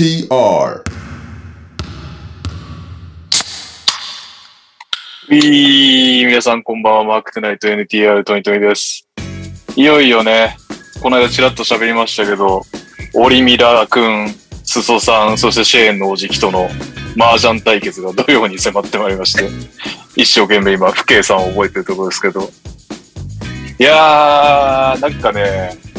NTR いい、皆さんこんばんは、マークトナイト NTR トニトニです。いよいよね、この間ちらっと喋りましたけど、オリミラくん、スソさん、そしてシェーンのおじきとの麻雀対決が土曜に迫ってまいりまして、一生懸命今、不敬さんを覚えてるところですけど。いやー、なんかね、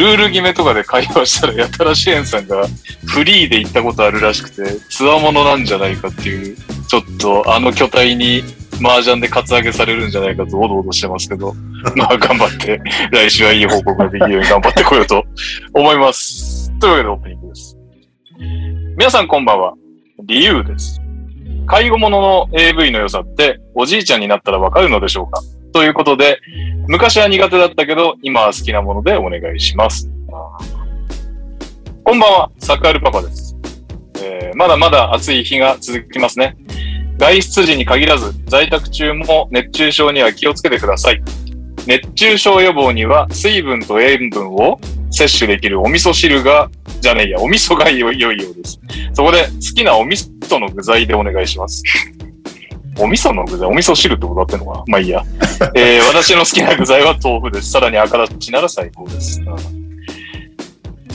ルール決めとかで会話したら、やたらシェーンさんがフリーで行ったことあるらしくて、つわものなんじゃないかっていう、ちょっとあの巨体に麻雀でカツアゲされるんじゃないかとおどおどしてますけど、まあ頑張って、来週はいい報告ができるように頑張ってこようと思います。というわけでオープニングです。皆さんこんばんは。理由です。介護者の AV の良さって、おじいちゃんになったらわかるのでしょうか？ということで、昔は苦手だったけど、今は好きなものでお願いします。こんばんは、サッカールパパです。えーまだまだ暑い日が続きますね。外出時に限らず、在宅中も熱中症には気をつけてください。熱中症予防には水分と塩分を摂取できるお味噌汁が、じゃねえや、お味噌が良い良いようです。そこで好きなお味噌の具材でお願いします。お味噌の具材お味噌汁ってことだってんのかな？まあいいや。えー私の好きな具材は豆腐です。さらに赤だしなら最高です。うん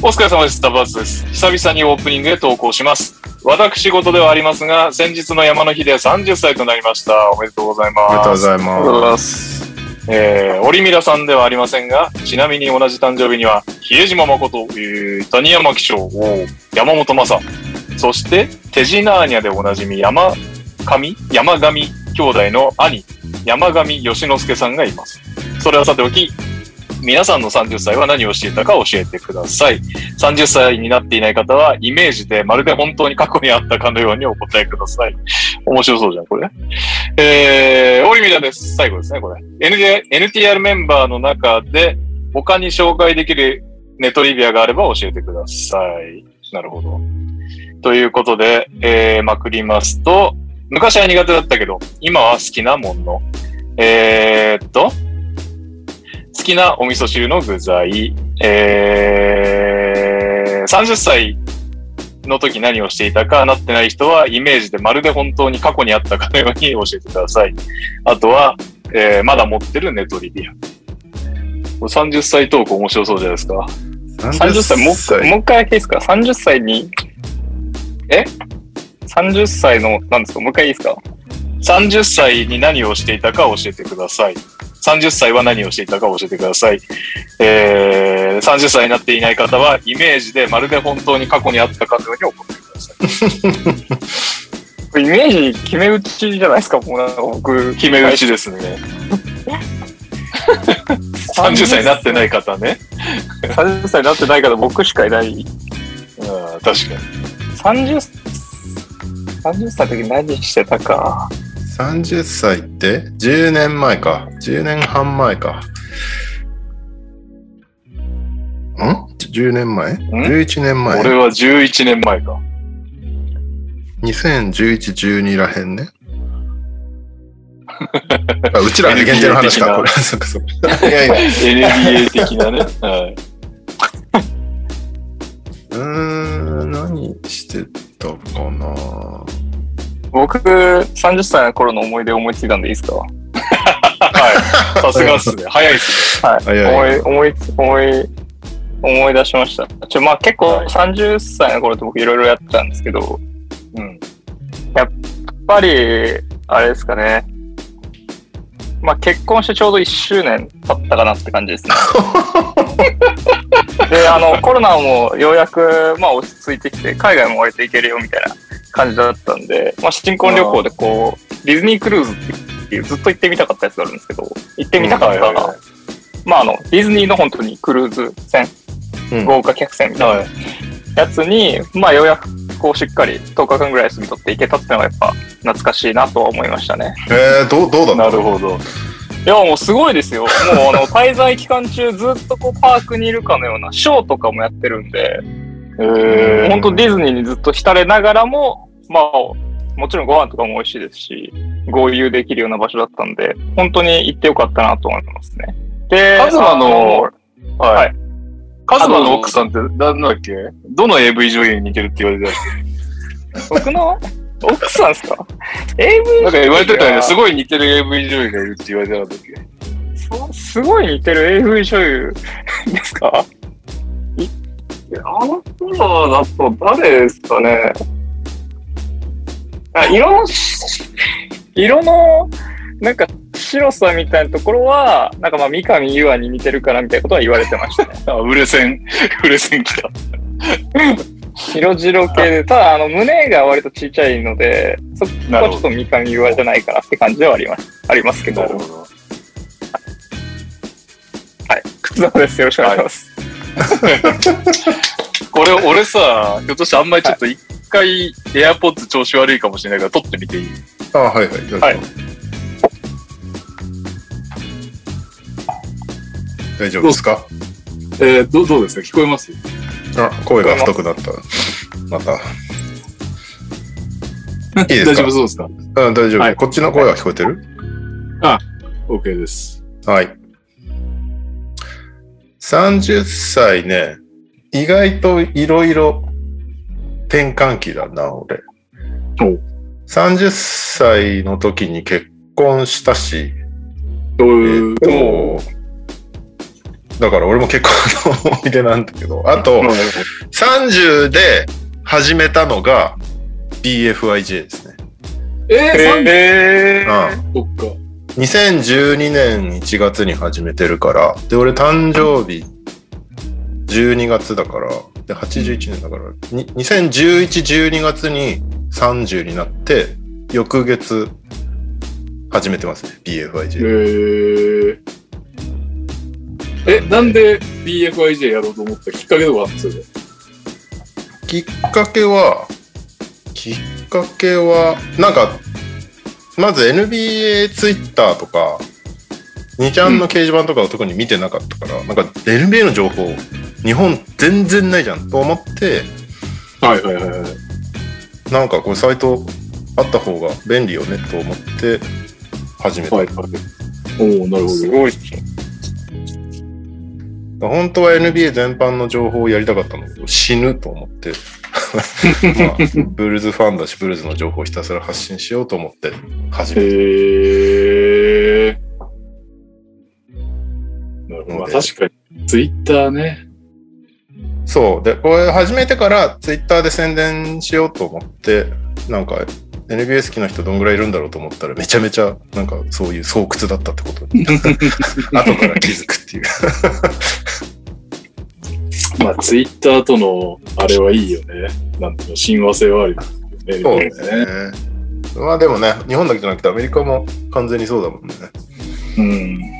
お疲れ様です。タバースです。久々にオープニングへ投稿します。私事ではありますが、先日の山の日で30歳となりました。おめでとうございます。ありがとうございありがとうございまます。えー、オリミラさんではありませんが、ちなみに同じ誕生日には、比江島誠、えー、谷山紀章、山本正、そして、テジナーニャでおなじみ山上山上兄弟の兄、山上義之助さんがいます。それはさておき、皆さんの30歳は何をしていたか教えてください。30歳になっていない方は、イメージでまるで本当に過去にあったかのようにお答えください。面白そうじゃん、これ。えー、オリミラです。最後ですね、これ。NTR, NTR メンバーの中で、他に紹介できるネトリビアがあれば教えてください。なるほど。ということで、えー、まくりますと、昔は苦手だったけど、今は好きなもの。えーっと、好きなお味噌汁の具材。えー、30歳の時何をしていたかなってない人は、イメージでまるで本当に過去にあったかのように教えてください。あとは、えー、まだ持ってるネトリビア。これ30歳トーク面白そうじゃないですか。す。30歳、もう一回、もう一回だけいいですか ?30 歳に、え？?30 歳の、なんですか？もう一回いいですか？30歳に何をしていたか教えてください。30歳は何をしていたか教えてください。えー、30歳になっていない方は、イメージでまるで本当に過去にあったかのように怒ってください。これイメージ決め打ちじゃないですかもうなんか僕、決め打ちですね。30歳になってない方ね。30歳になってないから僕しかいない。うん、確かに。30、30歳の時何してたか？30歳って？10年前か。10年半前か。ん ?10 年前 ?11 年前？俺は11年前か。2011、12らへんね。あうちら 限定の話か。これ そっかそ。いやいや。NBA 的なね。はい。うーん、何してたかな？僕、30歳の頃の思い出思いついたんでいいですか？はい。さすがっすね。早いっすね。はい。思い、思いつ、思い、思い出しました。ちょ、まあ結構はい30歳の頃って僕いろいろやってたんですけど、うん。やっぱり、あれですかね。まあ結婚してちょうど1周年経ったかなって感じですね。で、あの、コロナもようやく、まあ落ち着いてきて、海外も割と行けるよみたいな感じだったんで、まあ新婚旅行でこう、ディズニークルーズっていうずっと行ってみたかったやつがあるんですけど、行ってみたかった、はいはいはいまああの、ディズニーの本当にクルーズ船、うん豪華客船みたいなはい。やつに、まあようやくこうしっかり10日間ぐらい過ぎとって行けたっていうのがやっぱ懐かしいなとは思いましたね。えー、どう、どうだったなるほど。いやもうすごいですよ。もうあの 滞在期間中ずっとこうパークにいるかのようなショーとかもやってるんで、えー、本当ディズニーにずっと浸れながらも、まあもちろんご飯とかも美味しいですし、合流できるような場所だったんで、本当に行ってよかったなと思いますね。で、カズマのあはい。はいカズマの奥さんってなんだっけ？どの AV 女優に似てるって言われて僕の？奥さんですか ?AV たなんか言われてたよね。すごい似てる AV 女優がいるって言われてなかったっけ？そすごい似てる AV 女優ですか？いあの頃だと誰ですかね？あ色のし、色の、なんか白さみたいなところは、なんかまあ三上優愛に似てるからみたいなことは言われてましたね。あ、売れ線、売れ線来た。色白系で、ただあの胸が割とちっちゃいので、そこはちょっと三上優愛じゃないかなって感じではあります。ありますけど。はい。ど。靴田です。よろしくお願いします。これ、俺さ、ひょっとしてあんまりちょっと一回、AirPods 調子悪いかもしれないから、撮ってみていい？あはいはい。どうぞはい大丈夫ですか？えー、どどうですか？聞こえます？あ、声が太くなった。また。いいですか？大丈夫そうですか？うん、大丈夫、はいこっちの声は聞こえてる ?OK です。はい。30歳ね、意外といろいろ転換期だな、俺。お。う。30歳の時に結婚したし、おえーっと、だから俺も結婚の思い出なんだけど、あと、30で始めたのが BFIJ ですね。えー、3えうん。そっか。2012年1月に始めてるから、で、俺誕生日12月だから、で、81年だから、に2011、12月に30になって、翌月始めてますね、え BFIJ。ー、え、なんで BFIJ やろうと思ったきっかけとかあったんですよきっかけは、きっかけは、なんか、まず NBA ツイッターとか、2ちゃんの掲示板とかを特に見てなかったから、なんか NBA の情報、日本全然ないじゃんと思って、はいはいはいはい。なんかこれサイトあった方が便利よねと思って始めた。はいはい。おおなるほど。すごいっすね。本当は NBA 全般の情報をやりたかったんだけど、死ぬと思って、まあ、ブルーズファンだし、ブルーズの情報をひたすら発信しようと思って始めた。へえ。まあ確かに、ツイッターね。そう。で、これ始めてからツイッターで宣伝しようと思って、なんか NBA 好きな人どんぐらいいるんだろうと思ったらめちゃめちゃなんかそういう巣窟だったってことに 後から気づくっていう。まあツイッターとのあれはいいよね。なんていうの、親和性はあるよね。そうね。まあでもね、日本だけじゃなくてアメリカも完全にそうだもんね。うん。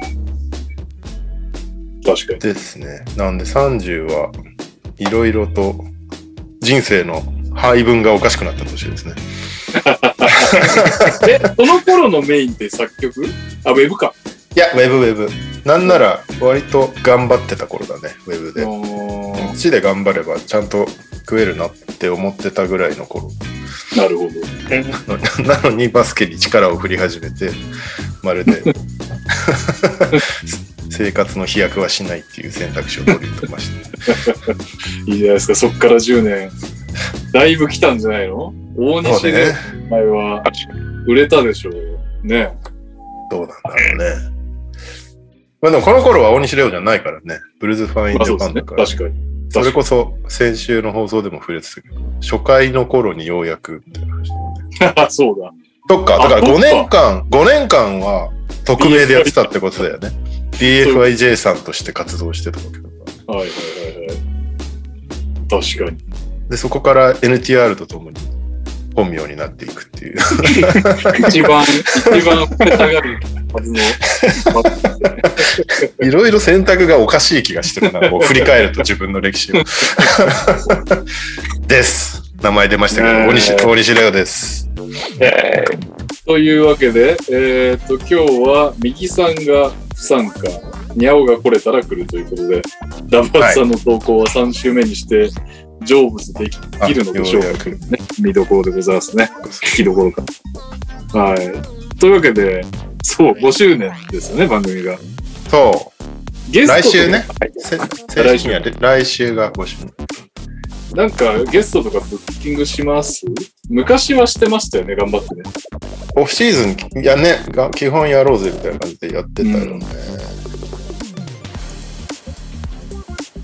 確かに。ですね。なんで30はいろいろと人生の配分がおかしくなった年ですね。え、その頃のメインって作曲？あ、ウェブか。いや、ウェブウェブ。なんなら割と頑張ってた頃だね、ウェブで。おこっちで頑張ればちゃんと食えるなって思ってたぐらいの頃。なるほど。なのにバスケに力を振り始めて、まるで 生活の飛躍はしないっていう選択肢を取り入れました。いいじゃないですか、そっから10年。だいぶ来たんじゃないの？大西で、お前は売れたでしょうよ。ね。どうなんだろうね。まあでもこの頃は大西レオじゃないからね。ブルーズファインジ。ャパンだから。確かに。それこそ先週の放送でも触れてたけど、初回の頃にようやくって話だね。あ そうだ。そっか、だからあそっか5年間、5年間は匿名でやってたってことだよね。BFIJ さんとして活動してたわけだから。はいはいはいはい。確かに。で、そこから NTR とともに本名になっていくっていう。一番、一番触れたがるはずの。いろいろ選択がおかしい気がしてるな。こう振り返ると自分の歴史を。です。名前出ましたけど、ねえ大西、大西レオです。えというわけで、えっ、と、今日は右さんが不参加、にゃおが来れたら来るということで、ダバッツさんの投稿は3週目にして、成仏できあるのでしょうかね。見どころでございますね。聞きどころか。はい。というわけで、そう、5周年ですよね、番組が。そゲスト来週ね来週が募集。なんかゲストとかブッキングします？昔はしてましたよね、頑張ってね。オフシーズン、いやね、が基本やろうぜみたいな感じでやってたよね。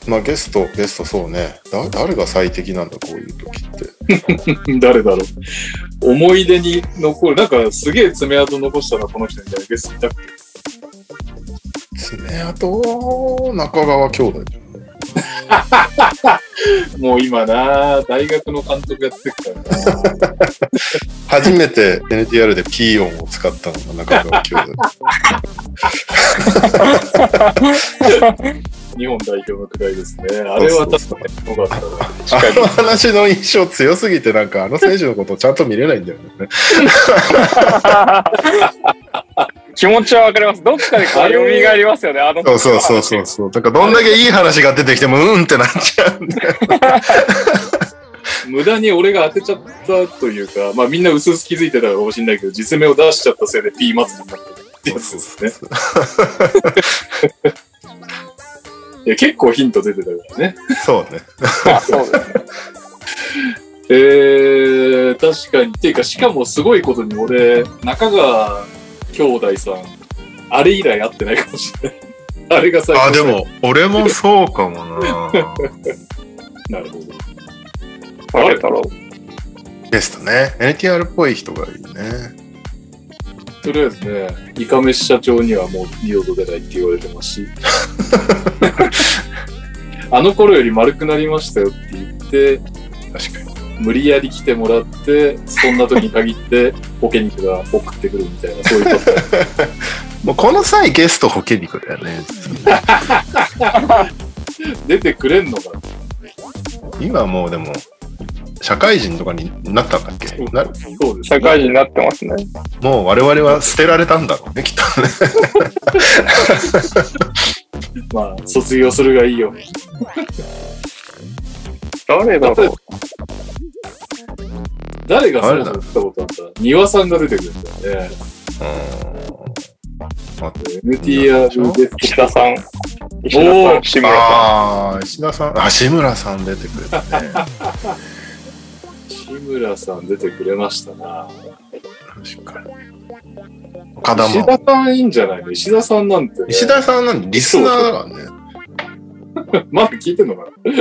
まあゲスト、ゲストそうね。だ誰が最適なんだ、こういう時って。誰だろう。思い出に残る。なんかすげえ爪痕残したな、この人みたいなゲストいたっけ？爪痕、中川兄弟じゃん。もう今な、大学の監督やってるからな。初めて NTR でピー音を使ったのが中川兄弟。日本代表のくらいですね。あれは確かによかったな。あの話の印象強すぎて、なんかあの選手のことをちゃんと見れないんだよね。気持ちはわかります。どっかでこう蘇りますよね、あのそうそうそうそうそう。だからどんだけいい話が出てきても、うんってなっちゃうんだよ。無駄に俺が当てちゃったというか、まあみんな薄々気づいてたかもしれないけど、実名を出しちゃったせいで P 祭りになってるってやつですね。いや、結構ヒント出てたからね。そうね。あそうね。えー、確かに。っていうか、しかもすごいことに俺、中川兄弟さん、あれ以来会ってないかもしれない。あれが最初あ、でも、俺もそうかもな。なるほど。誰だろう。ゲストね。NTR っぽい人がいいね。とりあえずね、イカメシ社長にはもう二度と出ないって言われてますし。あの頃より丸くなりましたよって言って、確かに。無理やり来てもらって、そんな時に限って、ポケ肉が送ってくるみたいな、そういうこと。もうこの際ゲスト保険肉だよね。出てくれんのか今もうでも、社会人とかになったんだっけ？なそうです、社会人になってますね。もう我々は捨てられたんだろうね、きっとね。まあ、卒業するがいいよ。誰だろう。誰がそもそも言ったことあった庭さんが出てくるんだよね。NTR で石田さん。石田さん、志村さああ、石田さん、あ、志村さん出てくれたね。志村さん出てくれましたな。確かに。岡田石も。田さんいいんじゃないの？石田さんなんて、ね、石田さんなんリスナーだからね。まだ聞いてんのかな？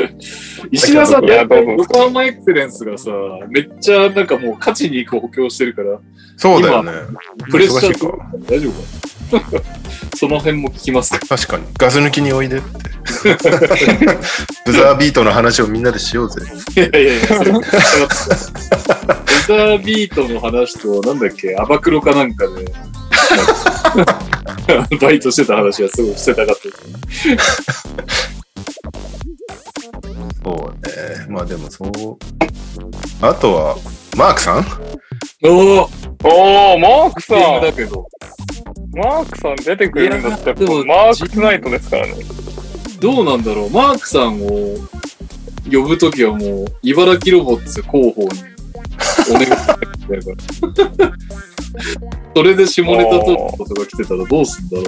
石田さん、いやどうぞ横浜エクセレンスがさ、めっちゃなんかもう勝ちに行く補強してるから、そうだよね。プレッシャー。大丈夫かな？その辺も聞きますか？確かに。ガス抜きにおいでって。ブザービートの話をみんなでしようぜ。いやいやいや、それ、ブザービートの話と、なんだっけ、アバクロかなんかで、なんかバイトしてた話はすごいしてたかった。そうね。まあでもそう。あとは、マークさん？おおん。おー、マークさん。だけど、マークさん出てくれるんだって、いやでもマークスナイトですからね。どうなんだろう、マークさんを呼ぶときはもう、茨城ロボッツ広報にお願いしてるから。それで下ネタトークとか来てたらどうすんだろう。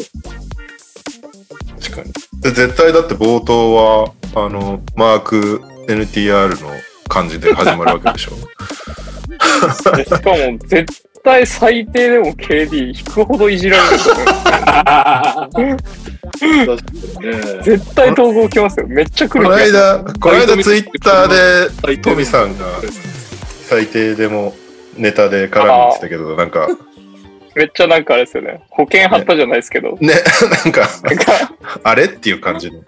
確かに。で絶対だって冒頭は、あの、マーク NTR の感じで始まるわけでしょ。でしかも、絶対最低でも KD 引くほどいじられるね。絶対投稿来ますよ。めっちゃ来このる気がする。間、この間ツイッターで、トミさんがん。最低でもネタで絡んでたけど、なんか、めっちゃなんかあれですよね。保険貼ったじゃないですけど。ね、なんか、なんか、あれっていう感じの。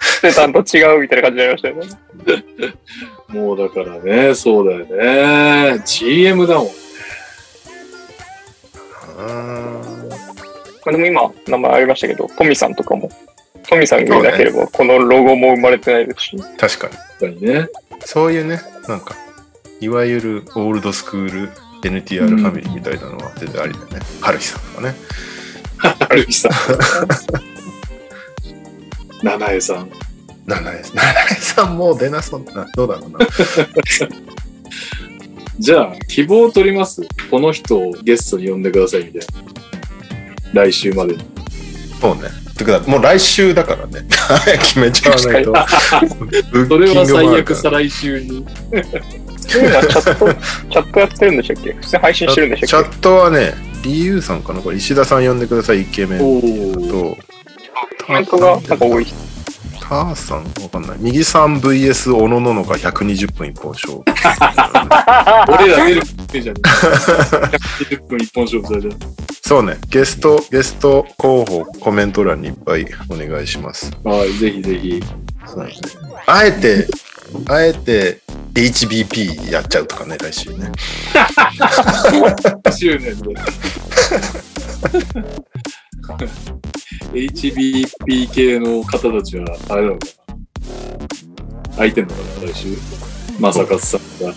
してたんと違うみたいな感じになりましたよね。もうだからね、そうだよね。GM だもん。まあ、でも今、名前ありましたけど、トミさんとかも。トミさんがいなければ、このロゴも生まれてないですし。確かに。確かにね。そういうね、なんか、いわゆるオールドスクール NTR ファミリーみたいなのは全然ありだよね。はるひさんとかね。はるきさん。七重さん。七重さんもう出なそうな。どうだろうな。じゃあ、希望を取りますこの人をゲストに呼んでくださいみたいな。来週までに。そうね。てか、もう来週だからね。早く決めちゃわないと。ブ それは最悪再来週に。チャット、チャットやってるんでしたっけ？普通に配信してるんでチャしたっけ？ットはね、リユーさんかな？これ石田さん呼んでください、イケメン。と。コメントがなんか多い。ターさんわかんない。右さん VS おのののが120分一本勝負。俺ら出るってじゃねえ。120分一本勝負された。そうね、ゲスト、ゲスト候補コメント欄にいっぱいお願いします。はい、ぜひぜひ。そうねあえて、あえて HBP やっちゃうとかね、来週ね。周年で。HBP 系の方たちは、あれなのかな？空いてんのかな、来週？まさかさんが。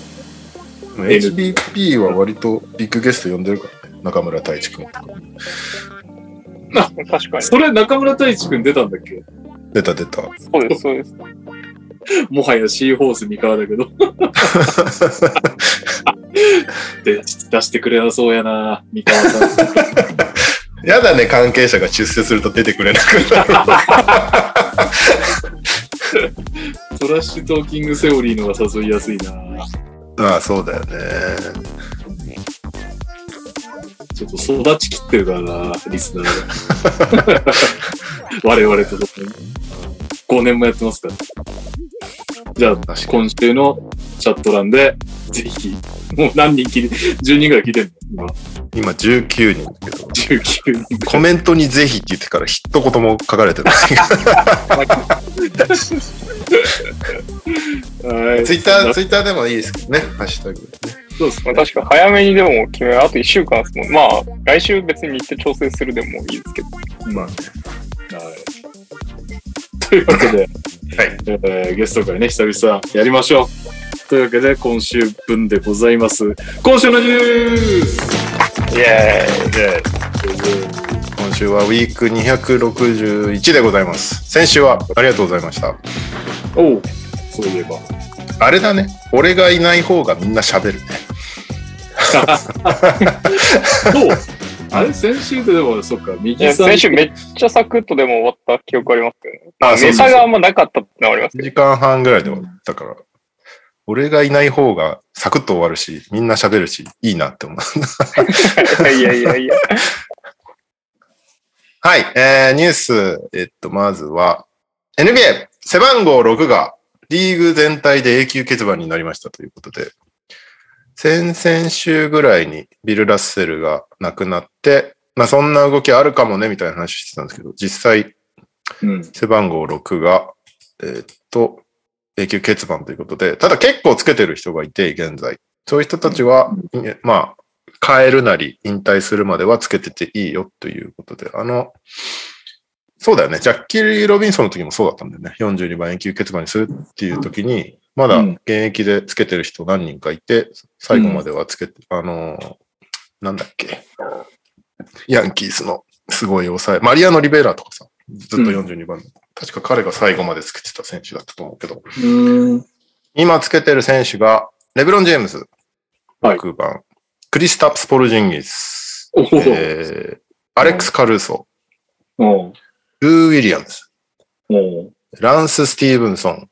HBP は割とビッグゲスト呼んでるからね。中村太一君とか。確かに。それ、中村太一くん出たんだっけ？出た出た。そうです、そうです。もはやシーホース三河だけど。で出してくれなそうやな、三河さん。やだね、関係者が出世すると出てくれなくなる。トラッシュトーキングセオリーのが誘いやすいな。ああ、そうだよね。ちょっと育ちきってるからな、リスナーが。我々とともに。5年もやってますから。じゃあ。今週のチャット欄で、ぜひ、もう何人聞いて、10人ぐらい聞いてんの？今19人だけど。今、19人。コメントにぜひって言ってから一言も書かれてない。はい。ツイッター、ツイッターでもいいですけどね。ハッシュタグでね。そうですね。まあ確か早めにでも決め、あと1週間ですもん。まあ、来週別に日程調整するでもいいですけど。まあね。はい。というわけで、はい。えーゲスト会ね、久々やりましょう。というわけで、今週分でございます。今週のニュースイエ今週はウィーク261でございます。先週はありがとうございました。おう、そういえば。あれだね。俺がいない方がみんな喋るね。そうあれ？先週ででも、そっか、右さん。先週めっちゃサクッとでも終わった記憶ありますよね。あネタがあんまなかったってのはあります1けど。時間半ぐらいで終わったから。俺がいない方がサクッと終わるし、みんな喋るし、いいなって思う。いやいやいや。はい、えー、ニュース、えっと、まずは、NBA、背番号6がリーグ全体で永久欠番になりましたということで、先々週ぐらいにビル・ラッセルが亡くなって、まあそんな動きあるかもねみたいな話してたんですけど、実際うん。背番号6が、えーっと、永久欠番ということで、ただ結構つけてる人がいて、現在。そういう人たちは、いまあ、変えるなり引退するまではつけてていいよということで、あの、そうだよね。ジャッキー・ロビンソンの時もそうだったんだよね。42番永久欠番にするっていう時に、まだうん現役でつけてる人何人かいて、最後まではつけて、あの、なんだっけ。ヤンキースのすごい抑え、マリアノ・リベラとかさ、ずっと42番、確か彼が最後までつけてた選手だったと思うけど、うん。今つけてる選手が、レブロン・ジェームズ、はい。6番、クリスタプス・ポルジンギス、えー、アレックス・カルーソ、ルー・ウィリアムズ、ランス・スティーブンソン、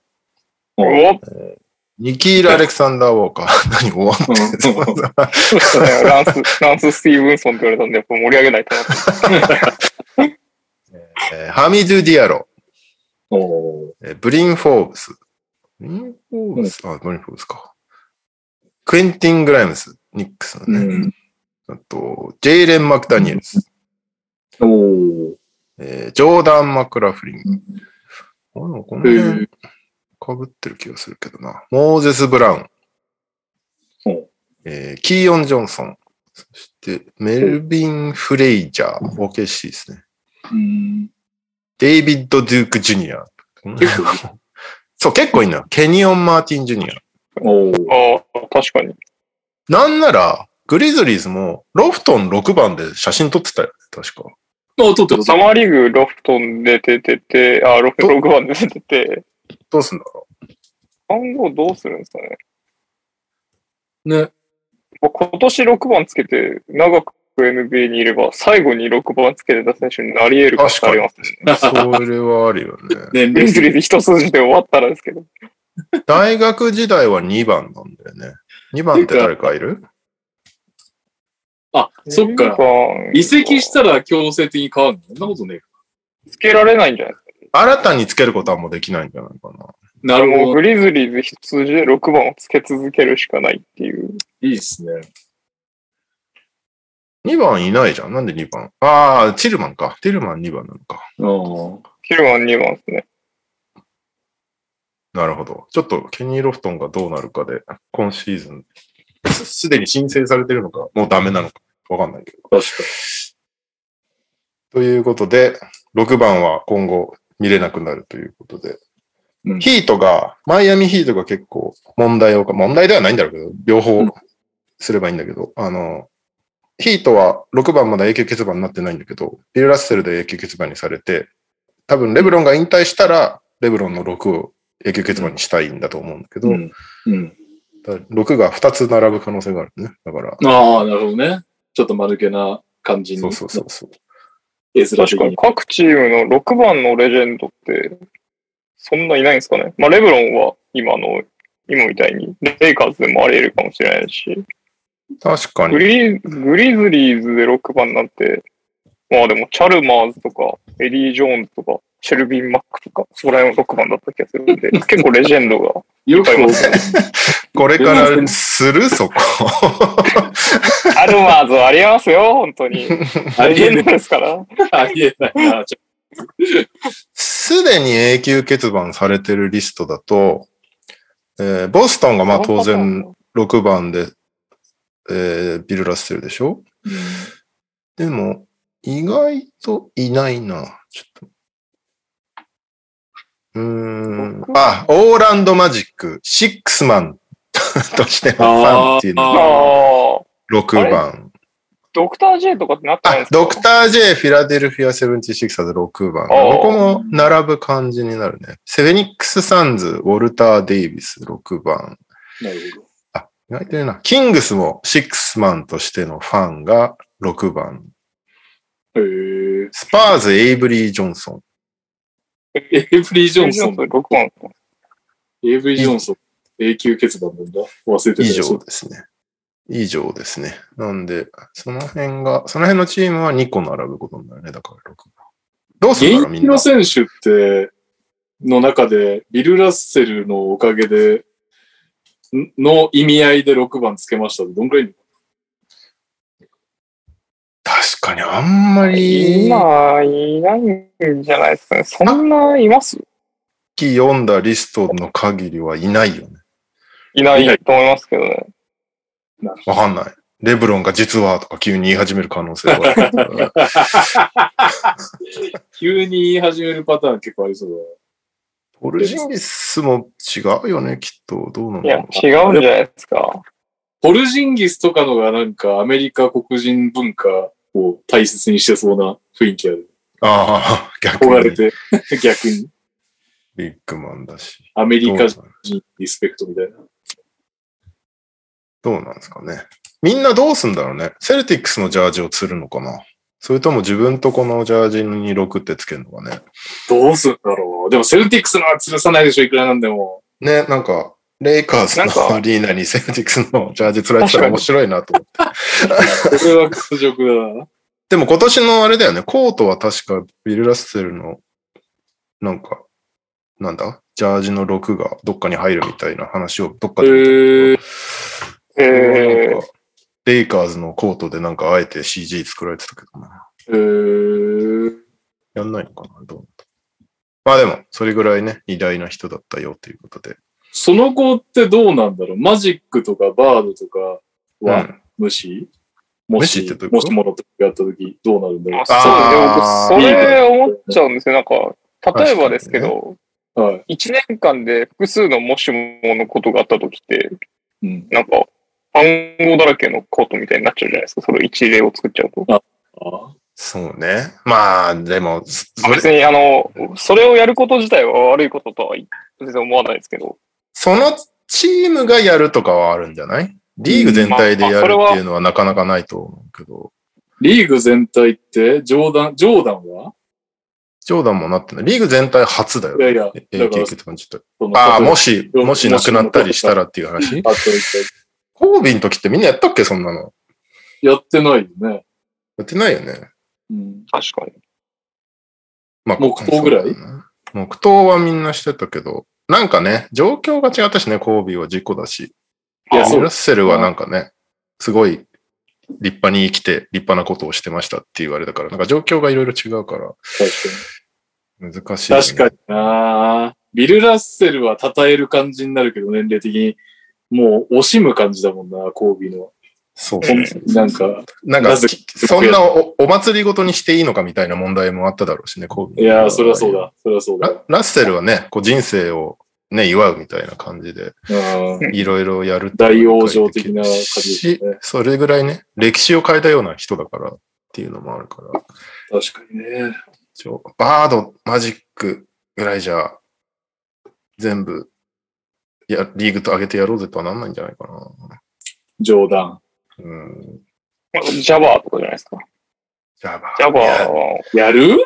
おニキール・アレクサンダー・ウォーカー。何終わってんのそうねランス、ランス・スティーブンソンって言われたんで、やっぱ盛り上げないとなって。えーハミドゥ・ディアロ、おうえーブリン・フォーブス。ブリン・フォーブス、あ、ブリン・フォーブスか。クエンティン・グライムス、ニックスのね。うん。あと、ジェイレン・マクダニエルス、おうえージョーダン・マクラフリン。あでもこのえ辺ー、かぶってる気がするけどな。モーゼス・ブラウンお。えーキーヨン・ジョンソン。そして、メルビン・フレイジャー。OKC ですね。うん。デイビッド・ドゥーク・ジュニア。結構、そう、結構いいのよ。ケニオン・マーティン・ジュニア。おうああ、確かに。なんなら、グリズリーズも、ロフトン6番で写真撮ってたよね、確か。あ、撮ってる。サマーリーグロフトンで出てて、あ、ロフ6番で出てて、どうすんだろ番号どうするんですかね？ね。僕今年6番つけて長く NBA にいれば、最後に6番つけてた選手になり得る可能性ありますね。それはあるよね。年リズリーズ一筋で終わったらですけど。大学時代は2番なんだよね。2番って誰かいる？あ、そっか。移籍したら強制的に変わるの？そんなことねえか。つけられないんじゃない？新たにつけることはもうできないんじゃないかな。なるほど。グリズリーズ一筋で6番をつけ続けるしかないっていう。いいですね。2番いないじゃん。なんで2番？ああ、チルマンか。ティルマン2番なのか。うん。キルマン2番ですね。なるほど。ちょっとケニー・ロフトンがどうなるかで、今シーズン、すすでに申請されてるのか、もうダメなのか、わかんないけど。確かということで、6番は今後見れなくなるということで。うんヒートが、マイアミヒートが結構問題をか、問題ではないんだろうけど、両方すればいいんだけど、あの、ヒートは6番まだ永久欠番になってないんだけど、ビル・ラッセルで永久欠番にされて、多分レブロンが引退したら、レブロンの6を永久欠番にしたいんだと思うんだけど、うん。うん。だ6が2つ並ぶ可能性があるね。だから、ああ、なるほどね。ちょっと間抜けな感じに。そうそうそうそう。確かに各チームの6番のレジェンドって、そんないないんですかね？まあ、レブロンは今の、今みたいに、レイカーズでもあり得るかもしれないし、グ確かに。リグリズリーズで6番なんて、まあでも、チャルマーズとか、エディ・ジョーンズとか、シェルビン・マックとか、そこら辺の6番だった気がするんで、結構レジェンドがよくいっぱいいますね。これからする？そこ。チャルマーズはありますよ、本当に。あレジェンドりえない。ですから。ありえないな。すでに永久欠番されてるリストだと、えーボストンがまあ当然6番で、えービル・ラッセルでしょ？でも、意外といないな。ちょっと。うーん。あ、オーランド・マジック、シックスマンとしてのファンっていうのがああ、6番。ドクター J とかってなってないんで、すか？あドドクター J、フィラデルフィア・セブンティシクサーズ6番。ここも並ぶ感じになるね。セフェニックス・サンズ、ウォルター・デイビス6番。なるほど。あ、意外といるな。キングスもシックスマンとしてのファンが6番。へえ。スパーズ、エイブリー・ジョンソン。エイブリー・ジョンソン。6番。エイブリー・ジョンソン。永久欠番なんだ。忘れてた以上ですね。以上ですね。なんで、その辺が、その辺のチームは2個並ぶことになるね。だから6番。どうするんだろう、みんな現役の。選手って、の中で、ビル・ラッセルのおかげで、んの意味合いで6番つけましたどんくらい確かにあんまり、今、いないんじゃないですかね。そんないます？さっき読んだリストの限りはいないよね。いないと思いますけどね。わかんない。レブロンが実はとか急に言い始める可能性はある。急に言い始めるパターン結構ありそうだポルジンギスも違うよね、きっと。どうなのいや、か違うんじゃないですか。ポルジンギスとかのがなんかアメリカ黒人文化を大切にしてそうな雰囲気ある。な。ああ、逆に。憧れて、逆にビッグマンだし。アメリカ人リスペクトみたいな。どうなんですかね。みんなどうすんだろうね。セルティックスのジャージを釣るのかなそれとも自分とこのジャージに6ってつけるのかね。どうすんだろう。でもセルティックスのは吊るさないでしょ、いくらなんでも。ね、なんか、レイカーズのアリーナにセルティックスのジャージ釣られてたら面白いなと思って。これは屈辱だな。でも今年のあれだよね、コートは確かビル・ラッセルの、なんか、なんだ？ジャージの6がどっかに入るみたいな話をどっかへで見たけーど、えなんかレイカーズのコートでなんかあえて CG 作られてたけどな。へーやんないのかな？どうまあでも、それぐらいね、偉大な人だったよということで。その後ってどうなんだろう？マジックとかバードとかはうん無視、も無視っし、てどういうこと？もしもの時やった時どうなるんだろー、うそうで僕、それ思っちゃうんですよ。なんか、例えばですけど、はい。1年間で複数のもしものことがあった時って、うん。なんか、暗号だらけのコートみたいになっちゃうじゃないですか。それ一例を作っちゃうと。あそうね。まあ、でも、別に、あの、それをやること自体は悪いこととは全然思わないですけど。そのチームがやるとかはあるんじゃない？リーグ全体でやるっていうのはなかなかないと思うけど。リーグ全体って、ジョーダン、ジョーダンは？ジョーダンもなってない。リーグ全体初だよ。いやいや、だから、AKK って感じだった。そのああ、もし、もし亡くなったりしたらっていう話？コービーの時ってみんなやったっけ？そんなの。回やってないよね。やってないよね。うん。確かに。まあ、黙祷ぐらい？ね黙祷はみんなしてたけど、なんかね、状況が違ったしね、コービーは事故だし。いや、そうラッセルはなんかね、すごい立派に生きて立派なことをしてましたって言われたから、なんか状況がいろいろ違うから難しい、確かに。確かになビル・ラッセルは称える感じになるけど、年齢的に。もう惜しむ感じだもんな、コービーの。そう。なんか、なんかそんなおお祭りごとにしていいのかみたいな問題もあっただろうしね、コービー。いやー、そりゃそうだ。そりゃそうだ。ララッセルはね、こう人生をね、祝うみたいな感じで、うんいろいろやる大往生的な感じね。それぐらいね、歴史を変えたような人だからっていうのもあるから、確かにね。バード、マジックぐらいじゃ、全部、いや、リーグと上げてやろうぜとはなんないんじゃないかな。冗談。うん。ジャバーとかじゃないですか。じゃあ、ジャバーはやる？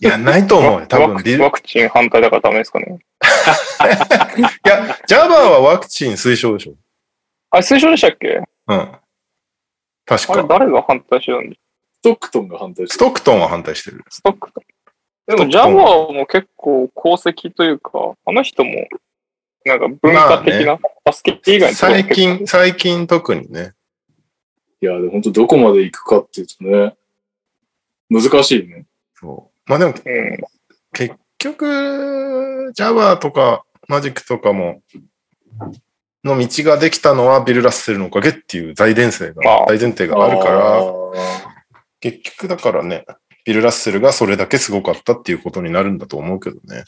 やんないと思うよ。多分ワリクワクチン反対だからダメですかね。いや、ジャバーはワクチン推奨でしょ。あれ、推奨でしたっけ？うん。確あれ、か。誰が反対してたんでストックトンが反対してストックトンは反対してる。ストックでも、ジャバーも結構功績というか、あの人も、なんか文化的な、バスケット以外最近、最近特にね。いや、でも本当どこまで行くかっていうとね、難しいね。そう。まあでも、うん。結局、ジャバーとかマジックとかも、の道ができたのはビル・ラッセルのおかげっていう大前提あが、あ大前提があるから、あ結局だからね、ビル・ラッセルがそれだけすごかったっていうことになるんだと思うけどね。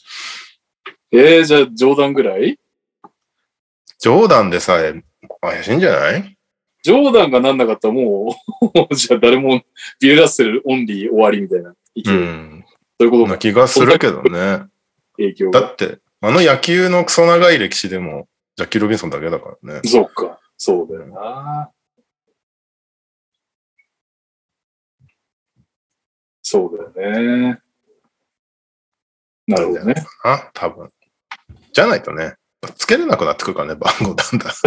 ーえー、じゃあ冗談ぐらい？ジョーダンでさえ怪しいんじゃない？ジョーダンがなんなかったらもう、じゃあ誰もビル・ラッセルオンリー終わりみたいな。うん。そういうことかな気がするけどね。影響が。だって、あの野球のクソ長い歴史でも、ジャッキー・ロビンソンだけだからね。そうか。そうだよな。そうだよね。なるほどね。あ、多分。じゃないとね、つけれなくなってくるからね、番号だんだん。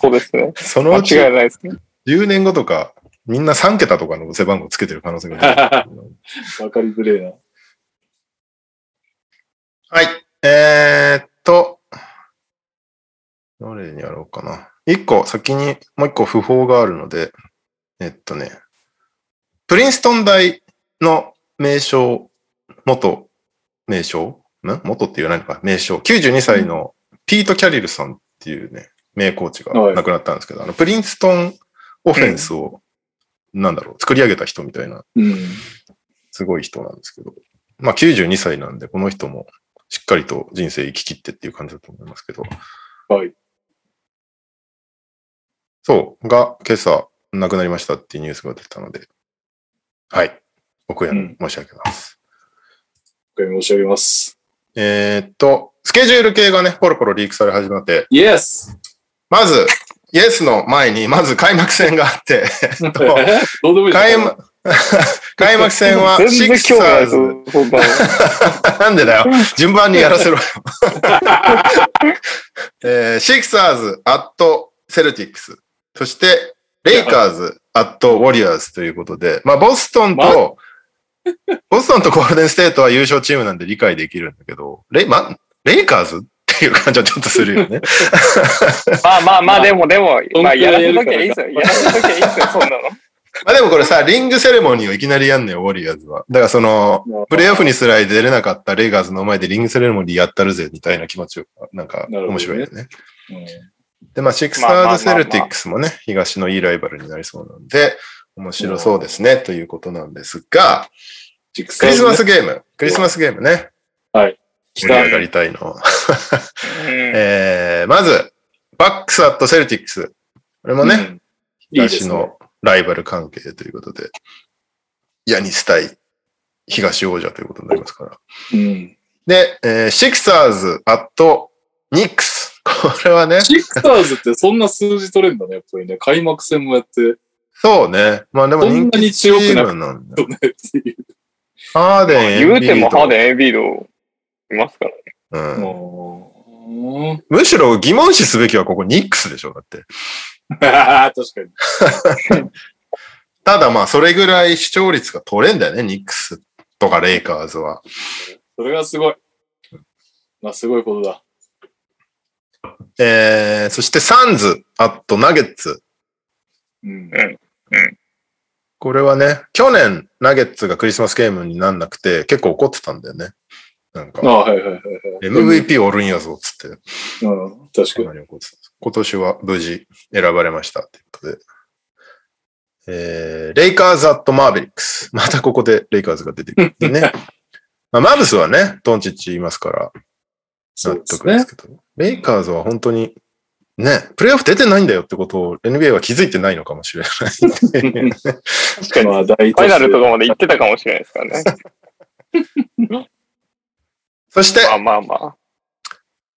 そうですね。そのうち間違いないですね。10年後とか、みんな3桁とかの背番号つけてる可能性が出てくる。わかりづれえな。はい。えー、っと、どれにやろうかな。一個、先にもう一個不法があるので、えっとね、プリンストン大の名称、元名称ん元って言わないのか、名称。92歳のピート・キャリルさんっていうね、名コーチがはい亡くなったんですけど、あの、プリンストンオフェンスを、なんだろう、作り上げた人みたいなうん。すごい人なんですけど。まあ92歳なんで、この人もしっかりと人生生き切ってっていう感じだと思いますけど。はい。そう、が今朝亡くなりましたっていうニュースが出たので。はい。お悔やみ申し上げます。お願い申し上げます。えーっと、スケジュール系がね、ポロポロリークされ始まって、イエスまず、イエスの前に、まず開幕戦があって、開幕、開幕戦は全シクサーズ。なんでだよ。順番にやらせろよ。えーシクサーズ、 at、セルティックス。そして、レイカーズ、 at、ウォリアーズということで、まあ、ボストンと、ボストンとゴールデンステートは優勝チームなんで理解できるんだけど、レイ、ま、レイカーズっていう感じはちょっとするよね。ま あまあまあ、でもでも、まあ、やらせときゃいいですよ。やらせときゃいいですよ、そんなの。まあでもこれさ、リングセレモニーをいきなりやんねよ、ウォリアーズは。だからその、プレイオフにすら出れなかったレイカーズの前でリングセレモニーやったるぜ、みたいな気持ちを、なんか面白いよね。うんで、まあ、シクサーズ・セルティックスもね、東のいいライバルになりそうなんで、面白そうですね、ということなんですが、ジククリスマスゲーム、クリスマスゲームね、来た盛り上がりたいの。うん えー、まず、バックス・アット・セルティックス。これもね。東のライバル関係ということで、ヤニス対東王者ということになりますから。うん。で、えーシクサーズ・アット・ニックス。これはね、シクサーズってそんな数字取れるんだね、やっぱりね。開幕戦もやって。そうね。まあでもそんなに強くなく人気チームなんだ そうねっていう。ハーデン、言うてもハーン。デン、エンビードいますからね。うんむしろ疑問視すべきはここニックスでしょ、だって。確かに。ただまあ、それぐらい視聴率が取れんだよね、ニックスとかレイカーズは。それがすごい。まあ、すごいことだ。えー、そしてサンズ、あとナゲッツ。うん。これはね、去年ナゲッツがクリスマスゲームになんなくて結構怒ってたんだよね。なんか、ああ、はいはいはいはい。MVP おるんやぞ、つって。うん、確かに。今年は無事選ばれましたっていうことで。えー、レイカーズ・アット・マーベリックス。またここでレイカーズが出てくるね。まあ、マブスはね、トンチッチいますから納得です。けど、レイカーズは本当にね、プレイオフ出てないんだよってことを NBA は気づいてないのかもしれない。確かに。ファイナルとかまで行ってたかもしれないですからね。そして、まあまあまあ。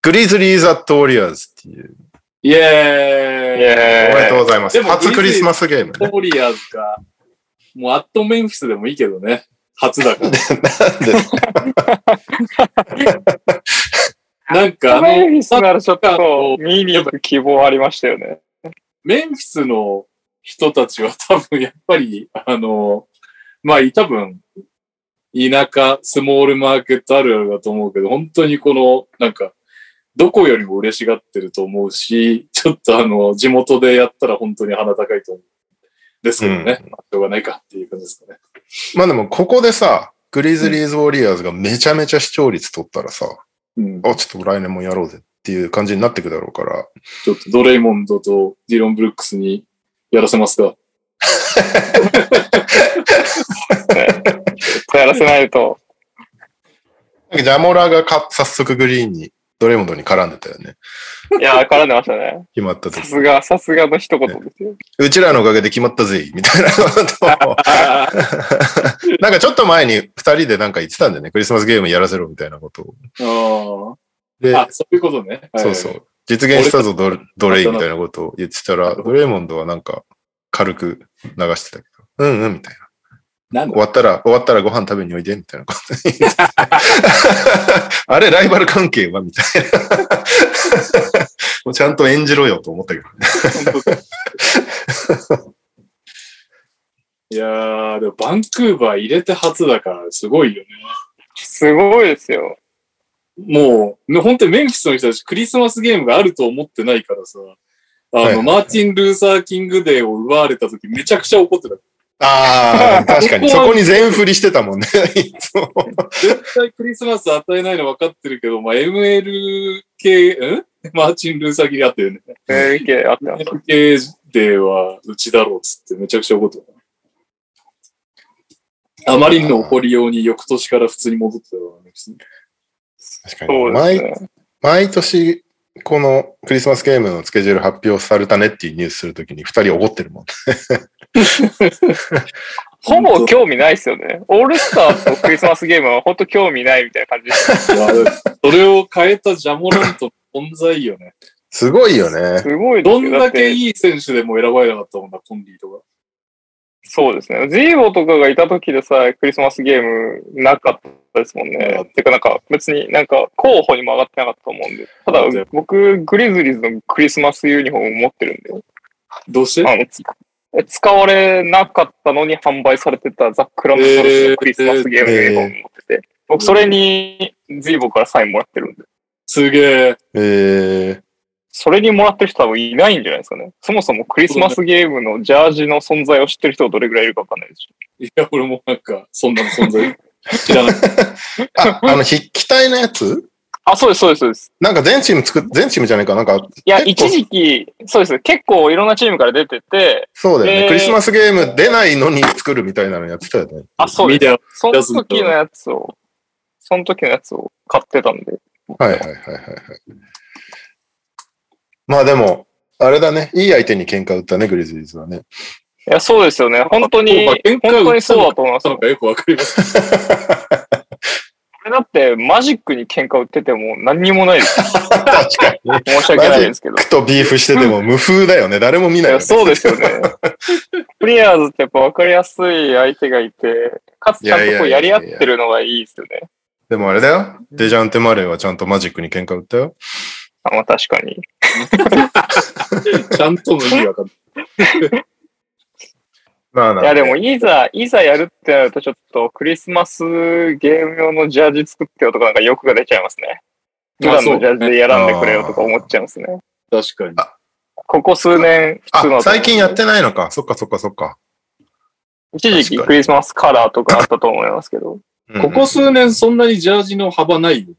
グリズリーズ・アット・ウォリアーズっていう。イェーイイエーイおめでとうございます。でも初クリスマスゲームね。ウォリアーズか。もう、アットメンフィスでもいいけどね。初だから。なんか、あの、メンフィスならちょっと見に行く希望ありましたよね。メンフィスの人たちは多分やっぱり、あの、まあ、多分、田舎、スモールマーケットあるあるだと思うけど、本当にこの、なんか、どこよりも嬉しがってると思うし、ちょっとあの、地元でやったら本当に鼻高いと思う。ですけどね。まあ、しょうがないかっていう感じですかね。まあでも、ここでさ、グリズリーズ・ウォリアーズがめちゃめちゃ視聴率取ったらさ、うん。あ、ちょっと来年もやろうぜっていう感じになってくだろうから、ちょっとドレイモンドとディロン・ブルックスにやらせますか。やらせないと。ジャモラがか早速グリーンに、ドレモンドに絡んでたよね。いや、絡んでましたね。決まった時。さすが、さすがの一言ですよ。うちらのおかげで決まったぜ、みたいなことを。なんかちょっと前に二人でなんか言ってたんだよね。クリスマスゲームやらせろみたいなことを。で、ああ、そういうことね。はいそうそう。実現したぞ、ドドレイみたいなことを言ってたら、ドレイモンドはなんか軽く流してたけど、うんうん、みたいな。なん終わったら、終わったらご飯食べにおいで、みたいなこと言ってあれ、ライバル関係はみたいな。もうちゃんと演じろよと思ったけどね。いやー、でもバンクーバー入れて初だからすごいよね。すごいですよ。もう、ね本当にメンフィスの人たちクリスマスゲームがあると思ってないからさ、あの、はいはいマーティン・ルーサー・キングデーを奪われた時めちゃくちゃ怒ってた。ああ、確かに。そこに全振りしてたもんね。絶対クリスマス与えないの分かってるけど、まあ、ML 系、ん？マーティン・ルーサーあったよね。えー、意見あった。ML 系デーはうちだろうっつってめちゃくちゃ怒ってた。あまりの怒りように翌年から普通に戻ってたわ、ね。確かに。そうです毎ね。毎年、このクリスマスゲームのスケジュール発表されたねっていうニュースするときに二人怒ってるもん。ほぼ興味ないですよね。オールスターとクリスマスゲームは本当興味ないみたいな感じでそれを変えたジャモラントの存在よね。すごいよね。すごいですよ。どんだけいい選手でも選ばれなかったもんな、コンリーとか。そうですね。ジーボとかがいた時でさえクリスマスゲームなかったですもんね。てかなんか別になんか候補にも上がってなかったと思うんで。ただ僕、グリズリーズのクリスマスユニフォーム持ってるんで、どうして？あのつ使われなかったのに販売されてたザック・ラムソルスのクリスマスゲームユニフォーム持ってて、僕それにジーボからサインもらってるんで。すげえ。えー、それにもらってる人多分いないんじゃないですかね。そもそもクリスマスゲームのジャージの存在を知ってる人がどれぐらいいるかわかんないですし。いや、俺もなんか、そんなの存在知らない。あ、あの、筆記体のやつ？あ、そうです、そうです、そうです。なんか全チーム作っ、全チームじゃないかなんか、いや、一時期、そうです。結構いろんなチームから出てて、そうだよね。えークリスマスゲーム出ないのに作るみたいなのやってたよね。あ、そうです。その時のやつを、その時のやつを買ってたんで。はいはいはいはいはい。まあでも、あれだね。いい相手に喧嘩売ったね、グリズリーズはね。いや、そうですよね。本当に、本当にそうだと思いますなのかよくわかります。れだってマジックに喧嘩売ってても何にもないです。確かに。申し訳ないですけど。とビーフしてても無風だよね。誰も見ないよね。いやそうですよね。プレイヤーズってやっぱ分かりやすい相手がいて、かつちゃんとこうやり合ってるのがいいですよね。でもあれだよ。デジャンテ・マレーはちゃんとマジックに喧嘩売ったよ。あまあ確かに。ちゃんとの意味わかんない。まあなんいやでもいざ、いざやるってなるとちょっとクリスマスゲーム用のジャージ作ってよとかなんか欲が出ちゃいますね。普段のジャージでやらんでくれよとか思っちゃいますね。確かに。ここ数年普通のあ、最近やってないのか。そっかそっかそっか。一時期クリスマスカラーとかあったと思いますけど。うんここ数年そんなにジャージの幅ないよ。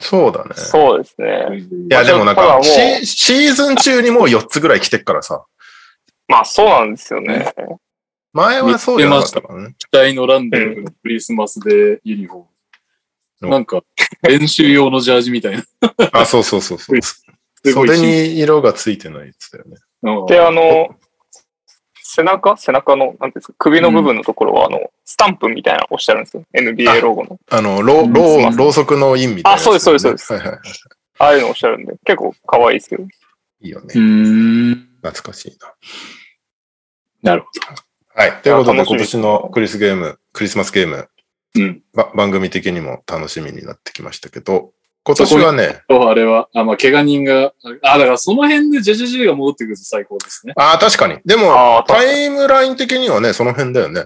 そうだね。そうですね。いやでもなんかシ、シーズン中にもう4つぐらい来てっからさ。まあそうなんですよね。前はそうじゃなかったからね。期待のランダムのクリスマスデーユニフォーうム。んなんか、練習用のジャージみたいな。あ、そうそうそうそう。袖に色がついてないやつだよね。うんで、あの、背中？背中の、なんていうんですか、首の部分のところは、あの、スタンプみたいなの押してあるんですよ。NBA ロゴの。あの、ろうんろすいませんろうそくの印みたいなね、あそうですそうですそうはいはい。ああいうの押してあるんで、結構可愛いですよ。いいよねう。ーん。懐かしいな。なるほはい。ということで、今年のクリスゲーム、クリスマスゲーム、ど。うん。ば番組的にも楽しみになってきましたけど、今年はね、と、あれは、あ、まあ、怪我人が、あ、だからその辺でジェジェジェが戻ってくると最高ですね。ああ、確かに。でも、タイムライン的にはね、その辺だよね。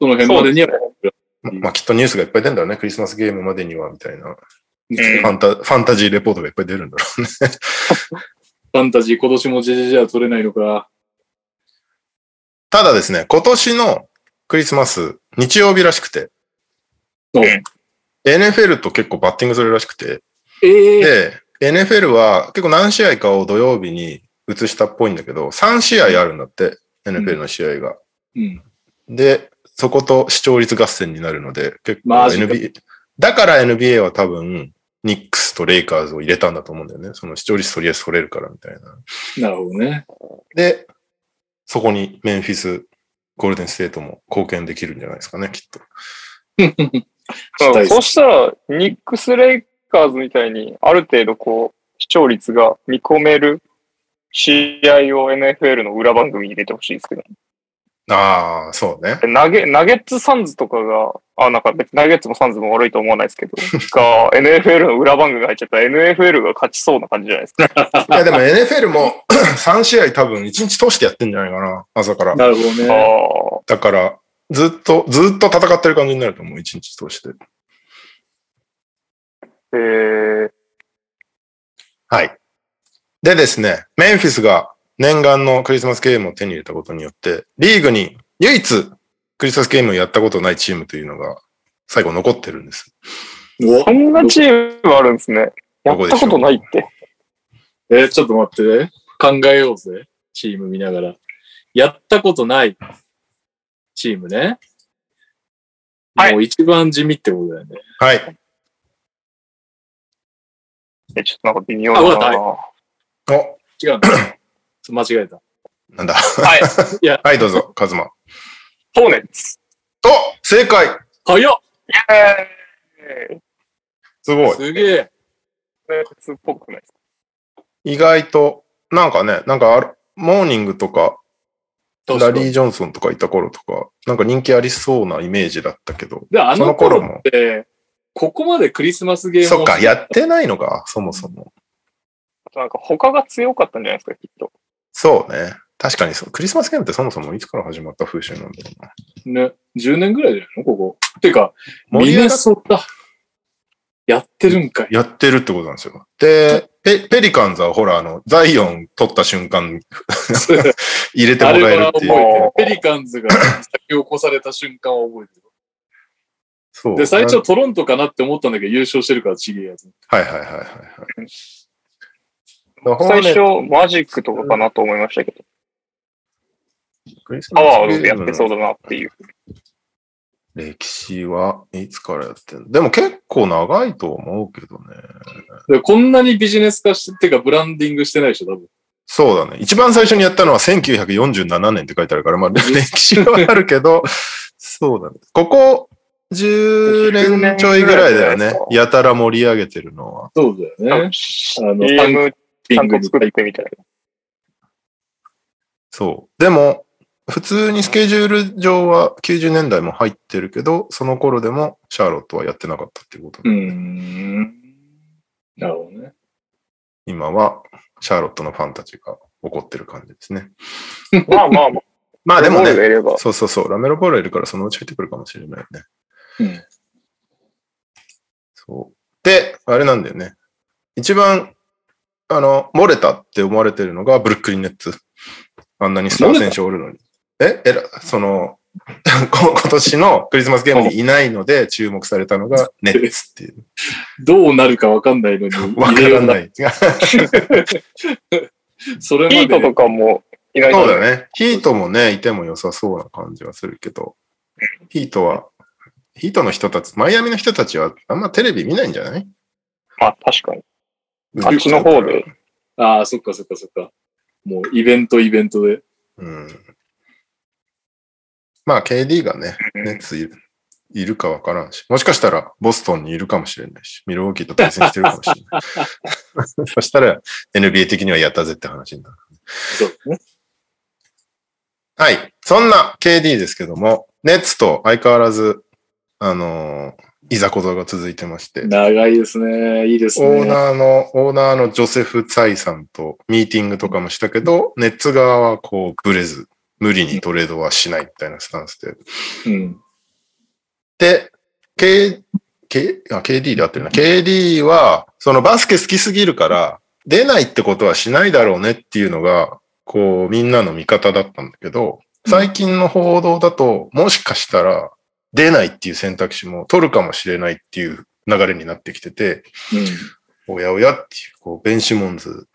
その辺までには、ままあ、きっとニュースがいっぱい出るんだろうね。クリスマスゲームまでには、みたいな。んファンタ、ファンタジーレポートがいっぱい出るんだろうね。ファンタジー今年もジェジェジェは取れないのか。ただですね、今年のクリスマス、日曜日らしくて、NFL と結構バッティングするらしくて、ええで、NFL は結構何試合かを土曜日に移したっぽいんだけど、3試合あるんだって、NFL の試合が。うん。で、そこと視聴率合戦になるので、結構 NBA、だから NBA は多分、ニックスとレイカーズを入れたんだと思うんだよね。その視聴率とりあえず取れるからみたいな。なるほどね。で、そこにメンフィス、ゴールデンステートも貢献できるんじゃないですかね、きっと。うんそうしたら、ニックス・レイカーズみたいに、ある程度こう、視聴率が見込める試合を NFL の裏番組に入れてほしいですけど。ああ、そうね。ナゲナゲッツ・サンズとかが、あ、なんか別にナゲッツもサンズも悪いと思わないですけど、が NFL の裏番組が入っちゃったら NFL が勝ちそうな感じじゃないですか。いや、でも NFL も 3試合多分1日通してやってんじゃないかな、朝から。なるほどね。ああ。だから、ずっと、ずっと戦ってる感じになると思う、1日通して。えー、はい。でですね、メンフィスが念願のクリスマスゲームを手に入れたことによって、リーグに唯一クリスマスゲームをやったことないチームというのが最後残ってるんです。おそんなチームあるんですね。やったことないって。えーちょっと待って、考えようぜ。チーム見ながら。やったことないチームね。はいもう一番地味ってことだよね。はい。え、ちょっとなんか微妙だあわかな。お、違うんだ。間違えた。なんだ？はい。はい、どうぞ、カズマ。ホーネッツ。お正解早っイェーイすごい。すげえ。ホーネッツっぽくないですか？意外と、なんかね、なんかある、モーニングとか、ラリー・ジョンソンとかいた頃とか、なんか人気ありそうなイメージだったけど、で、あその頃もここまでクリスマスゲームをそっか、やってないのか、そもそも。あとなんか他が強かったんじゃないですか、きっと。そうね。確かにそう。クリスマスゲームってそもそもいつから始まった風習なんだろうな。ね、10年ぐらいじゃないの？ここ。てか、ミネソタ。やってるんかい。やってるってことなんですよ。で、ペペリカンズはほら、あの、ザイオン取った瞬間、入れてもあれらえるは覚えてっていう。る。ペリカンズが先を越された瞬間は覚えてる。そう。で、最初トロントかなって思ったんだけど、優勝してるからちげえやつ。はいはいはいはいはい。最初、マジックとかかなと思いましたけど、パワームーでやってそうだなっていう。歴史はいつからやってんの？でも結構長いと思うけどね。でこんなにビジネス化して、てかブランディングしてないでしょ、多分。そうだね。一番最初にやったのは1947年って書いてあるから、まあ 歴史はあるけど、そうだね。ここ10年ちょいぐらいだよね。やたら盛り上げてるのは。そうだよね。あの、ちゃんと作ってみたいな。そう。でも、普通にスケジュール上は90年代も入ってるけど、その頃でもシャーロットはやってなかったっていうことうで、ん。なるほどね。今はシャーロットのファンたちが怒ってる感じですね。まあまあまあ。まあでもね。そうそうそう、ラメロボールいるからそのうち入ってくるかもしれないよね。うん。そう。で、あれなんだよね。一番、あの、漏れたって思われてるのがブルックリンネッツ。あんなにスター選手おるのに。え？えら、その、こ今年のクリスマスゲームにいないので注目されたのが ネッツっていう。どうなるかわかんないのに。わからない。い。それまで。ヒートとかもいないそうだね。ヒートもね、いても良さそうな感じはするけど、ヒートは、ヒートの人たち、マイアミの人たちはあんまテレビ見ないんじゃない？まあ確かに。あっちの方で？ああ、そっかそっかそっか。もうイベントイベントで。うん。まあ、KD がね、うんネッツいるいるかわからんし、もしかしたらボストンにいるかもしれないし、ミルウォーキーと対戦してるかもしれない。そしたら NBA 的にはやったぜって話になる。そうね。はい。そんな KD ですけども、ネッツと相変わらず、あのーいざこざが続いてまして、長いですね。いいですね。オーナーの、オーナーのジョセフ・ツァイさんとミーティングとかもしたけど、ネッツ側はこう、ブレず、無理にトレードはしないみたいなスタンスで。うん。で、K、K、あ、KD で合ってるな。KD は、そのバスケ好きすぎるから、出ないってことはしないだろうねっていうのが、こう、みんなの見方だったんだけど、最近の報道だと、もしかしたら、出ないっていう選択肢も取るかもしれないっていう流れになってきてて、おやおやっていう、こう、ベンシモンズ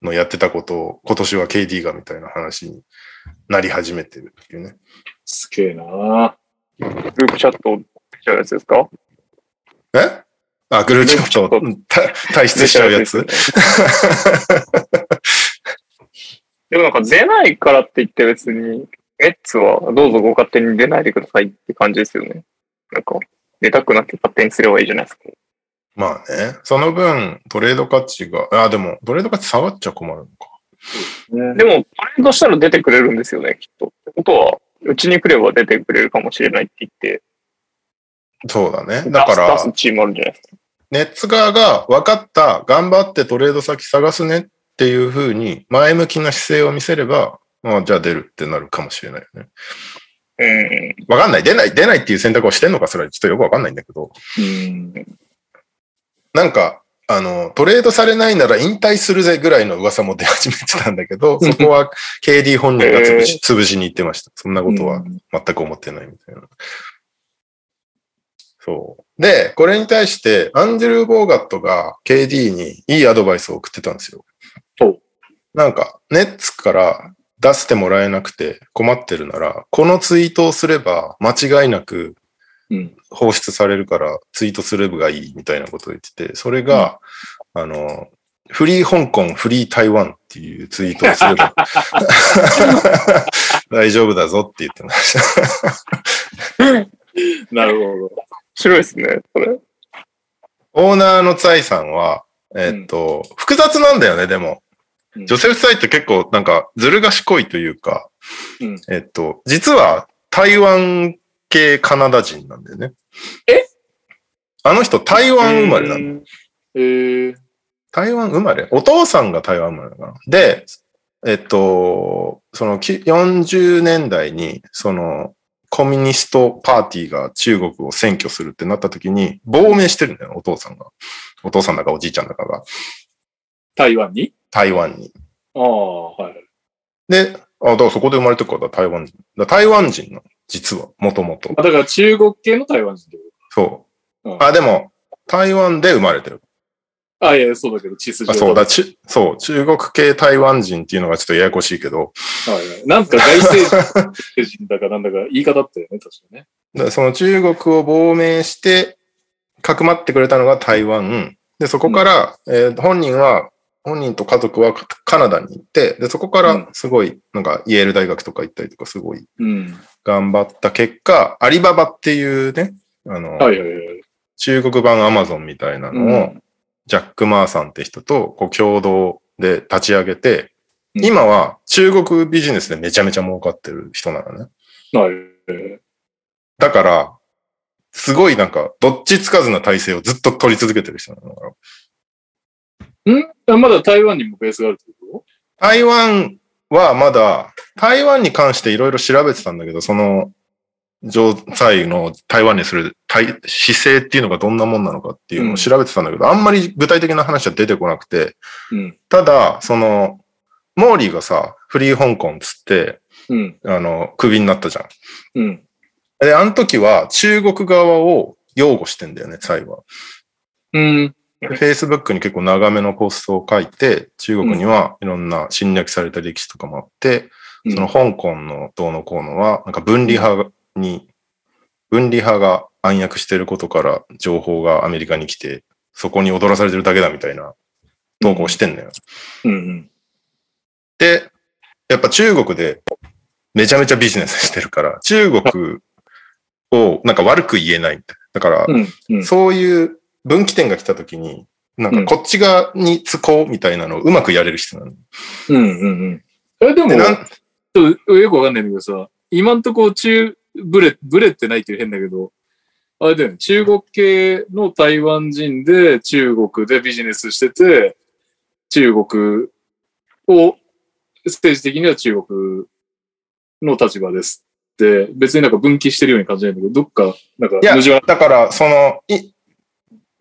のやってたことを、今年は KD がみたいな話になり始めてるっていうね。すげえな。グループチャットしちゃうやつですか？え？あ、グルーチャット退出しちゃうやつ？でもなんか出ないからって言って別に、エッツはどうぞご勝手に出ないでくださいって感じですよね。なんか、出たくなって勝手にすればいいじゃないですか。まあね。その分、トレード価値が、あ、でも、トレード価値下がっちゃ困るのか。ねでも、トレードしたら出てくれるんですよね、きっと。ってことは、うちに来れば出てくれるかもしれないって言って、そうだね。だから、すチームあるじゃないですか。ネッツ側が分かった、頑張ってトレード先探すねっていうふうに、前向きな姿勢を見せれば、まあ、じゃあ出るってなるかもしれないよね。うん。分かんない。出ない、出ないっていう選択をしてんのか、それはちょっとよく分かんないんだけど、うん。なんか、あの、トレードされないなら引退するぜぐらいの噂も出始めてたんだけど、そこは KD 本人が潰し、潰しに行ってました。そんなことは全く思ってないみたいな。そう。で、これに対して、アンジェル・ボーガットが KD にいいアドバイスを送ってたんですよお。なんか、ネッツから出してもらえなくて困ってるなら、このツイートをすれば間違いなくうん。放出されるからツイートすればいいみたいなことを言ってて、それが、あの、フリー香港、フリー台湾っていうツイートをすれば 大丈夫だぞって言ってました。なるほど。面白いですね、それ。オーナーのツァイさんは、えっと、複雑なんだよね、でも。うんジョセフ・ツァイって結構なんかずる賢いというか、うんえっと、実は台湾系カナダ人なんだよね。え？あの人台湾生まれなの。えー、台湾生まれ？お父さんが台湾生まれだな？で、えっと、そのき40年代に、その、コミュニストパーティーが中国を占拠するってなった時に、亡命してるんだよ、お父さんが。お父さんだかおじいちゃんだかが、台湾に？台湾に。ああ、はい。で、あ、だからそこで生まれてるから台湾人。だ台湾人なの、実は、もともと。あだから中国系の台湾人ってこそう。と、うん、あ、でも、台湾で生まれてる。あ、いや、そうだけど、地図上あそうだ、ち、そう、中国系台湾人っていうのがちょっとややこしいけど、はいはい。なんか外政人だか なんだか言い方あったよね、確かね。だその中国を亡命して、かくまってくれたのが台湾。で、そこから、えー本人は、本人と家族はカカナダに行って、で、そこからすごい、なんか、イェール大学とか行ったりとか、すごいうん。頑張った結果、アリババっていうね、あの。中国版アマゾンみたいなのを、うんジャック・マーさんって人とこう共同で立ち上げて、うん今は中国ビジネスでめちゃめちゃ儲かってる人なのね。はい。だから、すごいなんか、どっちつかずな体制をずっと取り続けてる人なのかな。ん？まだ台湾にもベースがあるってこ台湾はまだ、台湾に関していろいろ調べてたんだけど、その、状態の台湾にする体姿勢っていうのがどんなもんなのかっていうのを調べてたんだけど、あんまり具体的な話は出てこなくて、とうん。ただ、その、モーリーがさ、フリー香港つって、うん。あの、クビになったじゃん。うん。で、あの時は中国側を擁護してんだよね、最後は。うん。Facebook に結構長めのポストを書いて、中国にはいろんな侵略された歴史とかもあって、その香港のどうのこうのは、なんか分離派に、分離派が暗躍してることから情報がアメリカに来て、そこに踊らされてるだけだみたいな投稿してんだよ。うんうん。で、やっぱ中国でめちゃめちゃビジネスしてるから、中国をなんか悪く言えない。だから。そういう分岐点が来た時に、なんかこっち側につこうみたいなのをうまくやれる人なの。うんうんうん。え、でも、ちょんっとよくわかんないんだけどさ、今んとこ中、ブレ、ブレってないっていう変だけど、あれだよね、中国系の台湾人で中国でビジネスしてて、中国を、ステージ的には中国の立場ですって、別になんか分岐してるように感じないんだけど、どっか、なんかいやだから、その、い、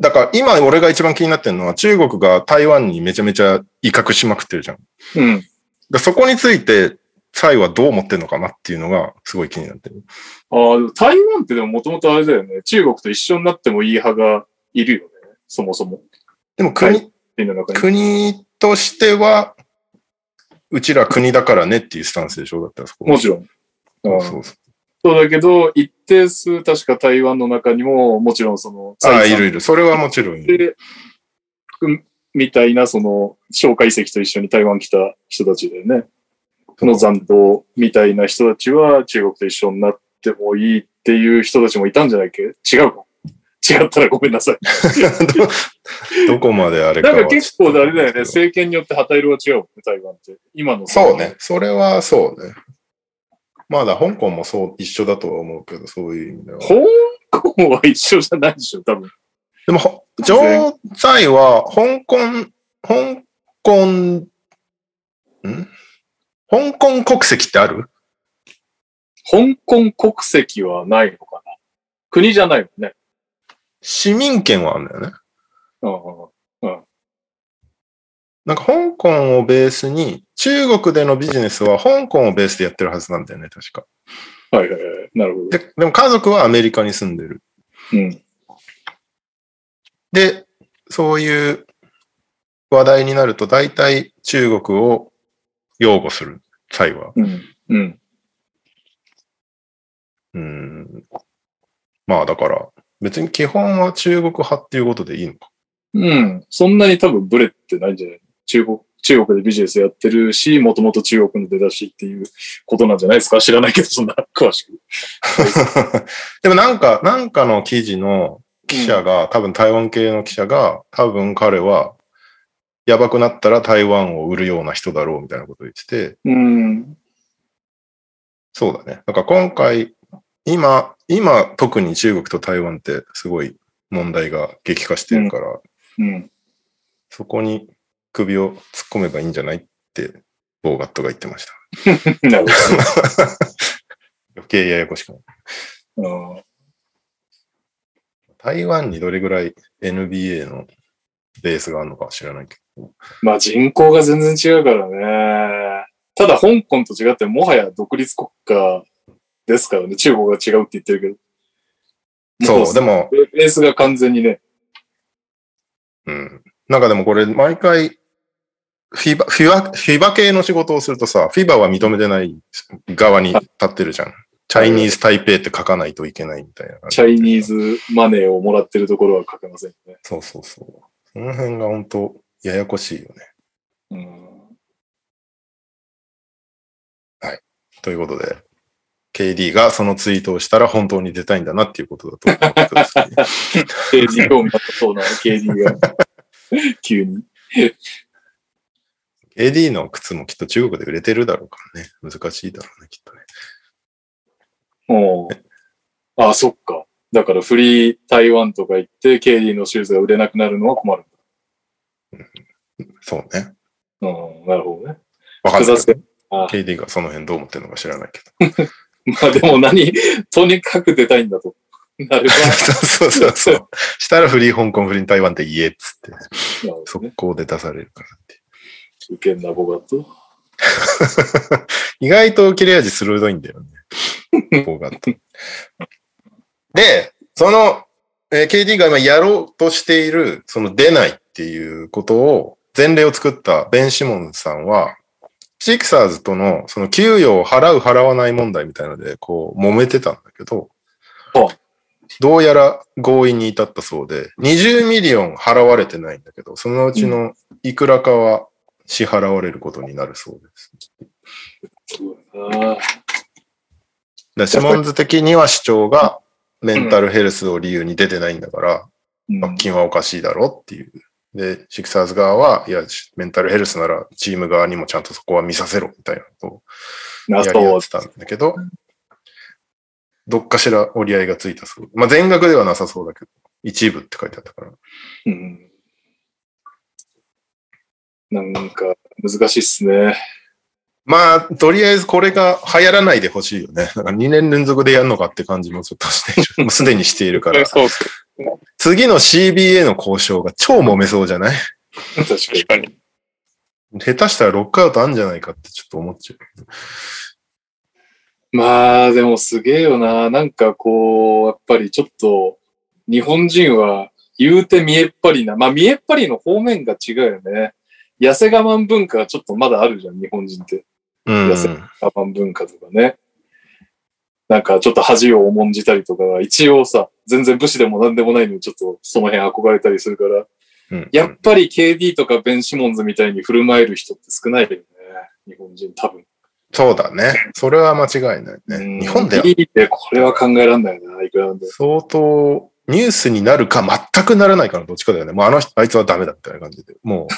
だから今俺が一番気になってるのは中国が台湾にめちゃめちゃ威嚇しまくってるじゃん。うん。でそこについて、蔡はどう思ってるのかなっていうのがすごい気になってる。ああ、台湾ってでももともとあれだよね、中国と一緒になってもいい派がいるよね、そもそも。でも国、国としては、うちら国だからねっていうスタンスでしょ？だってあそこ。もちろんそうそうそう。だけど、一定数確か台湾の中にも、もちろんその、ああ、いるいる。それはもちろん。で、うんみたいな、その、蒋介石と一緒に台湾来た人たちだよね。その残党みたいな人たちは中国と一緒になってもいいっていう人たちもいたんじゃないっけ？違うか？違ったらごめんなさい。どこまであれかはなんか結構あれだよね、政権によって旗色は違うもんね、台湾って。今のそうね。。それはそうね。まだ香港もそう、一緒だとは思うけど、そういう意味では。香港は一緒じゃないでしょ、多分。でも、ほ常在は、香港、香港、ん？香港国籍ってある？香港国籍はないのかな国じゃないもんね。市民権はあるんだよね。うんなんか香港をベースに、中国でのビジネスは香港をベースでやってるはずなんだよね、確か。はいはいはい。なるほど。で、でも家族はアメリカに住んでる。うん。で、そういう話題になると、大体中国を擁護する際は。うん。うん。うん。まあだから、別に基本は中国派っていうことでいいのか。うん。そんなに多分ブレってないんじゃない？中国、中国でビジネスやってるし、もともと中国の出だしっていうことなんじゃないですか？知らないけど、そんな詳しく。でもなんか、なんかの記事の記者が、多分台湾系の記者が、多分彼は、やばくなったら台湾を売るような人だろうみたいなことを言ってて、うん。そうだね。だから今回、今、今特に中国と台湾ってすごい問題が激化してるから、うん。そこに首を突っ込めばいいんじゃないって、ボーガットが言ってました。なるほ 余計ややこしくなる。ど。うん台湾にどれぐらい NBA のベースがあるのかは知らないけど。まあ人口が全然違うからね。ただ香港と違ってもはや独立国家ですからね。中国が違うって言ってるけど。そう、でも、ベベースが完全にね。うん。なんかでもこれ、毎回、フィバ、フィバ、フィバ系の仕事をするとさ、フィバは認めてない側に立ってるじゃん。チャイニーズ・タイペイって書かないといけないみたいな。チャイニーズマネーをもらってるところは書けませんね。そうそうそう。その辺が本当ややこしいよね。うん。ということで、KD がそのツイートをしたら本当に出たいんだなっていうことだと思うことですけど KD 興味あったそうな、KD が。急に。KD の靴もきっと中国で売れてるだろうからね。難しいだろうね、きっとね。おーあ、そっか。だからフリー台湾とか行って KD のシューズが売れなくなるのは困る。そうね。うん、なるほどね。わかんない KD がその辺どう思ってるのか知らないけど。まあでも何、とにかく出たいんだと。なる そうそうそうそう。したらフリー香港、フリー台湾って言えっつって、ほど。速攻で出されるからって。受けんなボガと。意外と切れ味鋭いんだよね。ボガット。で、その、えー KD が今やろうとしている、その出ないっていうことを、前例を作ったベン・シモンズさんは、シクサーズとのその給与を払う払わない問題みたいなので、こう、揉めてたんだけどは、どうやら合意に至ったそうで、20ミリオン払われてないんだけど、そのうちのいくらかは支払われることになるそうです。あでシモンズ的には主張がメンタルヘルスを理由に出てないんだから、うん罰金はおかしいだろっていう。で、シクサーズ側は、いや、メンタルヘルスならチーム側にもちゃんとそこは見させろみたいなことをなやり合ってたんだけど、どっかしら折り合いがついたそう。まあ、全額ではなさそうだけど、一部って書いてあったから。うんなんか、難しいっすね。まあ、とりあえずこれが流行らないでほしいよね。なんか2年連続でやるのかって感じもちょっとして。もうすでにしているから。そうっす。次の CBA の交渉が超揉めそうじゃない？確かに。下手したらロックアウトあるんじゃないかってちょっと思っちゃう。まあ、でもすげえよな。なんかこう、やっぱりちょっと、日本人は言うて見えっ張りな。まあ見えっ張りの方面が違うよね。痩せ我慢文化がちょっとまだあるじゃん、日本人って。うん。痩せ我慢文化とかね。なんかちょっと恥を重んじたりとかが、一応さ、全然武士でも何でもないのにちょっとその辺憧れたりするから、うんやっぱり KD とかベン・シモンズみたいに振る舞える人って少ないよね。日本人多分。そうだね。それは間違いないうんね。日本では KD ってこれは考えらんないな、いくらなんでも。相当ニュースになるか全くならないかのどっちかだよね。もうあの人、あいつはダメだみたいな感じで。もう、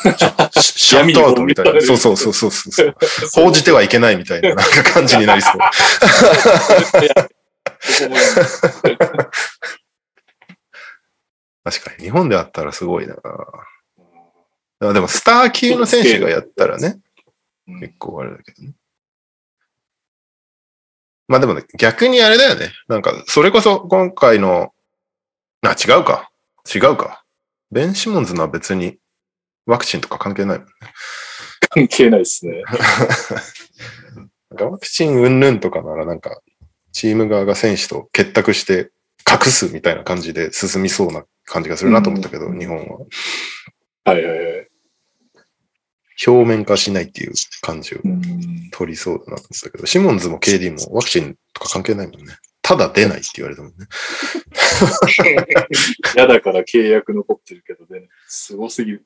シャッ トアウトみたいな。そうそうそうそうそう。報じてはいけないみたいななんか感じになりそう。確かに。日本であったらすごいな。あでも、スター級の選手がやったらね、うん結構あれだけどね。まあでもね、逆にあれだよね。なんか、それこそ今回の、あ、違うか。違うか。ベン・シモンズのは別にワクチンとか関係ないもんね。関係ないですね。なんかワクチン云々とかならなんか、チーム側が選手と結託して隠すみたいな感じで進みそうな感じがするなと思ったけど、うん日本は。はいはいはい。表面化しないっていう感じをうん取りそうだなと思ったけど、シモンズも KD もワクチンとか関係ないもんね。ただ出ないって言われたもんね。嫌だから契約残ってるけどね。すごすぎる。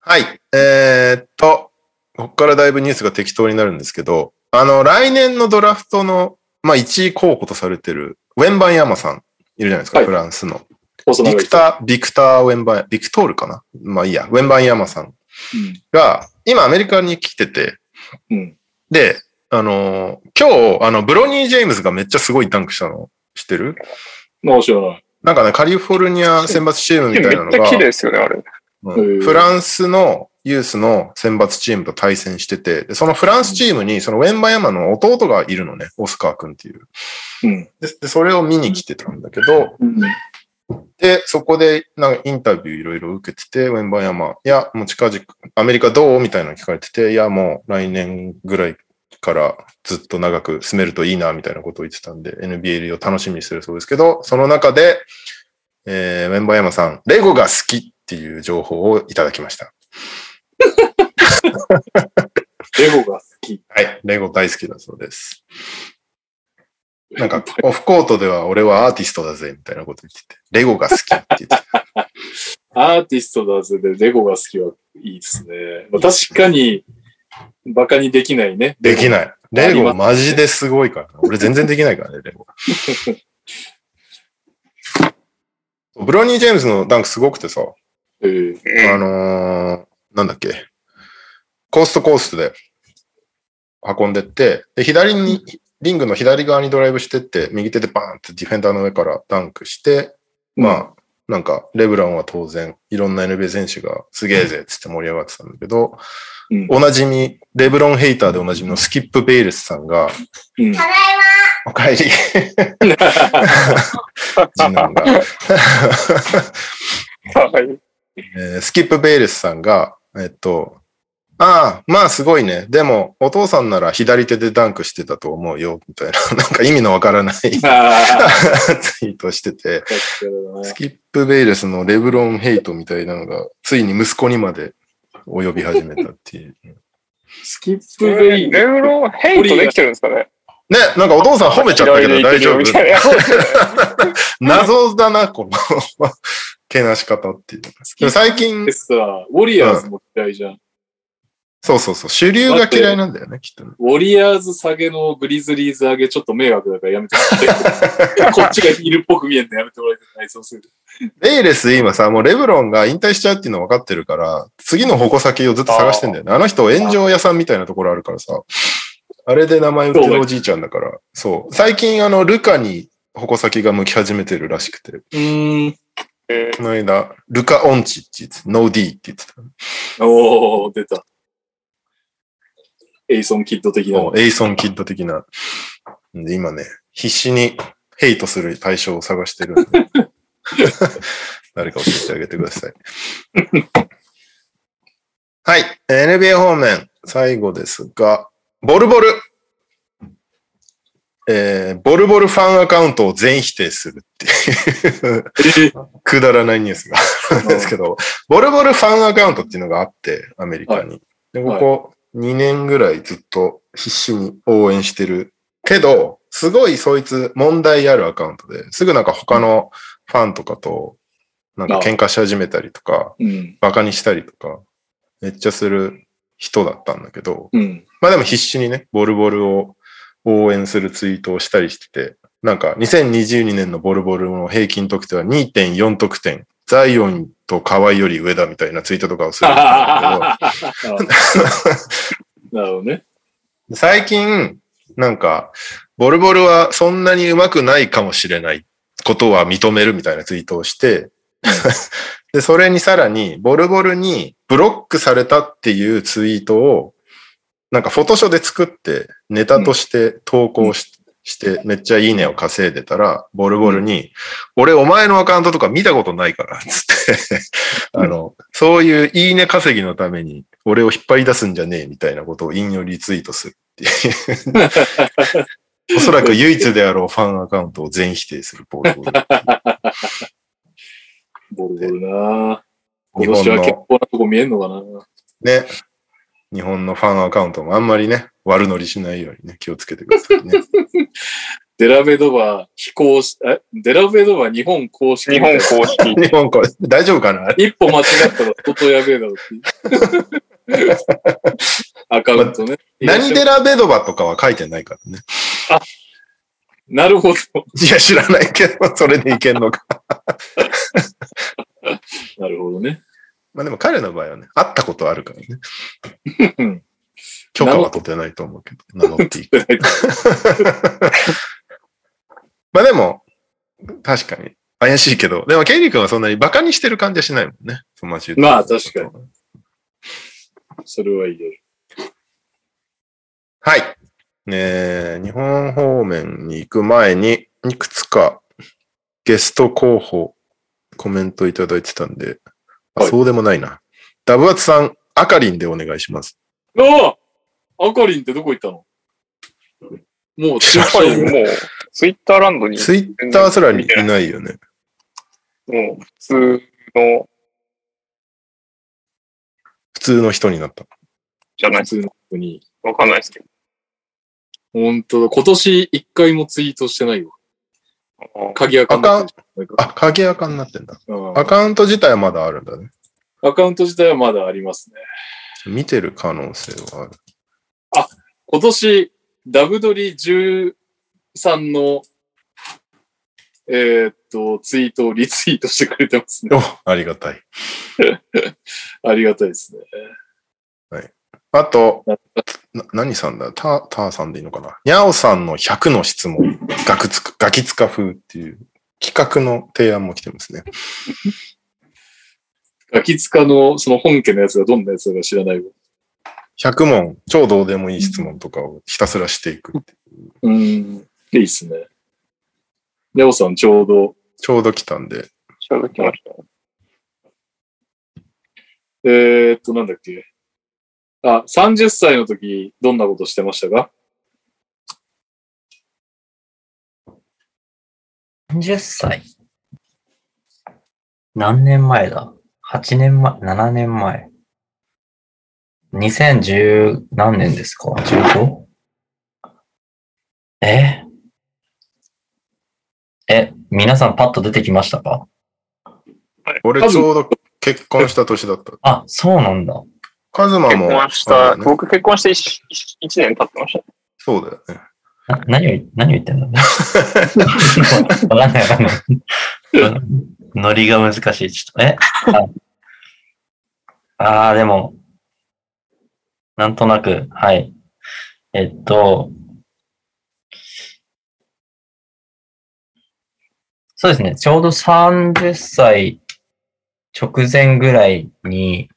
はい。えーっと、ここからだいぶニュースが適当になるんですけど、あの、来年のドラフトの、まあ、1位候補とされてる、ウェンバンヤマさん、いるじゃないですか、はいフランスの。ビクター、ビクター・ウェンバン、ビクトールかな？まあいいや、ウェンバンヤマさんが、今アメリカに来てて、うん。うん。で、あのー今日、あの、ブロニー・ジェームズがめっちゃすごいダンクしたの知ってる？まあ知らない。なんかね、カリフォルニア選抜チームみたいなのがめっちゃ綺麗、ですよね、あれ。フランスのユースの選抜チームと対戦してて、でそのフランスチームにそのウェンバヤマの弟がいるのね、オスカー君っていう。うん。でで、それを見に来てたんだけど、うん。で、そこでなんかインタビューいろいろ受けてて、ウェンバヤマ、いや、もう近々、アメリカどう？みたいなの聞かれてて、いや、もう来年ぐらいからずっと長く住めるといいな、みたいなことを言ってたんで、NBA を楽しみにしてるそうですけど、その中で、えー、ウェンバヤマさん、レゴが好きっていう情報をいただきました。レゴが好き。はい、レゴ大好きだそうです。なんか、オフコートでは俺はアーティストだぜ、みたいなこと言ってて、レゴが好きって言ってて。アーティストだぜでレゴが好きはいいですね。まあ、確かに、バカにできないね。できない。レゴマジですごいからな。俺全然できないからね、レゴ。ブロニー・ジェームズのダンクすごくてさ、えーあのー、なんだっけ、コーストコーストで運んでって、で、左に、リングの左側にドライブしてって、右手でバーンってディフェンダーの上からダンクして、まあ、なんか、レブランは当然、いろんな NBA 選手がすげえぜっつって盛り上がってたんだけど、うん。おなじみ、レブロンヘイターでおなじみのスキップ・ベイルスさんが、うん。お帰り。次男が。はい。えースキップ・ベイルスさんが、えっと、ああ、まあすごいね。でも、お父さんなら左手でダンクしてたと思うよ、みたいな、なんか意味のわからない。ツイあートしてて、スキップ・ベイルスのレブロン・ヘイトみたいなのが、ついに息子にまで及び始めたっていう。スキップベイレブロンヘイトできてるんですかねね、なんかお父さん褒めちゃったけど大丈夫？謎だな、この けなし方っていう。最近で、さ、ウォリアーズも嫌いじゃん。そうそうそう、主流が嫌いなんだよね、きっとね。ウォリアーズ下げのグリズリーズ上げちょっと迷惑だからやめてもらって。こっちがヒールっぽく見えんのやめてもらいたい。そうする。ベイレス今さ、もうレブロンが引退しちゃうっていうの分かってるから、次の矛先をずっと探してんだよね。あの人炎上屋さんみたいなところあるからさ、あれで名前売ってるおじいちゃんだから、そう。最近あの、ルカに矛先が向き始めてるらしくて、うーん。えこの間、ルカ・オンチって言ってた、 no D って言ってた。おー、出た。エイソンキッド的な。エイソン・キッド的な。んで、今ね、必死にヘイトする対象を探してるんで。誰か教えてあげてください。はい。えー NBA 方面、最後ですが、ボルボル。えーボルボルファンアカウントを全否定するっていうくだらないニュースがあるんですけど、ボルボルファンアカウントっていうのがあって、アメリカに。で、ここ2年ぐらいずっと必死に応援してる。けど、すごいそいつ問題あるアカウントで、すぐなんか他のファンとかと、なんか喧嘩し始めたりとか、うん。バカにしたりとか、めっちゃする人だったんだけど、うん。まあでも必死にね、ボルボルを応援するツイートをしたりしてて、なんか2022年のボルボルの平均得点は2.4得点。ザイオンと河合より上だみたいなツイートとかをするんだけど、なるほどね。最近、なんか、ボルボルはそんなに上手くないかもしれないことは認めるみたいなツイートをして、で、それにさらに、ボルボルにブロックされたっていうツイートを、なんかフォトショで作ってネタとして投稿し,、してめっちゃいいねを稼いでたら、ボルボルに、俺お前のアカウントとか見たことないから、つって、あの、そういういいね稼ぎのために俺を引っ張り出すんじゃねえみたいなことを引用リツイートするっていう。おそらく唯一であろうファンアカウントを全否定するボルボル。ボルボルな。日今年は結構なとこ見えんのかな。ね、日本のファンアカウントもあんまりね、悪乗りしないようにね、気をつけてくださいね。デラベドバ非公式、え？デラベドバ日本公式。日本公式。日本これ、大丈夫かな？一歩間違ったら相当やべえだろって。アカウントね。何デラベドバとかは書いてないからね。なるほど。いや、知らないけど、それでいけんのか。なるほどね。まあでも彼の場合はね、会ったことあるからね。許可は取ってないと思うけど、名乗っていい。まあでも、確かに怪しいけど、でもケイリー君はそんなにバカにしてる感じはしないもんね。友達まあ確かに。それは言える。はい。えー日本方面に行く前に、いくつかゲスト候補コメントいただいてたんで、あはいそうでもないな。ダブアツさん、あかりんでお願いします。ああアカリンってどこ行ったの？もう、やっぱりもう、ツイッターランドに、ツイッターすらにいないよね。もう普通の、普通の人になった。じゃないです普通の人に。わかんないですけど。本当だ。今年一回もツイートしてないよ。鍵アカウントアあ、鍵アカになってんだ。うんアカウント自体はまだあるんだね。アカウント自体はまだありますね。見てる可能性はある。今年ダブドリ13の、えーっと、ツイートをリツイートしてくれてますね。お、ありがたい。ありがたいですね。あと、な何さんだ？タターさんでいいのかな？にゃおさんの100の質問、ガクつか、ガキつか風っていう企画の提案も来てますね。ガキツカのその本家のやつがどんなやつだか知らないわ。100問、超どうでもいい質問とかをひたすらしていくっていう。うん。いいっすね。レオさんちょうど、ちょうど来たんで、ちょうど来ました。えーっと、なんだっけ。あ、30歳の時、どんなことしてましたか？30歳。何年前だ ?8 年前、7年前。2010何年ですか ?15? え？え、皆さんパッと出てきましたか？俺ちょうど結婚した年だった。あ、そうなんだ。カズマ結も、婚した、ね僕結婚して 1, 年経ってました。そうだよね。な何を、何を言ってんのわかんないわかんない。ノリが難しい。ちょっと、え？ああー、でも、なんとなく、はい。えっと、そうですね。ちょうど30歳直前ぐらいに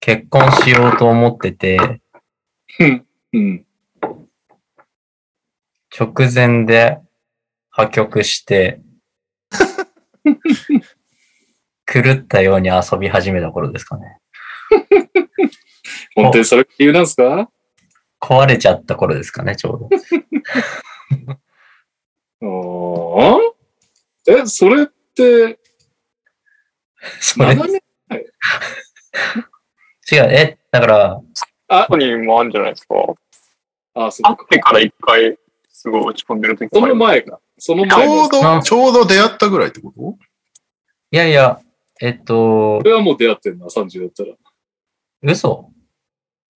結婚しようと思ってて、うん。直前で破局して、狂ったように遊び始めた頃ですかね。本当にそれ理由なんですか？壊れちゃった頃ですかね、ちょうど。ああえ、それって、それ7年違う、え、だから、あこ、こにもあるんじゃないですか？あ、そ会うか。ってから一回、すごい落ち込んでる時その前か。そのち前の。ょうど、ちょうど出会ったぐらいってこと？いやいや、えっとこ、れはもう出会ってんな、30だったら。嘘？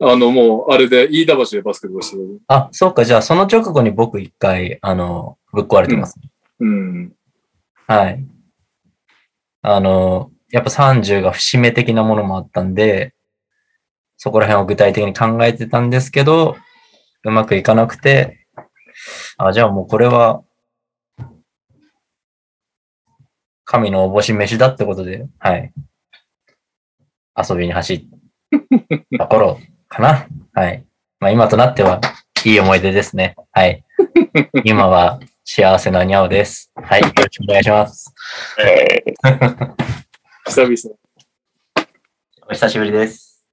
あの、もう、あれで、飯田橋でバスケットしてる。あ、そうか、じゃあその直後に僕一回、あの、ぶっ壊れてます。うん。はい。あの、やっぱ30が節目的なものもあったんで、そこら辺を具体的に考えてたんですけど、うまくいかなくて、あ、じゃあもうこれは、神のおぼし飯だってことで、はい。遊びに走っ た頃かな。はい。まあ今となっては、いい思い出ですね。はい。今は幸せなにゃおです。はい。よろしくお願いします。え久々。お久しぶりです。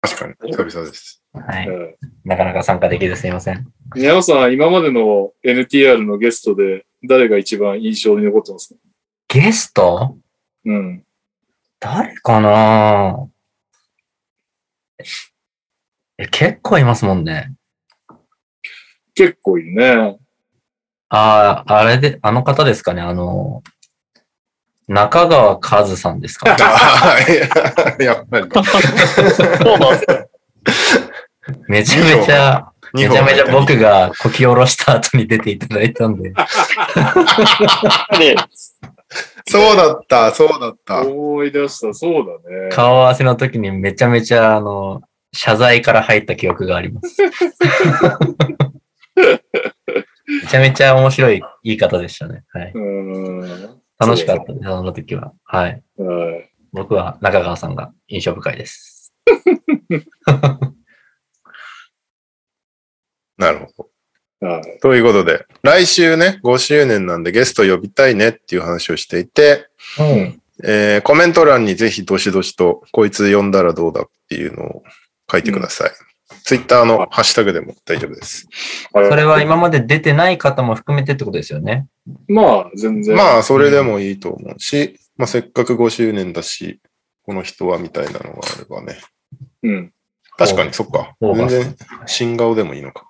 確かに、久々です。はい。うんなかなか参加できずすいません。宮尾さん、今までの NTR のゲストで、誰が一番印象に残ってますか？ゲスト？うん。誰かな？え、結構いますもんね。結構いるね。ああ、あれで、あの方ですかね、あの、中川和さんですか ややっぱり。ーそうなんですね。めちゃめちゃ、めちゃめちゃ僕がこき下ろした後に出ていただいたんで。で、そうだった、そうだった。思い出した、そうだね。顔合わせの時にめちゃめちゃ、あの、謝罪から入った記憶があります。めちゃめちゃ面白い言い方でしたね。はい。うーん。楽しかったです、その時は。はい。はい。僕は中川さんが印象深いです。なるほど。はい。ということで、来週ね、5周年なんでゲスト呼びたいねっていう話をしていて、うん。えーコメント欄にぜひどしどしと、こいつ呼んだらどうだっていうのを書いてください。ツイッターのハッシュタグでも大丈夫です。それは今まで出てない方も含めてってことですよね。まあ、全然。まあ、それでもいいと思うし、まあ、せっかく5周年だし、この人はみたいなのがあればね。うん。確かに、そっか。全然、新顔でもいいのか。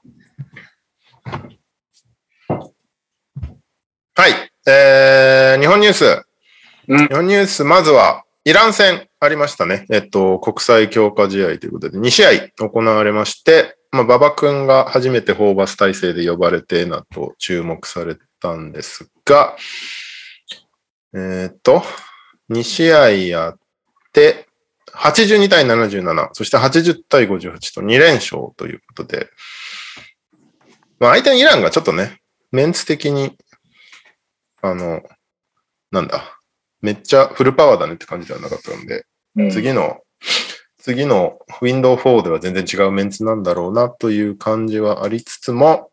はい。えー、日本ニュース。うん日本ニュース、まずは、イラン戦、ありましたね。えっと、国際強化試合ということで、2試合行われまして、まあ、馬場くんが初めてホーバス体制で呼ばれてなと注目されたんですが、えっと、2試合やって、82対77、そして80対58と2連勝ということで、まあ、相手のイランがちょっとね、メンツ的に、あの、なんだ、めっちゃフルパワーだねって感じではなかったので、うん次の、次の Windows 4では全然違うメンツなんだろうなという感じはありつつも、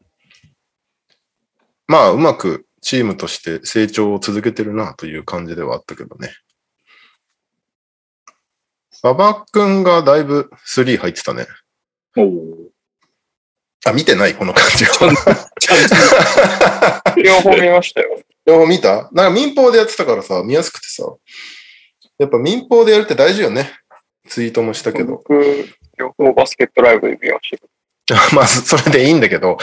まあ、うまくチームとして成長を続けてるなという感じではあったけどね。馬場くんがだいぶ3入ってたね。おーあ、見てないこの感じは。両方見ましたよ。両方見た？なんか民放でやってたからさ、見やすくてさ。やっぱ民放でやるって大事よね。ツイートもしたけど。僕、両方バスケットライブで見ました。まあ、それでいいんだけど、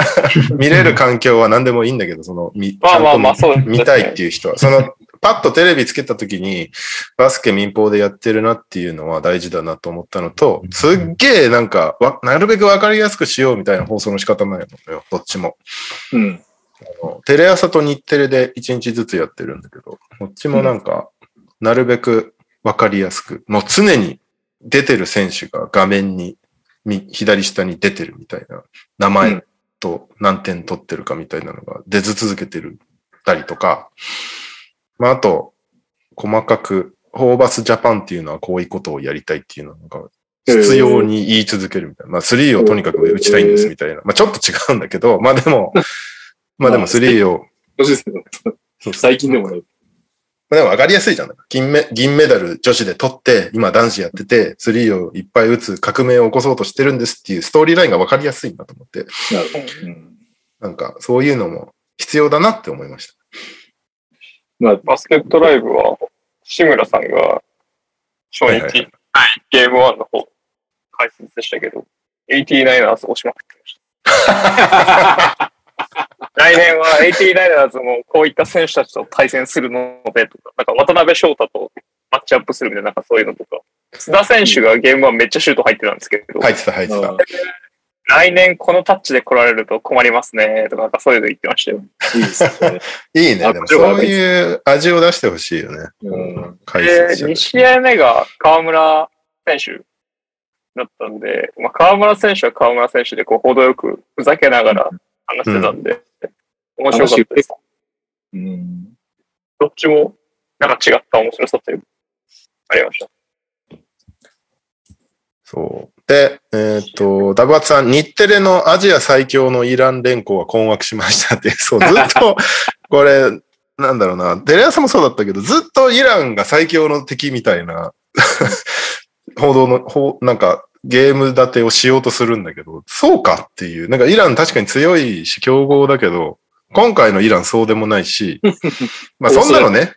見れる環境は何でもいいんだけど、その、みまあまあまあ、そうね。見たいっていう人は、その、パッとテレビつけた時に、バスケ民放でやってるなっていうのは大事だなと思ったのと、すっげえなんか、わなるべくわかりやすくしようみたいな放送の仕方なんよ、どっちも。うん。あのテレ朝と日テレで1日ずつやってるんだけど、こっちもなんか、なるべくわかりやすく、もう常に出てる選手が画面に、み左下に出てるみたいな、名前と何点取ってるかみたいなのが出続けてるたりとか、まあ、あと、細かく、ホーバスジャパンっていうのはこういうことをやりたいっていうのが、必要に言い続けるみたいな。まあ、3をとにかく打ちたいんですみたいな。まあ、ちょっと違うんだけど、まあでも、まあでも3を、そうですねそう最近でもない。まあでも分かりやすいじゃん。銀メ銀メダル女子で取って、今男子やってて、スリーをいっぱい打つ革命を起こそうとしてるんですっていうストーリーラインが分かりやすいなと思って、なるほど。うんなんかそういうのも必要だなって思いました。まあ、バスケットライブは、志村さんが、初はいはい日、ゲーム1の方、解説でしたけど、89ers 押しまくってました。来年は 89ers もこういった選手たちと対戦するのでとか、なんか渡辺翔太とマッチアップするみたいな、なんかそういうのとか、須田選手がゲーム1めっちゃシュート入ってたんですけど、入ってた入ってた。あ来年このタッチで来られると困りますね、とか、なんかそういうの言ってましたよ。いいですね。いいね。でもそういう味を出してほしいよね。うん解で、説者2試合目が河村選手だったんで、まあ、河村選手は河村選手でこう程よくふざけながら話してたんで、面白かったです。うん。どっちもなんか違った面白さというかありました。そう。で、えっ、と、ダブアツさん、日テレのアジア最強のイラン連合は困惑しましたって、そう、ずっと、これ、なんだろうな、テレ朝もそうだったけど、ずっとイランが最強の敵みたいな、報道の、ほうなんか、ゲーム立てをしようとするんだけど、そうかっていう、なんかイラン確かに強いし、強豪だけど、今回のイランそうでもないし、まあそんなのね。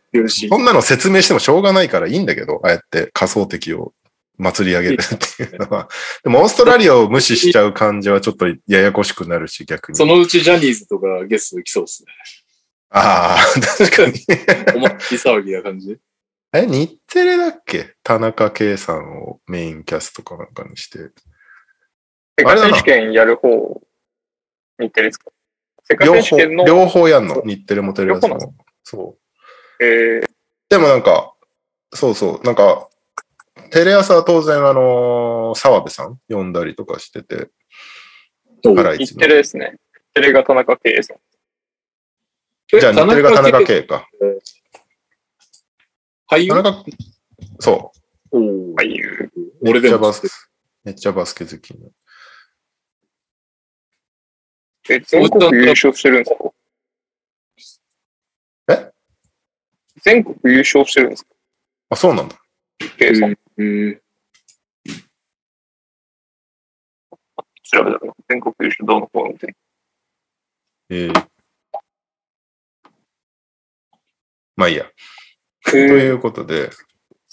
そんなの説明してもしょうがないからいいんだけど、ああやって仮想敵を祭り上げるっていうのは。でもオーストラリアを無視しちゃう感じはちょっとややこしくなるし、逆に。そのうちジャニーズとかゲスト来そうですね。ああ、確かに。お祭り騒ぎな感じ。え、日テレだっけ？田中圭さんをメインキャストかなんかにして。世界選手権やる方、日テレですか？世界両方、選手権の、両方やんの。日テレもテレ朝も。そう。えー、でもなんか、そうそう、なんか、テレ朝は当然あのー澤部さん呼んだりとかしてて、ハライチテレですね。テレが田中圭さん。じゃあ日テレが田中圭か。俳優？田中、そう。おーああいう、俺でもめっちゃバスケ、めっちゃバスケ好きな。え、全国優勝してるんですか？え？全国優勝してるんですか？あ、そうなんだ。圭さん。えー調べたら、全国優勝どうのこうのって。えーまあいいや。とということで、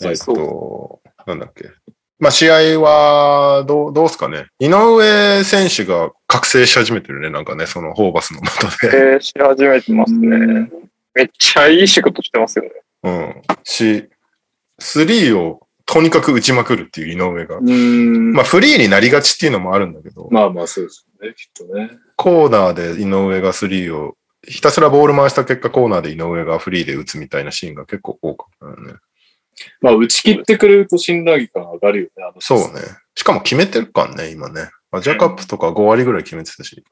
えっそうと、なんだっけ。まあ試合は、どう、どうすかね。井上選手が覚醒し始めてるね。なんかね、そのホーバスの下で。えー、し始めてますうねん。めっちゃいい仕事してますよね。うん。し、スリーをとにかく打ちまくるっていう井上が。まあフリーになりがちっていうのもあるんだけど、まあまあそうですよね、きっとね。コーナーで井上がスリーを、ひたすらボール回した結果コーナーで井上がフリーで打つみたいなシーンが結構多かったよね。まあ打ち切ってくれると信頼感上がるよね、あのそうね。しかも決めてるからね、今ね。アジアカップとか5割ぐらい決めてたし。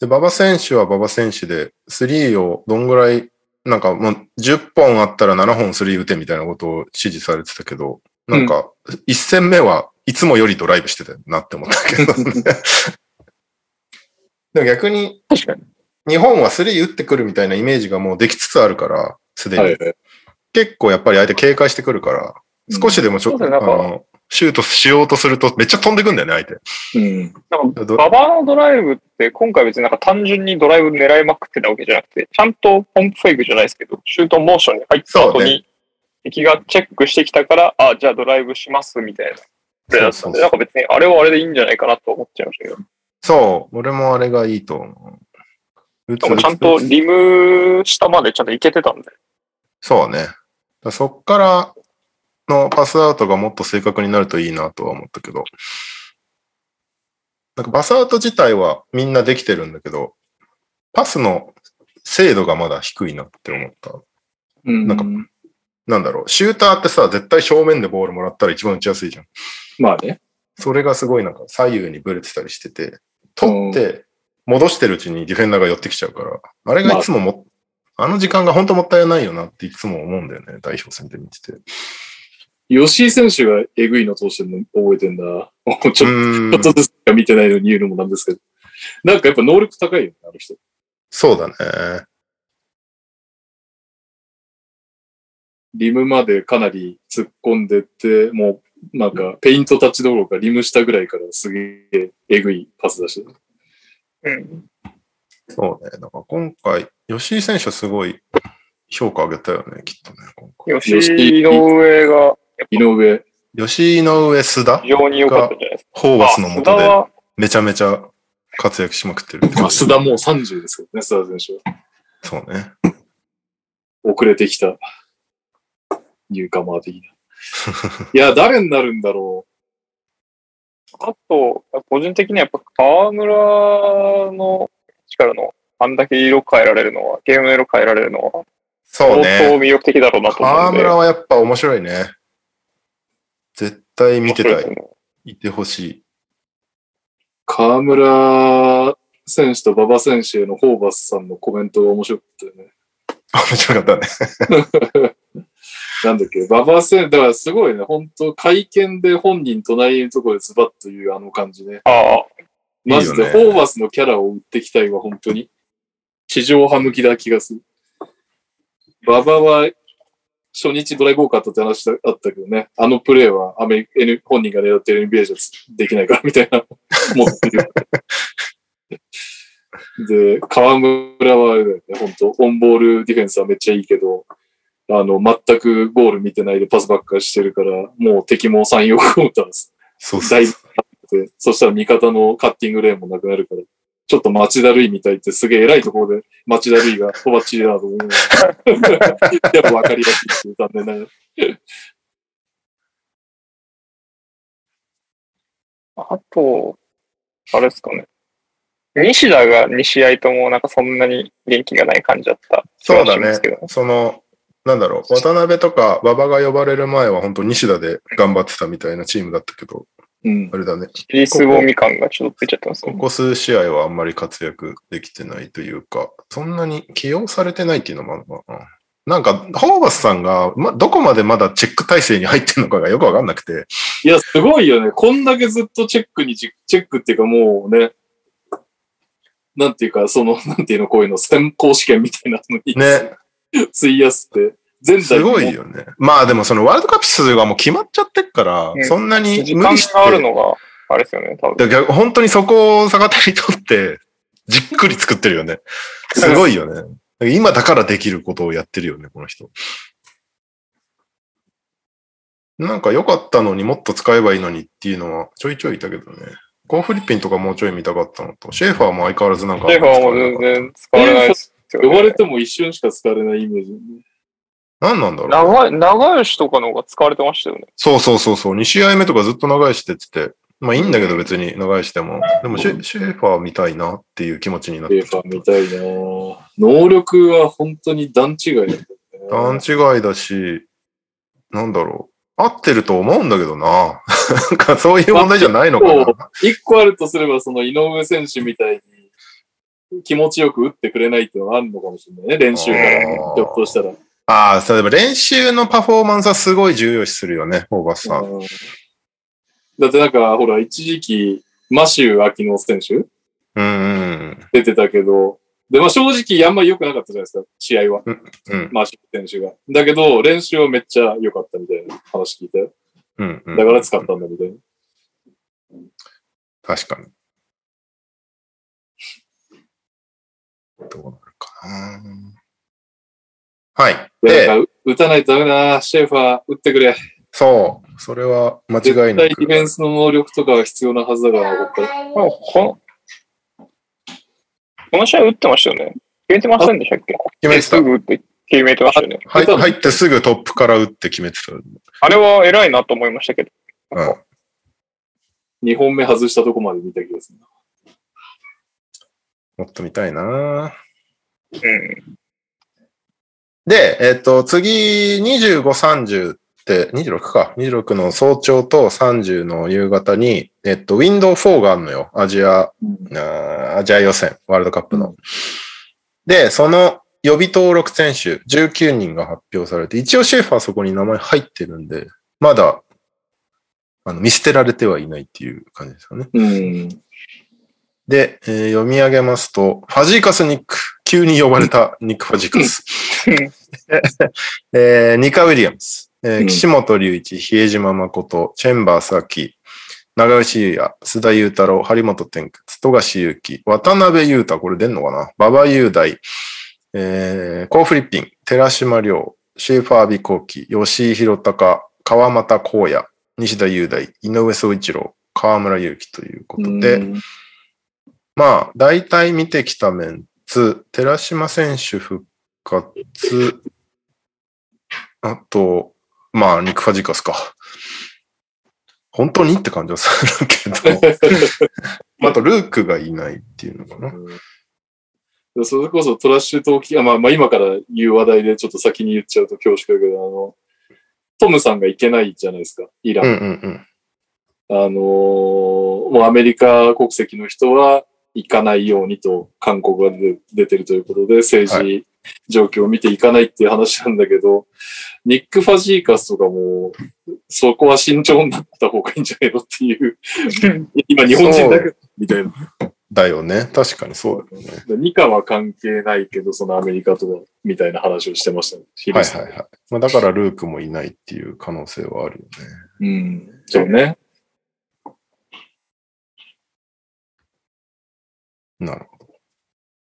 で、馬場選手は馬場選手で、スリーをどんぐらい、なんかもう10本あったら7本スリー打てみたいなことを指示されてたけど、なんか1戦目はいつもよりドライブしてたなって思ったけどね。でも逆に。日本はスリー打ってくるみたいなイメージがもうできつつあるから、すでに。はいはい。結構やっぱり相手警戒してくるから、少しでもちょっと、そうんかあの、シュートしようとするとめっちゃ飛んでくんだよね、相手。うん。なんか、ど馬場のドライブって、今回別になんか単純にドライブ狙いまくってたわけじゃなくて、ちゃんとポンプフェイクじゃないですけど、シュートモーションに入った後に、敵がチェックしてきたから、あ、じゃあドライブしますみたいな。そうそうそうなんか別にあれはあれでいいんじゃないかなと思っちゃいましたけど。そう、俺もあれがいいと思う。でもちゃんとリム下までちゃんといけてたんで。そうね。そっからのパスアウトがもっと正確になるといいなとは思ったけど。なんかパスアウト自体はみんなできてるんだけど、パスの精度がまだ低いなって思った。うん。なんかなんだろう、シューターってさ、絶対正面でボールもらったら一番打ちやすいじゃん。まあね。それがすごいなんか左右にブレてたりしてて、取って戻してるうちにディフェンダーが寄ってきちゃうから、あれがいつもも、あの時間が本当もったいないよなっていつも思うんだよね、代表戦で見てて。吉井選手がえぐいの通してるの覚えてんだ。ちょっとうーんちょっとずつしか見てないのに言うのもなんですけど。なんかやっぱ能力高いよね、あの人。そうだね。リムまでかなり突っ込んでって、もうなんかペイントタッチどころかリム下ぐらいからすげええぐいパス出してる。うん。そうね。だから今回、吉井選手はすごい評価上げたよね、きっとね、今回。吉井の上が井上、吉井の上須田？非常に良かったんじゃないですか。ホーバスのもとでめちゃめちゃ活躍しまくってるってまあ、須田もう30ですけどね、須田選手は。そうね。遅れてきた。ニューカマー的な。いや、誰になるんだろあと、個人的にはやっぱ河村の力のあんだけ色変えられるのは、ゲームの色変えられるのは、相そうね。当魅力的だろうなと思うんで。河村はやっぱ面白いね。絶対見てたい。いてほしい。う。河村選手と馬場選手へのホーバスさんのコメントが面白かったよね。面白かったね。なんだっけ、馬場選手、だからすごいね、本当会見で本人隣のところでズバッというあの感じね。ああ、マジで、ねホーバスのキャラを売ってきたいわ、本当に。地上波向きな気がする。馬場は、初日ドライブ多かったって話あったけどね、あのプレーはアメリカ、本人が狙ってる NBA じゃできないからみたいな、持ってる。で、河村はね、本当オンボールディフェンスはめっちゃいいけど、あの、全くゴール見てないでパスばっかりしてるから、もう敵も3、4個打たんです。そうそうだいぶで、そしたら味方のカッティングレーンもなくなるから、ちょっと町田るいみたいってすげえ偉いところで町田るいがとばっちりだと思う。やっぱわかりやすいっていう残念ながら。あと、あれですかね。西田が2試合ともなんかそんなに元気がない感じだった気そうだね。その、なんだろう、渡辺とか馬場が呼ばれる前は本当西田で頑張ってたみたいなチームだったけど、うんあ。れだね。リースボミ感がちょっと出ちゃってますね。ここ数試合はあんまり活躍できてないというか、そんなに起用されてないっていうのもあるのかな。なんか、ホーバスさんが、ま、どこまでまだチェック体制に入ってるのかがよくわかんなくて、いや、すごいよね。こんだけずっとチェックにじ、チェックっていうかもうね、なんていうか、その、なんていうの、こういうの、選考試験みたいなのに、ね、費やすって、前代すごいよね。まあでもそのワールドカップ出場がもう決まっちゃってっから、うんそんなに時間無理して、があるのが、あれですよね、多分。だから本当にそこを逆手にとって、じっくり作ってるよね。すごいよね。今だからできることをやってるよね、この人。なんか良かったのにもっと使えばいいのにっていうのはちょいちょいいたけどね。コーフリッピンとかもうちょい見たかったのと、シェーファーも相変わらずなんか。シェーファーも全然使われない。呼ばれても一瞬しか使われないイメージ。何なんだろう。長い、長吉とかの方が使われてましたよね。そうそうそうそう。2試合目とかずっと長いしてって言って。まあいいんだけど別に長いしても。でもシェシェーファー見たいなっていう気持ちになってきたペーパー。みたいな能力は本当に段違いだね。段違いだし、なんだろう。合ってると思うんだけどな。なんかそういう問題じゃないのかな。一個あるとすれば、その井上選手みたいに気持ちよく打ってくれないっていうのがあるのかもしれないね。練習から、ひょっとしたら。ああ、そういえば練習のパフォーマンスはすごい重要視するよね、ホーバスさん。うんだってなんか、ほら、一時期、マシュー・アキノ選手？うんうん出てたけど、で、まあ正直あんまり良くなかったじゃないですか、試合は。うん。マシュー選手が。だけど、練習はめっちゃ良かったみたいな話聞いたよ。うんうん。だから使ったんだみたいな。確かに。どうなるかな。はい。で、なんか、打たないとダメだな。シェーファー、打ってくれ。そう。それは間違いなく。ディフェンスの能力とかは必要なはずだから、こここの、試合打ってましたよね。決めてませんでしたっけ？決めてたす。ぐ打って決めてましたよね。はい入ってすぐトップから打って決めてた。あれは偉いなと思いましたけど。うん。2本目外したとこまで見た気がするな。もっと見たいなうん。で、えっ、と、次、25、30って、26か。26の早朝と30の夕方に、えっ、と、ウィンドウ4があるのよ。アジア、あーアジア予選、ワールドカップの。で、その予備登録選手19人が発表されて、一応シェーファーそこに名前入ってるんで、まだ、あの、見捨てられてはいないっていう感じですよね。うん。で、えー読み上げますと、ファジーカス・ニック。急に呼ばれたニック・ファジーカス。えーニカ・ウィリアムス。えーうん。岸本隆一、比江島誠、チェンバー・サキ、長吉優也、須田裕太郎、張本天屈、富樫勇樹、渡辺裕太、これ出んのかな？馬場雄大、えーコーフリッピン、寺島亮、シェーファー・ビコーキ、吉井弘隆、川又光也、西田雄大、井上総一郎、河村勇輝ということで、うん。まあ、大体見てきたメ寺島選手復活、あと、まあ、ニック・ファジカスか。本当にって感じはするけど、あと、ルークがいないっていうのかな。うんそれこそトラッシュ投機、あまあ、まあ今から言う話題でちょっと先に言っちゃうと恐縮だけど、あの、トムさんがいけないじゃないですか、イラン。うんうんうん。あのーもうアメリカ国籍の人は行かないようにと勧告が出出てるということで、政は治状況を見ていかないっていう話なんだけど、ニック・ファジーカスとかも、そこは慎重になった方がいいんじゃないのっていう、今日本人だけど、みたいな。だよね。確かにそうだよね。ニカは関係ないけど、そのアメリカとか、みたいな話をしてましたね。はいはいはい。まあ、だからルークもいないっていう可能性はあるよね。うん。そうね。なるほ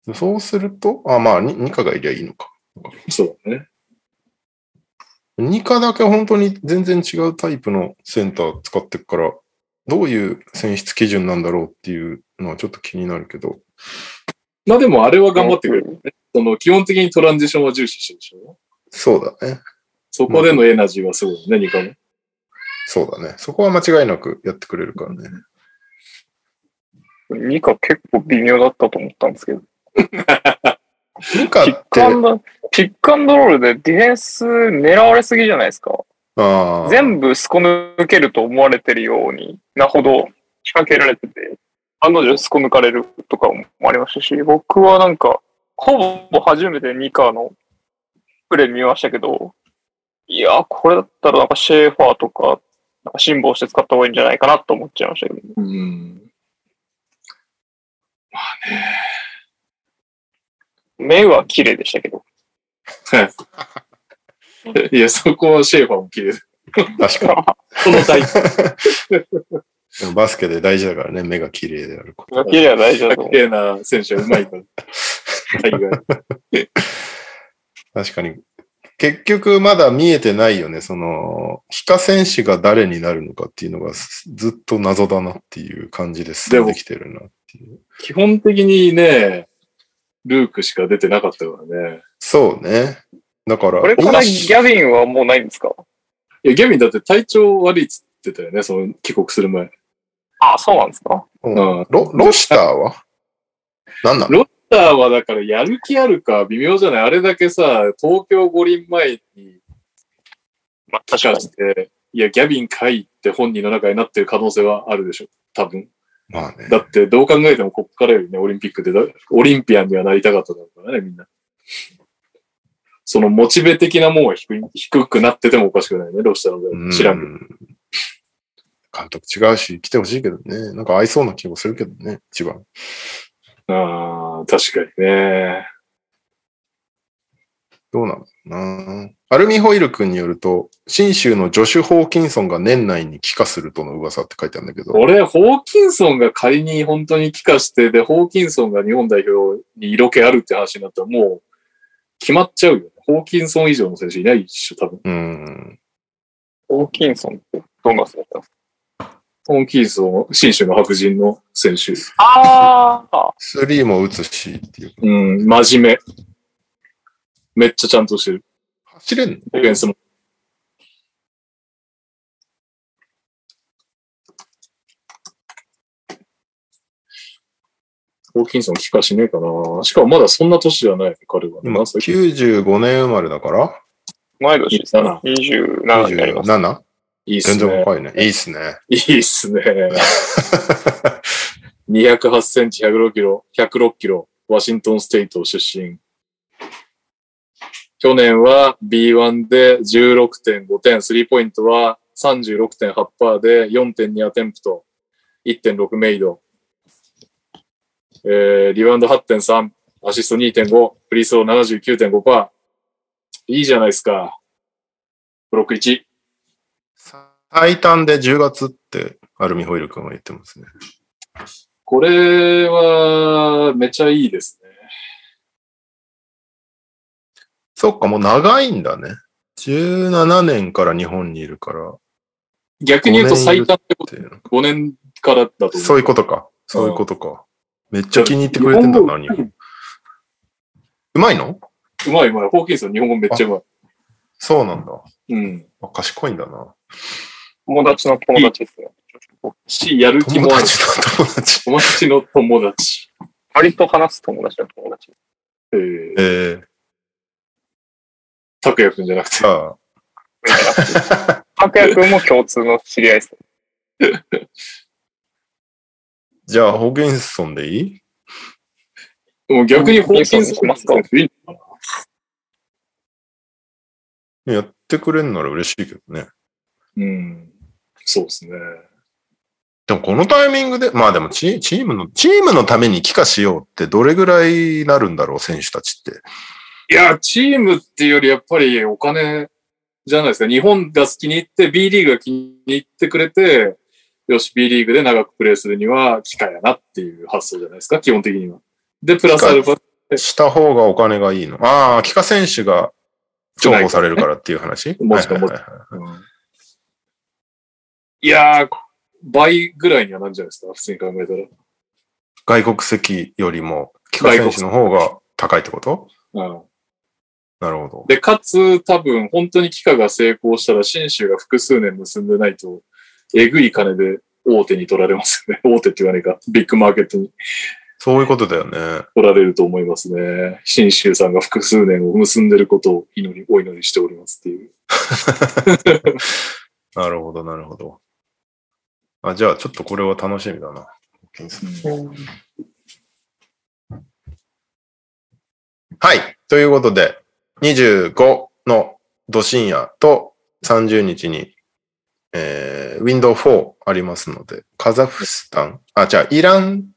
ど。そうすると、あ、まあ、ニニカがいりゃいいのか。そうだね。ニカだけ本当に全然違うタイプのセンター使ってるから、どういう選出基準なんだろうっていうのはちょっと気になるけど。まあでもあれは頑張ってくれるね。その基本的にトランジションは重視してるでしょ。そうだね。そこでのエナジーはすごいね、ニカも。そうだね。そこは間違いなくやってくれるからね。ニカ結構微妙だったと思ったんですけど。ニカっピックアンて、ド、ピックアンドロールでディフェンス狙われすぎじゃないですか。全部すこ抜けると思われてるようになほど仕掛けられてて、案の定すこ抜かれるとかもありましたし、僕はなんか、ほぼ初めてニカのプレー見ましたけど、いや、これだったらなんかシェーファーとか、なんか辛抱して使った方がいいんじゃないかなと思っちゃいましたけど、うん。目は綺麗でしたけど。いや、そこはシェーファーも綺麗。確かこの。でもバスケで大事だからね、目が綺麗であること。目が綺麗は大事だと思う。綺麗な選手はうまいから。確かに。結局まだ見えてないよね。その、非化選手が誰になるのかっていうのがずっと謎だなっていう感じで進んできてるなっていう。基本的にね、ルークしか出てなかったからね。そうね。だから、これからギャビンはもうないんですか？いや、ギャビンだって体調悪いっつってたよね、その帰国する前。あ、そうなんですか？うんうんロロシターは？何なの？ロッターはだからやる気あるか微妙じゃない？あれだけさ、東京五輪前にまあ、確かして、いや、ギャビンかいって本人の中になってる可能性はあるでしょ。多分。まあね。だってどう考えてもこっからよりね、オリンピックでだ、オリンピアンにはなりたかっただろうからね、みんな。そのモチベ的なもんは低い低くなっててもおかしくないね、ロシターの知らんけど。うん監督違うし、来てほしいけどね。なんか合いそうな気もするけどね、一番。ああ、確かにね。どうなのかなアルミホイル君によると、新州のジョシュ・ホーキンソンが年内に帰化するとの噂って書いてあるんだけど。俺、ホーキンソンが仮に本当に帰化して、で、ホーキンソンが日本代表に色気あるって話になったらもう決まっちゃうよね。ホーキンソン以上の選手いないっしょ、多分。うん。ホーキンソンってどんな選手なんですかホーキンソン、新州の白人の選手。ああスリーも打つしっていう。うん、真面目。めっちゃちゃんとしてる。走れんの？ディフェンスも。ホーキンソン帰化しねえかな。しかもまだそんな年じゃない、彼はね。今、何歳？95年生まれだから、同い年ですね。27 27になります。27? いいっ全然すね。若いね。いいっすね。いいっすね。208センチ、106キロ、106キロ、ワシントンステイト出身。去年は B1 で16.5点、スリーポイントは36.8%で4.2アテンプト、1.6メイド。えー、リバウンド8.3、アシスト2.5、フリースロー79.5%。いいじゃないですか。ブロック1。最短で10月ってアルミホイル君は言ってますね。これは、めちゃいいですね。そっか、もう長いんだね。17年から日本にいるから。逆に言うと最短ってことっていうの5年からだと。そういうことか。そういうことか。めっちゃ気に入ってくれてんだな、日本。うまいの？うまいうまい。ホーキンソン日本語めっちゃうまい。そうなんだ。うん。あ賢いんだな。友達の友達ですね。し、やる気もある。友達の友達。友達の友達。割と話す友達の友達。えー、えー、拓也くんじゃなくて。さあ、拓也くんも共通の知り合いですね。じゃあ、ホーキンソンでいい？もう逆にホーキンソンしますかやってくれんなら嬉しいけどね。うん。そうですね。でもこのタイミングで、まあでもチチームの、チームのために帰化しようってどれぐらいなるんだろう、選手たちって。いや、チームっていうよりやっぱりお金じゃないですか。日本が好きに入って、B リーグが気に入ってくれて、よし、B リーグで長くプレーするには機会やなっていう発想じゃないですか、基本的には。で、プラスアルファ、した方がお金がいいの？ああ、帰化選手が重宝されるからっていう話？もちろんはいはいはいうんいやー、倍ぐらいにはなんじゃないですか、普通に考えたら。外国籍よりも帰化選手の方が高いってこと？うんなるほど。で、かつ、多分、本当に帰化が成功したら、新州が複数年結んでないと、えぐい金で大手に取られますよね。大手って言わないか。ビッグマーケットにそういうことだよね。取られると思いますね。新州さんが複数年を結んでることを祈り、お祈りしておりますっていう。なるほど、なるほど。あ、じゃあちょっとこれは楽しみだな。はい。ということで、25の土深夜と30日に、えー、Windows 4ありますので、カザフスタン、あ、じゃあイラン、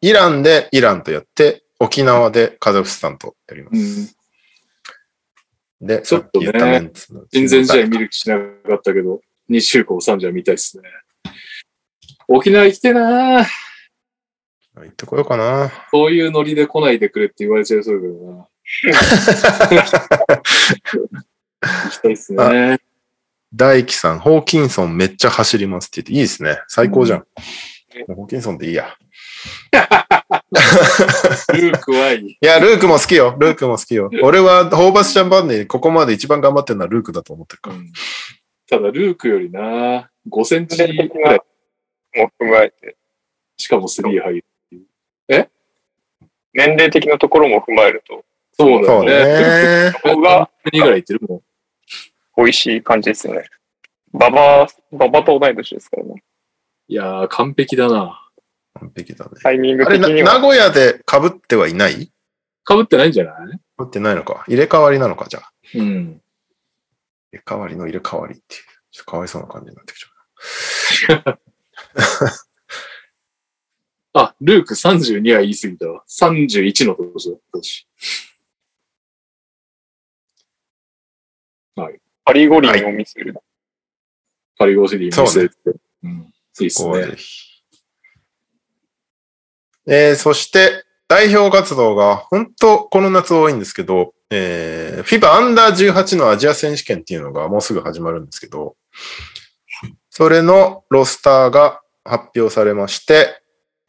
イランでイランとやって、沖縄でカザフスタンとやりまうす。ん。で、ちょっとねさき言ったメンツの親善試合見る気しなかったけど、2週間3試合見たいですね。沖縄行きてえなー行ってこようかな。そういうノリで来ないでくれって言われちゃいそうだけどな。行きたいっすね。大輝さん、ホーキンソンめっちゃ走りますって言って、いいですね。最高じゃん。ホーキンソンでいいや。ルークはいい。いや、ルークも好きよ。ルークも好きよ。俺はホーバスチャンバンでここまで一番頑張ってるのはルークだと思ってるから。うんただ、ルークよりな、5センチぐらい、もう踏まえて、しかもスリー入る。年齢的なところも踏まえると、そうだね。ね。ここが2ぐらいいってるもん？美味しい感じですよね。ババ、ババと同い年ですからね。いやー、完璧だな。完璧だね。タイミング的には。名古屋で被ってはいない？被ってないんじゃない？被ってないのか。入れ替わりなのか、じゃあ。うん。入れ替わりの入れ替わりっていう。ちょっとかわいそうな感じになってきちゃう。あ、ルーク32は言い過ぎたわ。31の年だ、年。パリ五輪を見せる。パリゴシリー見せて。うん。いいっすね。えー、そして、代表活動が本当この夏多いんですけど、えー、FIBA アンダー18のアジア選手権っていうのがもうすぐ始まるんですけど、それのロスターが発表されまして、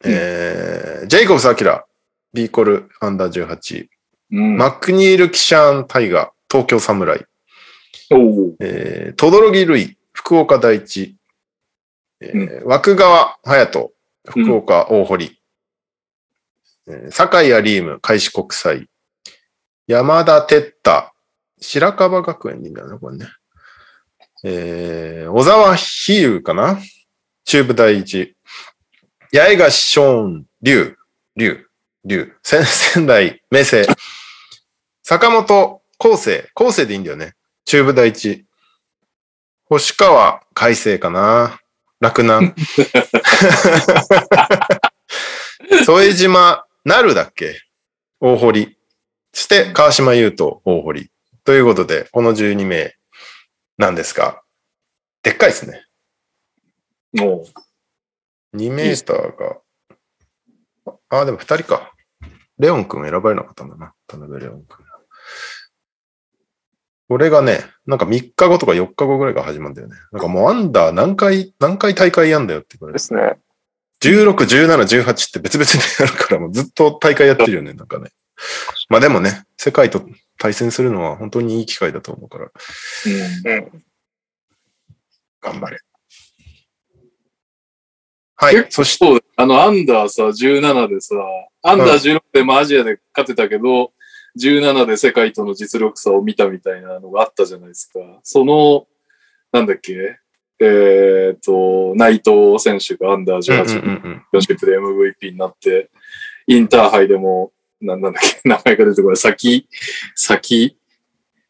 えージェイコブス・アキラ、ビーコルアンダー18、うん。マックニール・キシャーン・タイガー、東京サムライ、おーえー、トドロギ・ルイ、福岡第一、えー枠川隼人、福岡大堀、えー酒井アリーム、開志国際、山田哲太、白樺学園でいいんだよね、これね。えー、小沢比喩かな中部第一。八重樫ショーン、龍、龍、龍、仙 仙台、明星。坂本、昴生、昴生でいいんだよね。中部第一。星川、海星かな。洛南。添島、なるだっけ？大堀。そして、川島優斗、大堀。ということで、この12名なんですが、でっかいですね。おー2メーターが、あ、でも2人か。レオン君選ばれなかったんだな。田辺レオン君。これがね、なんか3日後とか4日後ぐらいが始まるんだよね。なんかもうアンダー何回、何回大会やんだよってこれで。すね。16、17、18って別々でやるからもうずっと大会やってるよね、なんかね。まあでもね、世界と対戦するのは本当にいい機会だと思うから、うんうん。頑張れ。はい。そして、あの、アンダーさ、17でさ、アンダー16でもアジアで勝てたけど、17で世界との実力差を見たみたいなのがあったじゃないですか。その、なんだっけ？えっ、と、内藤選手がアンダー18うんうんプで MVP になって、インターハイでも、なんなんだっけ、名前が出てこない。先、先、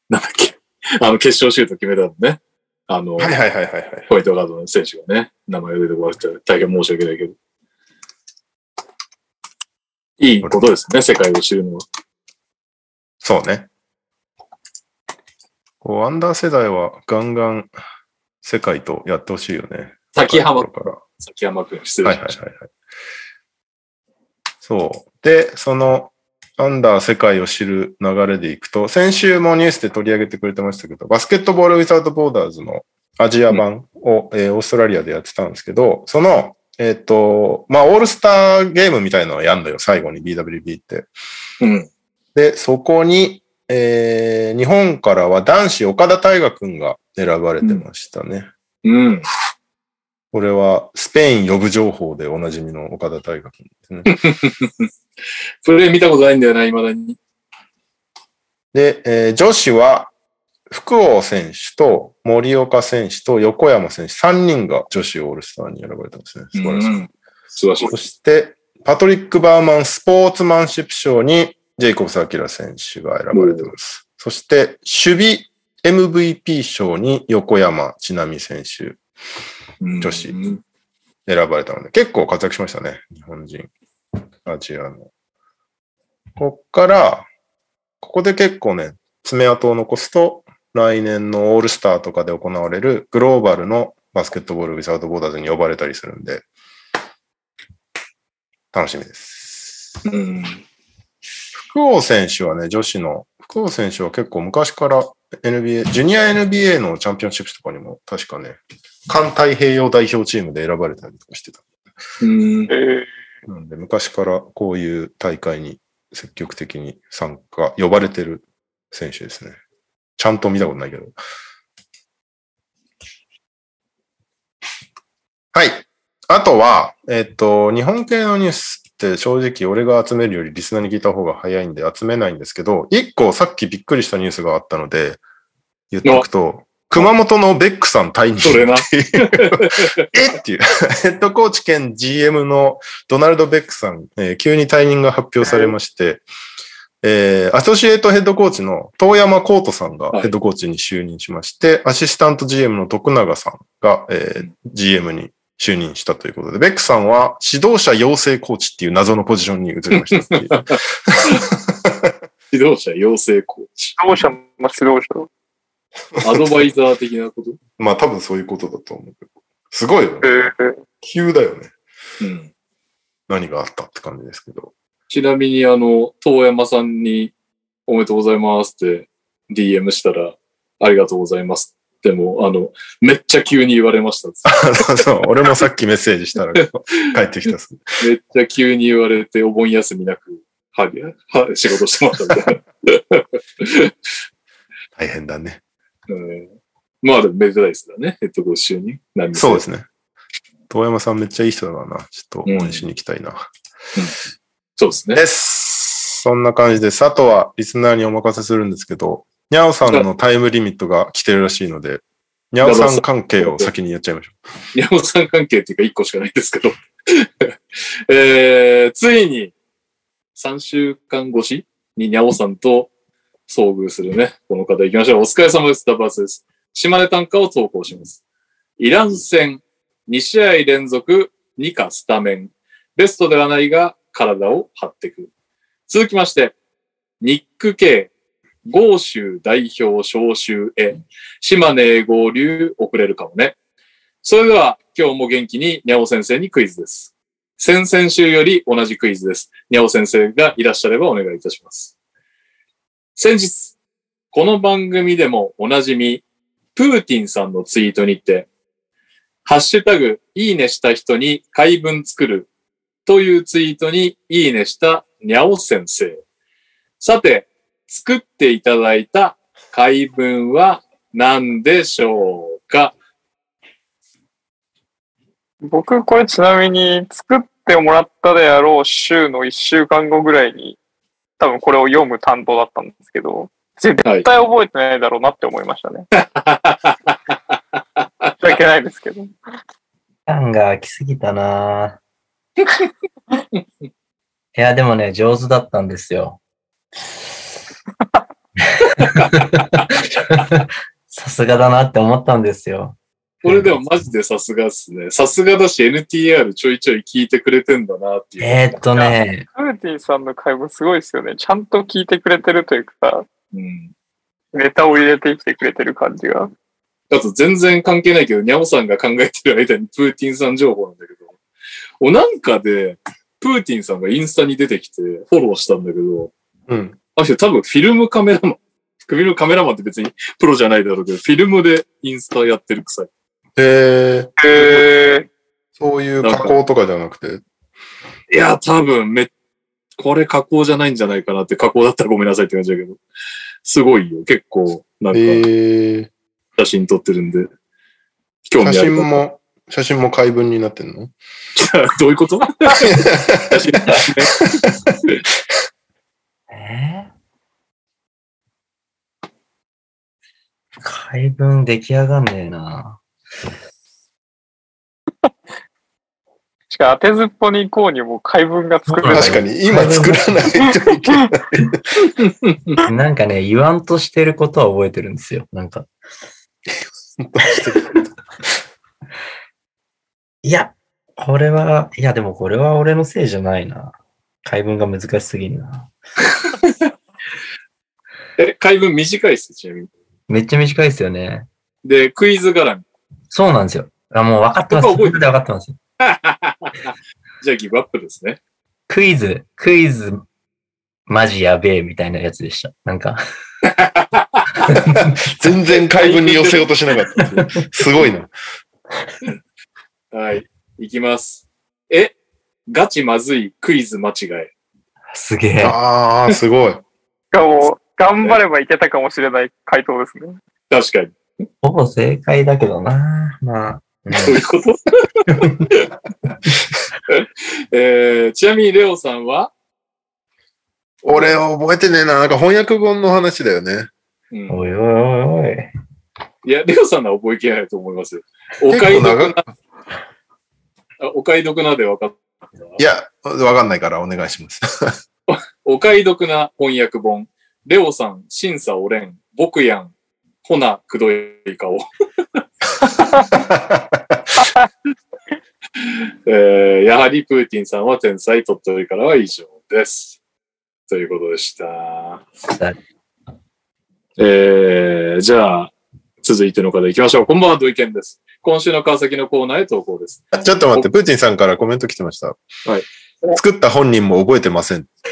なんだっけ、あの、決勝シュート決めたのね。あの、はいはいはいはいはい。ホワイトガードの選手がね、名前が出てこなくて大変申し訳ないけど。いいことですね、世界を知るのは。そうね。こう、アンダー世代はガンガン世界とやってほしいよね。崎浜か崎山くん、失ら。礼しました。はいはいはいはい。そう。で、その、アンダー世界を知る流れでいくと、先週もニュースで取り上げてくれてましたけど、バスケットボールウィザードボーダーズのアジア版を、えーオーストラリアでやってたんですけど、その、えっ、と、まあ、オールスターゲームみたいなのをやんのよ、最後に BWB って。うん。で、そこに、えー日本からは男子岡田大河君が選ばれてましたね。うん。これはスペイン呼ぶ情報でおなじみの岡田大河君ですね。プレイ見たことないんだよな、未だに。で、えー女子は福王選手と森岡選手と横山選手3人が女子オールスターに選ばれてますね。素晴らしい。うん素晴らしいそ。して、パトリック・バーマンスポーツマンシップ賞にジェイコブス・アキラ選手が選ばれてます。そして、守備 MVP 賞に横山千奈美選手うん女子うん選ばれたので、結構活躍しましたね。日本人。アジアの。こっから、ここで結構ね、爪痕を残すと、来年のオールスターとかで行われるグローバルのバスケットボールウィザードボーダーズに呼ばれたりするんで、楽しみです。うん。福王選手はね、女子の、福王選手は結構昔から NBA、ジュニア NBA のチャンピオンシップとかにも確かね、環太平洋代表チームで選ばれたりとかしてた。うんえ。ーなんで昔からこういう大会に積極的に参加、呼ばれてる選手ですね。ちゃんと見たことないけど。はい。あとは、えっと、日本系のニュースって正直俺が集めるよりリスナーに聞いた方が早いんで集めないんですけど、一個さっきびっくりしたニュースがあったので、言っておくと、熊本のベックさん退任それな。えっていう。ヘッドコーチ兼 GM のドナルド・ベックさん、えー急に退任が発表されまして、えーアソシエイトヘッドコーチの遠山コートさんがはいヘッドコーチに就任しまして、アシスタント GM の徳永さんが、えー GM に就任したということで、ベックさんは指導者養成コーチっていう謎のポジションに移りました。指導者養成コーチ。指導者の指導者。アドバイザー的なことまあ多分そういうことだと思うけど。すごいよね。えー、急だよね。うん。何があったって感じですけど。ちなみに、あの、遠山さんにおめでとうございますって DM したら、ありがとうございますっても、あの、めっちゃ急に言われました。そう俺もさっきメッセージしたら帰ってきたっす。めっちゃ急に言われて、お盆休みなく、は、は、仕事してましたみたいな。大変だね。うんまあでもめでたいですからね、ヘッドコーチ就任。そうですね。遠山さんめっちゃいい人だからな。ちょっと応援しに行きたいな。そうですね。です。そんな感じです。あとはリスナーにお任せするんですけど、にゃおさんのタイムリミットが来てるらしいので、にゃおさん関係を先にやっちゃいましょ宮本さん関係っていうか1個しかないんですけど。えー、ついに3週間越しににゃおさんと遭遇するね。この方行きましょう。お疲れ様です。ダバースです。島根短歌を投稿します。イラン戦2試合連続2かスタメン。ベストではないが体を張ってくる。続きまして、ニック K、豪州代表招集へ、島根合流遅れるかもね。それでは、今日も元気ににゃお先生にクイズです。先々週より同じクイズです。にゃお先生がいらっしゃればお願いいたします。先日、この番組でもおなじみ、プーティンさんのツイートにて、ハッシュタグ、いいねした人に回文作るというツイートにいいねしたにゃお先生。さて、作っていただいた回文は何でしょうか？僕、これちなみに作ってもらったであろう週の1週間後ぐらいに、多分これを読む担当だったんですけど、絶対覚えてないだろうなって思いましたね。申し訳ないですけど。感が空きすぎたなぁいや、でもね、上手だったんですよ。さすがだなって思ったんですよ。これでもマジでさすがっすね。さすがだし NTR ちょいちょい聞いてくれてんだなっていう。えー、っとね、クーティンさんの会話すごいですよね。ちゃんと聞いてくれてるというか、うん。ネタを入れてきてくれてる感じが。あと全然関係ないけど、ニャオさんが考えてる間にプーティンさん情報なんだけど、おなんかで、プーティンさんがインスタに出てきてフォローしたんだけど、うん。あの人多分フィルムカメラマン。フィルムカメラマンって別にプロじゃないだろうけど、フィルムでインスタやってるくさい。えー、へー。そういう加工とかじゃなくて、いや、多分め、これ加工じゃないんじゃないかなって、加工だったらごめんなさいって感じだけど、すごいよ。結構、なんえか、ー、写真撮ってるんで、興写味ある方。真も、写真も解文になってんの？どういうこと？写真えー解文出来上がんねえなしかも当てずっぽに行こうにも解文が作れない。確かに、今作らないといけない。なんかね、言わんとしてることは覚えてるんですよ。なんか。いや、これは、いやでもこれは俺のせいじゃないな。解文が難しすぎるな。え、回文短いっす、ちなみに。めっちゃ短いですよね。で、クイズ絡み。そうなんですよ。あもう分かってます。ここ覚えて分かってます。じゃあギブアップですね。クイズ、クイズ、マジやべえみたいなやつでした。なんか、全然解文に寄せようとしなかった。すごいな。はい。いきます。え、ガチまずいクイズ間違え。すげえ。ああ、すごい。がもう、頑張ればいけたかもしれない回答ですね。確かに。ほぼ正解だけどな。まあ。う んどういうこと？えー、ちなみにレオさんは、俺覚えてねえな。なんか翻訳本の話だよね。うん、おいおいおいおい。いや、レオさんのは覚えきれないと思いますよ。お買い得な、あお買い得なで分かった。いや、わかんないからお願いします。お買い得な翻訳本。レオさん、審査おれん、僕やん、ほな、くどい顔。えー、やはりプーティンさんは天才、鳥取からは以上です。ということでした。はいえー、じゃあ、続いての方行きましょう。こんばんは、土井健です。今週の川崎のコーナーへ投稿です。ちょっと待って、プーチンさんからコメント来てました。はい。作った本人も覚えてません。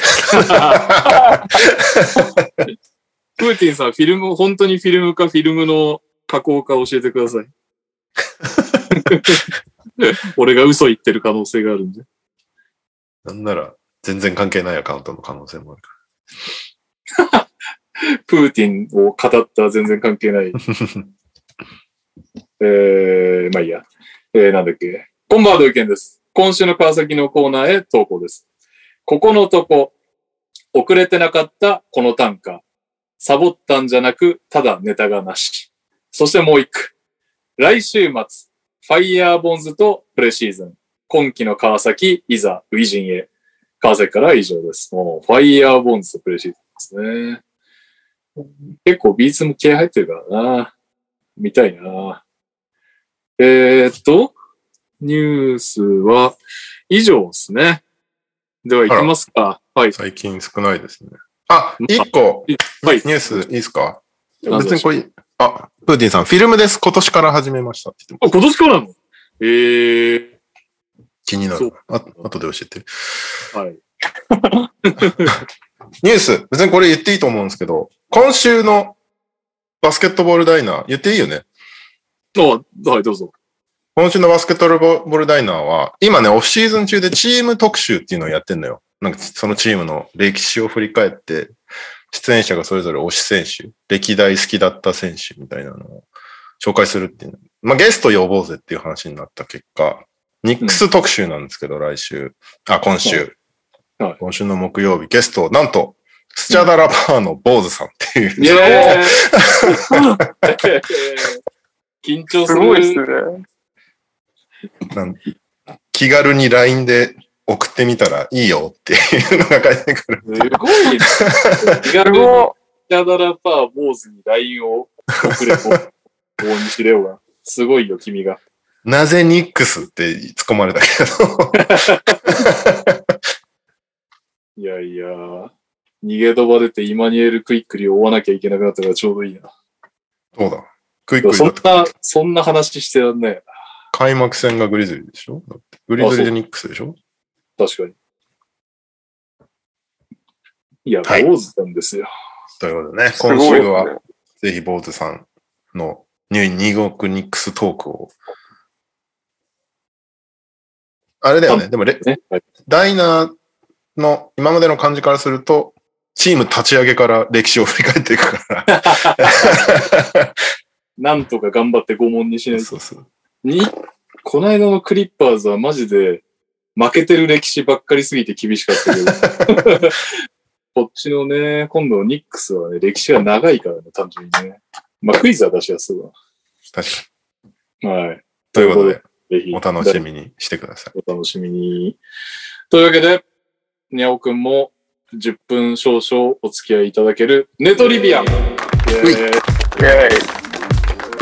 プーティンさん、フィルム、本当にフィルムかフィルムの加工か教えてください。俺が嘘言ってる可能性があるんで。なんなら、全然関係ないアカウントの可能性もあるか プーティンを語ったら全然関係ない。えー、まあいいや。えー、なんだっけ。こんばんは、土井健です。今週の川崎のコーナーへ投稿です。ここのとこ、遅れてなかったこの短歌。サボったんじゃなく、ただネタがなし。そしてもう一句。来週末、ファイヤーボンズとプレシーズン。今季の川崎、いざ、ウィジンへ。川崎からは以上です。もう、ファイヤーボンズとプレシーズンですね。結構ビーツも気合入ってるからな。見たいな。えー、っと、ニュースは以上ですね。では行きますか。はい。最近少ないですね。あ、一個、はいニュースいいですか？別にこれ、あ、プーティンさん、フィルムです。今年から始めましたって言ってあ、今年からなの？えー、気になる。あ後で教えて。はい。ニュース、別にこれ言っていいと思うんですけど、今週のバスケットボールダイナー、言っていいよね？あ、はい、どうぞ。今週のバスケットボールダイナーは、今ね、オフシーズン中でチーム特集っていうのをやってんのよ。なんかそのチームの歴史を振り返って、出演者がそれぞれ推し選手、歴代好きだった選手みたいなのを紹介するっていう。まあゲスト呼ぼうぜっていう話になった結果、ニックス特集なんですけど、来週、あ、今週。はい今週の木曜日、ゲスト、なんと、スチャダラパーの坊主さんっていう。イエーイ 緊張する。すごいっすね。なん気軽に LINE で送ってみたらいいよっていうのが返ってくる。すごいね。気軽にすごキャダラパー坊主に LINE を送れと、大西レオが。すごいよ、君が。なぜニックスって突っ込まれたけど。いやいや、逃げ飛ば出てイマニュエル・クイックリを追わなきゃいけなくなったからちょうどいいな。そうだ？クイックリそんな、そんな話してらんないよ開幕戦がグリズリーでしょ？グリズリーでニックスでしょ？な。確かに。いや、はい坊主なんですよ。ということでね、今週はね。ぜひ坊主さんのニュー二国ニックストークを。あれだよね。でもレ、ね。はいダイナーの今までの感じからすると、チーム立ち上げから歴史を振り返っていくから。なんとか頑張って拷問にしないと。そうそう。に、この間のクリッパーズはマジで負けてる歴史ばっかりすぎて厳しかったけど。こっちのね、今度のニックスはね、歴史が長いからね、単純にね。まあ、クイズは出しやすいわ。確かに。はい。ということで、ぜひ。お楽しみにしてください。お楽しみに。というわけで、にゃおくんも10分少々お付き合いいただけるネトリビアン。イェーイ。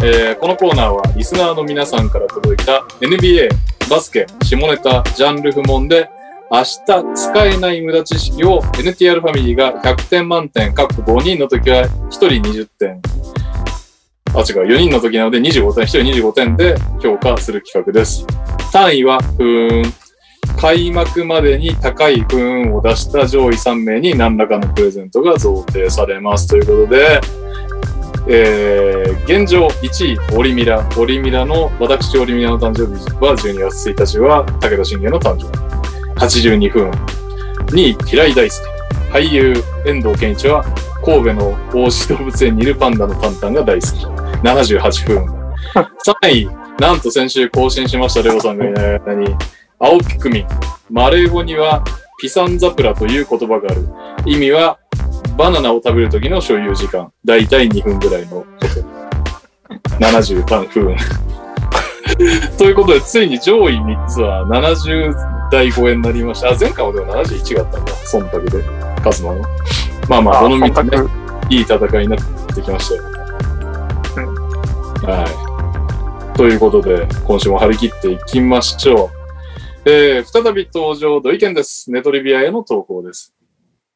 えーこのコーナーはリスナーの皆さんから届いた NBA、バスケ、下ネタ、ジャンル不問で明日使えない無駄知識を NTR ファミリーが100点満点、各5人の時は1人20点。あ、違う、4人の時なので25点、1人25点で評価する企画です。単位は不運。開幕までに高い不運を出した上位3名に何らかのプレゼントが贈呈されます。ということで、えー、現状1位、オリミラ。オリミラの、私、オリミラの誕生日は12月1日は武田信玄の誕生日。82分。2位、平井大輔。俳優、遠藤健一は、神戸の大志動物園にいるパンダのタンタンが大好き。78分。3位、なんと先週更新しましたレオさんがいない間に、青ピクミン。マレー語には、ピサンザプラという言葉がある。意味は、バナナを食べる時の所有時間。だいたい2分ぐらいのこと。73分。ということで、ついに上位3つは70代超えになりました。あ、前回もでも71があったんだ。忖度で。カズマの。まあまあ、この3つね、いい戦いになってきましたよ。はい。ということで、今週も張り切っていきましょう。えー、再び登場、土井健です。ネトリビアへの投稿です。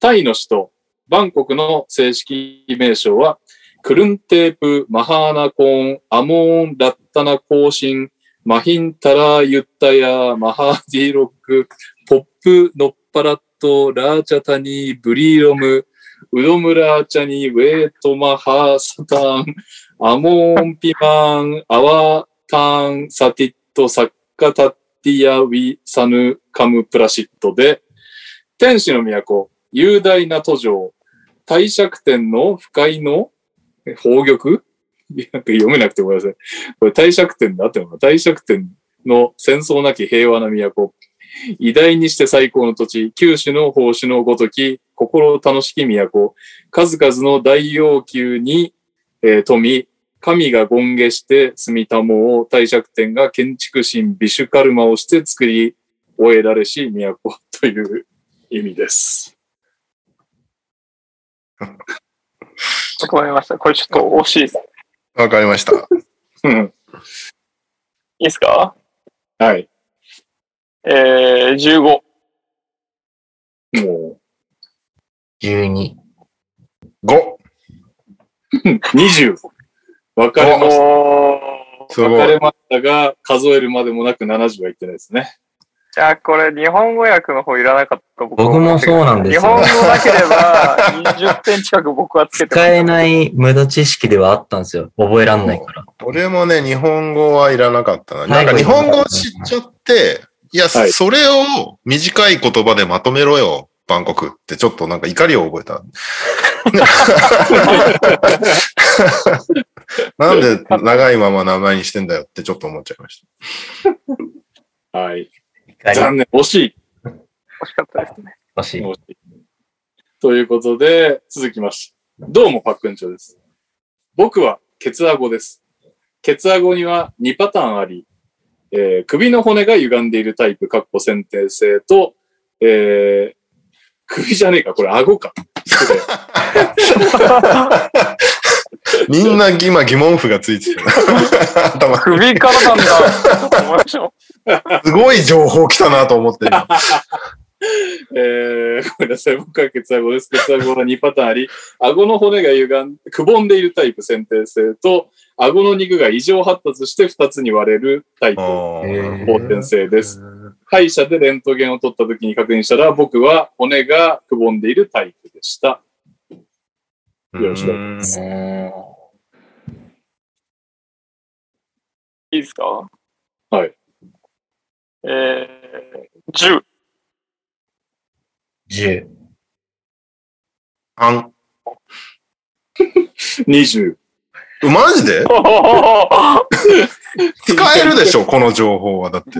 タイの首都、バンコクの正式名称は、クルンテープ、マハーナコーン、アモーン、ラッタナコーシン、マヒンタラ、ユッタヤ、マハーディロック、ポップ、ノッパラット、ラーチャタニー、ブリーロム、ウドムラーチャニー、ウェイトマハーサタン、アモーンピマン、アワタン、サティット、サッカタッティア、ウィ、サヌ、カム、プラシットで、天使の都、雄大な途上、帝釈天の不快の宝玉？なんか読めなくてごめんなさい。これ帝釈天であってるのか帝釈天の戦争なき平和な都。偉大にして最高の土地、九州の奉仕のごとき、心楽しき都。数々の大要求に、えー富、神が権下して住みたもを帝釈天が建築神ビシュカルマをして作り終えられし都という意味です。わかりました。これちょっと惜しいです。わかりました。うんいいですか？はい。えー、15。もう、12。5! 20。分かれました。おーすごい。分かれましたが、数えるまでもなく70はいってないですね。じゃあこれ日本語訳の方いらなかった僕僕もそうなんですよ日本語なければ20点近く僕はつけて使えない無駄知識ではあったんですよ。覚えらんないから。俺もね、日本語はいらなかったな。はいなんか日本語を知っちゃって、いや、はいそれを短い言葉でまとめろよ、バンコクってちょっとなんか怒りを覚えた。なんで長いまま名前にしてんだよってちょっと思っちゃいました。はい。残念。惜しい。惜しかったですね。欲しい。惜しい。ということで、続きまして。どうも、パックンチョです。僕は、ケツアゴです。ケツアゴには2パターンあり、えー首の骨が歪んでいるタイプ、かっこ先天性と、えー首じゃねえか、これ顎か。みんな今疑問符がついてる。頭首からなんだ。すごい情報来たなと思って。えー、ごめんなさい。僕はケツアゴです。ケツアゴは2パターンあり、顎の骨が歪ん、くぼんでいるタイプ、先天性と、顎の肉が異常発達して2つに割れるタイプ、後天性です。歯医者でレントゲンを取った時に確認したら、僕は骨がくぼんでいるタイプでした。よろしくお願いします。いいですか？はい。えー、10。10。あん20。マジで？使えるでしょ、この情報は。だって。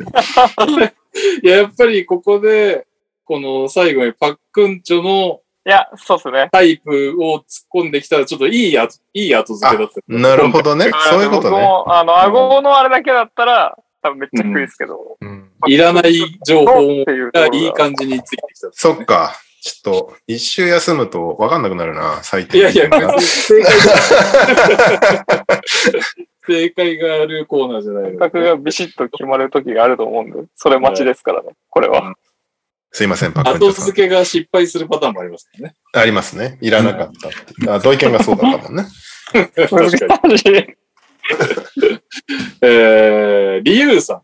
いや、やっぱりここで、この最後にパックンチョのいや、そうっすね。タイプを突っ込んできたら、ちょっといい後、いい後付けだった。なるほどね。そういうことね。あの、顎のあれだけだったら、多分めっちゃ低いですけど。うん。いらない情報ががいい感じについてきた。そっか。ちょっと、一周休むと分かんなくなるな、最低いやいや、正解が、正解があるコーナーじゃないの感覚がビシッと決まる時があると思うんで、それ待ちですからね、これは。すいません、パク後付けが失敗するパターンもありますね。ありますね。いらなかった。あ、同意見がそうだったもんね。確かに。えー、リユーさん。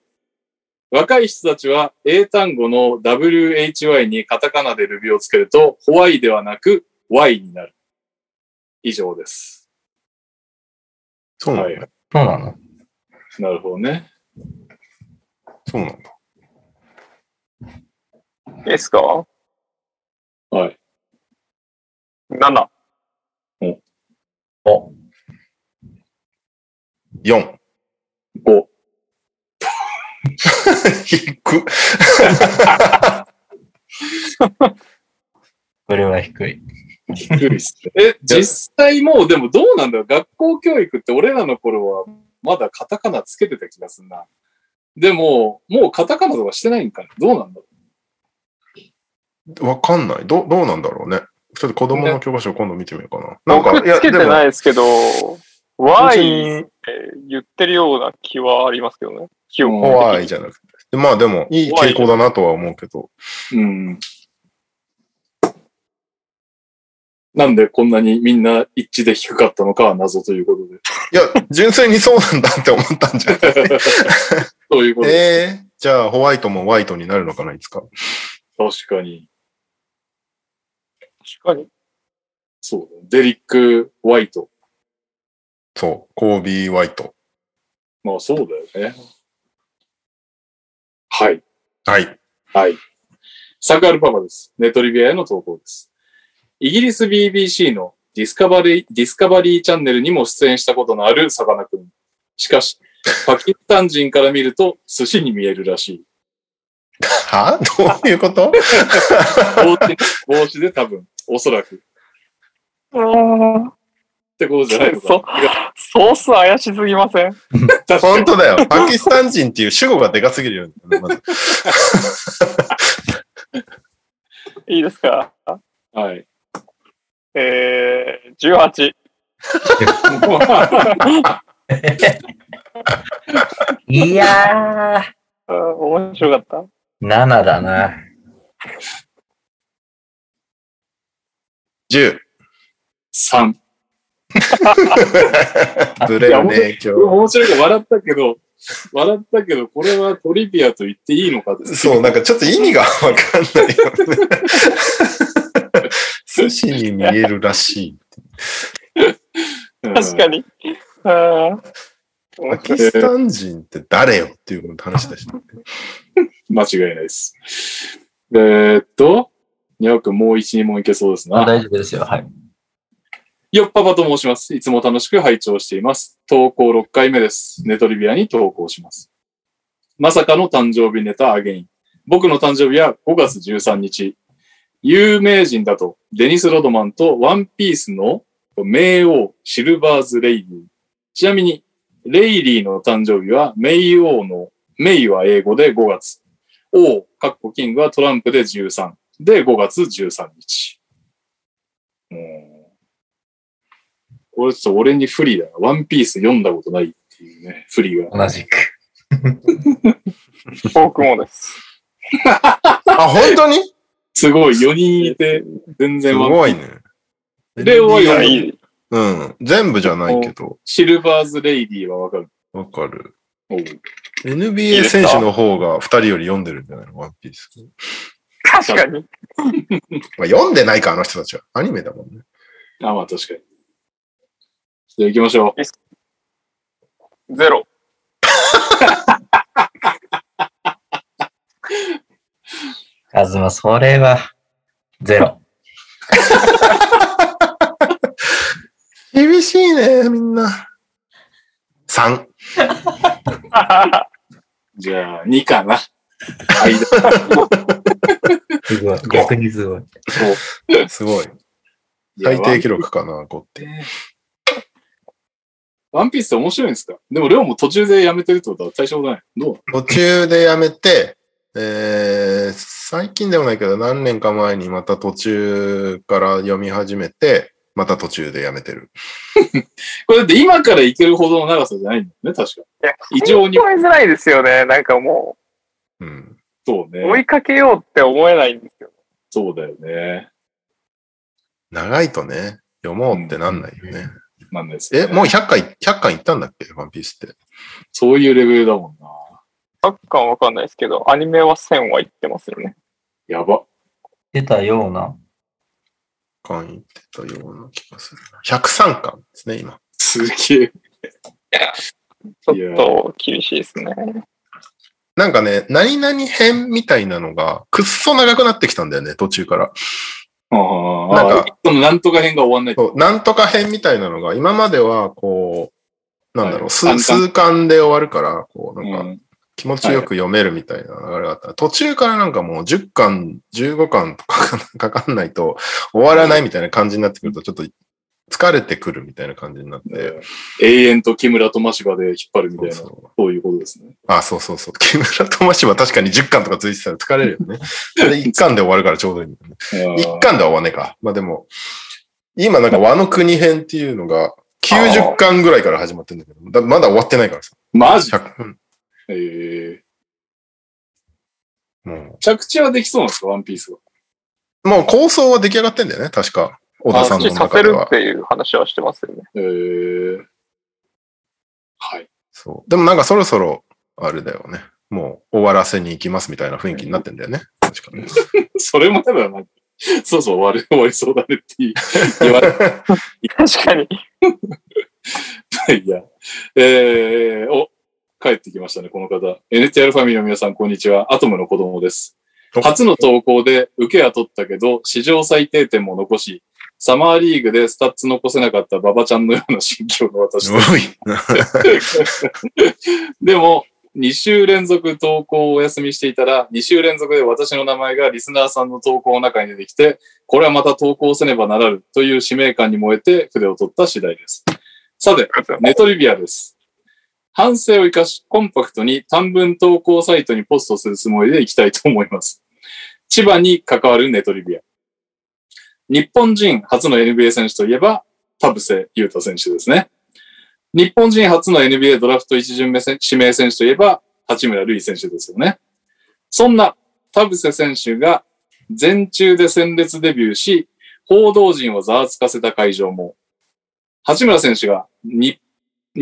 若い人たちは英単語の WHY にカタカナでルビをつけると、ホワイではなく Y になる。以上です。そうなんだ。はい。そうなの？なるほどね。そうなんだ。いいですか？はい。?7。お、4。5。低く。これは低い。低いっすね。え、実際もうでもどうなんだろう？学校教育って俺らの頃はまだカタカナつけてた気がするな。でも、もうカタカナとかしてないんかね？どうなんだろわかんない。どどうなんだろうね。ちょっと子供の教科書を今度見てみようかな。なんか、僕つけてないですけど、別 Y にって言ってるような気はありますけどね。記憶うん怖いじゃなくて。でまあでも、いい傾向だなとは思うけど。う。うん。なんでこんなにみんな一致で低かったのかは謎ということで。いや、純粋にそうなんだって思ったんじゃない？そういうことでええじゃあ、ホワイトもホワイトになるのかな、いつか。確かに。確かに。そうだね。デリック・ホワイト。そう、コービー・ホワイト。まあそうだよね。はい。はい。はい。サクアルパパです。ネトリビアへの投稿です。イギリス BBC のディスカバリー、ディスカバリーチャンネルにも出演したことのあるさかなクン。しかし、パキスタン人から見ると寿司に見えるらしい。は？どういうこと？帽子帽子で多分、おそらく。っあてことじゃないのかそうソース怪しすぎません？本当だよ。パキスタン人っていう主語がでかすぎるよね。まずいいですか？はい。えー、18。いやー面白かった。7だな。10。3。ずれるね、今面白いから笑ったけど、笑ったけど、これはトリビアと言っていいのかって。日。そう、なんかちょっと意味がわかんないよね。寿司に見えるらしい。うん確かに。あーパキスタン人って誰よっていう話だし、間違いないです。えーっと、にゃおくんもう1、2問いけそうですな。あ大丈夫ですよ。はい。よっぱぱと申します。いつも楽しく拝聴しています。投稿6回目です。ネトリビアに投稿します。まさかの誕生日ネタアゲイン。僕の誕生日は5月13日。有名人だとデニス・ロドマンとワンピースの冥王シルバーズ・レイリー。ちなみに、レイリーの誕生日は冥王の、メイは英語で5月。王、カッコキングはトランプで13。で、5月13日。うんこれちょっと俺に不利だな。ワンピース読んだことないっていうね、不利が。同じく。僕もです。あ、本当に？すごい、4人いて、全す然ワンごいね。レオはいや、いいい。うん。全部じゃないけど、シルバーズ・レイリーはわかる？わかる。NBA 選手の方が2人より読んでるんじゃないの？ワンピース。確かに。まあ、読んでないか、あの人たちは。アニメだもんね。あ、まあ確かに。じゃあ行きましょう。ゼロ。カズマ、それは、ゼロ。厳しいね、みんな。3。じゃあ、2かな。間。すごい。逆にすごい。すごい。最低記録かな、5って。ワンピースって面白いんですか？でも、レオも途中でやめてるってことは大したことない。どう？途中でやめて、えー、最近でもないけど、何年か前にまた途中から読み始めて、また途中でやめてる。これだって今からいけるほどの長さじゃないんだよね、確か。いや、異常に追いづらいですよね。なんかもうん。そうう、追ね。いかけようって思えないんですよ。そうだよね。長いとね、読もうってなんないよね。なんですよえ、ねもう100回、100回いったんだっけ？ワンピースって。そういうレベルだもんな。サッカーはわかんないですけど、アニメは1000はいってますよね。やば。出たような。巻いってたような気がするな。103巻ですね、今。すげえ。ちょっと厳しいですね。なんかね、何々編みたいなのが、くっそ長くなってきたんだよね、途中から。なんかのなんとか編が終わんない。そうなんとか編みたいなのが、今までは、こう、なんだろう、数はい。数巻で終わるから、こう、なんか、うん。気持ちよく読めるみたいな流れがあった。途中からなんかもう10巻、15巻とかかかんないと終わらないみたいな感じになってくると、ちょっと疲れてくるみたいな感じになって。永遠と木村と真柴で引っ張るみたいな、そそうそういうことですね。あ、そうそうそう。木村とマシは確かに10巻とかついてたら疲れるよね。それ1巻で終わるからちょうどいいね。1巻では終わんねえか。まあでも、今なんか和の国編っていうのが90巻ぐらいから始まってるんだけど、だまだ終わってないからさ。マジ？100うんえー、も着地はできそうなんですか？ワンピースは。うもう構想は出来上がってんだよね、確か。小田さんのさせ中では。るっていう話はしてますよね。えー、はい。そう。でもなんかそろそろ、あれだよね。もう終わらせに行きますみたいな雰囲気になってんだよね。確かに。それまではなんか、そうそう終わる、終わりそうだねって言 われ確かに。いや。えー、お、帰ってきましたね、この方。NTR ファミリーの皆さん、こんにちは。アトムの子供です。お初の投稿で受けは取ったけど、史上最低点も残し、サマーリーグでスタッツ残せなかった馬場ちゃんのような心境の私で。でも、2週連続投稿をお休みしていたら、2週連続で私の名前がリスナーさんの投稿の中に出てきて、これはまた投稿せねばならぬという使命感に燃えて筆を取った次第です。さて、ネトリビアです。反省を生かし、コンパクトに短文投稿サイトにポストするつもりでいきたいと思います。千葉に関わるネトリビア。日本人初の NBA 選手といえば、田臥勇太選手ですね。日本人初の NBA ドラフト1巡目指名選手といえば、八村塁選手ですよね。そんな田臥選手が全中で戦列デビューし、報道陣をざわつかせた会場も、八村選手が日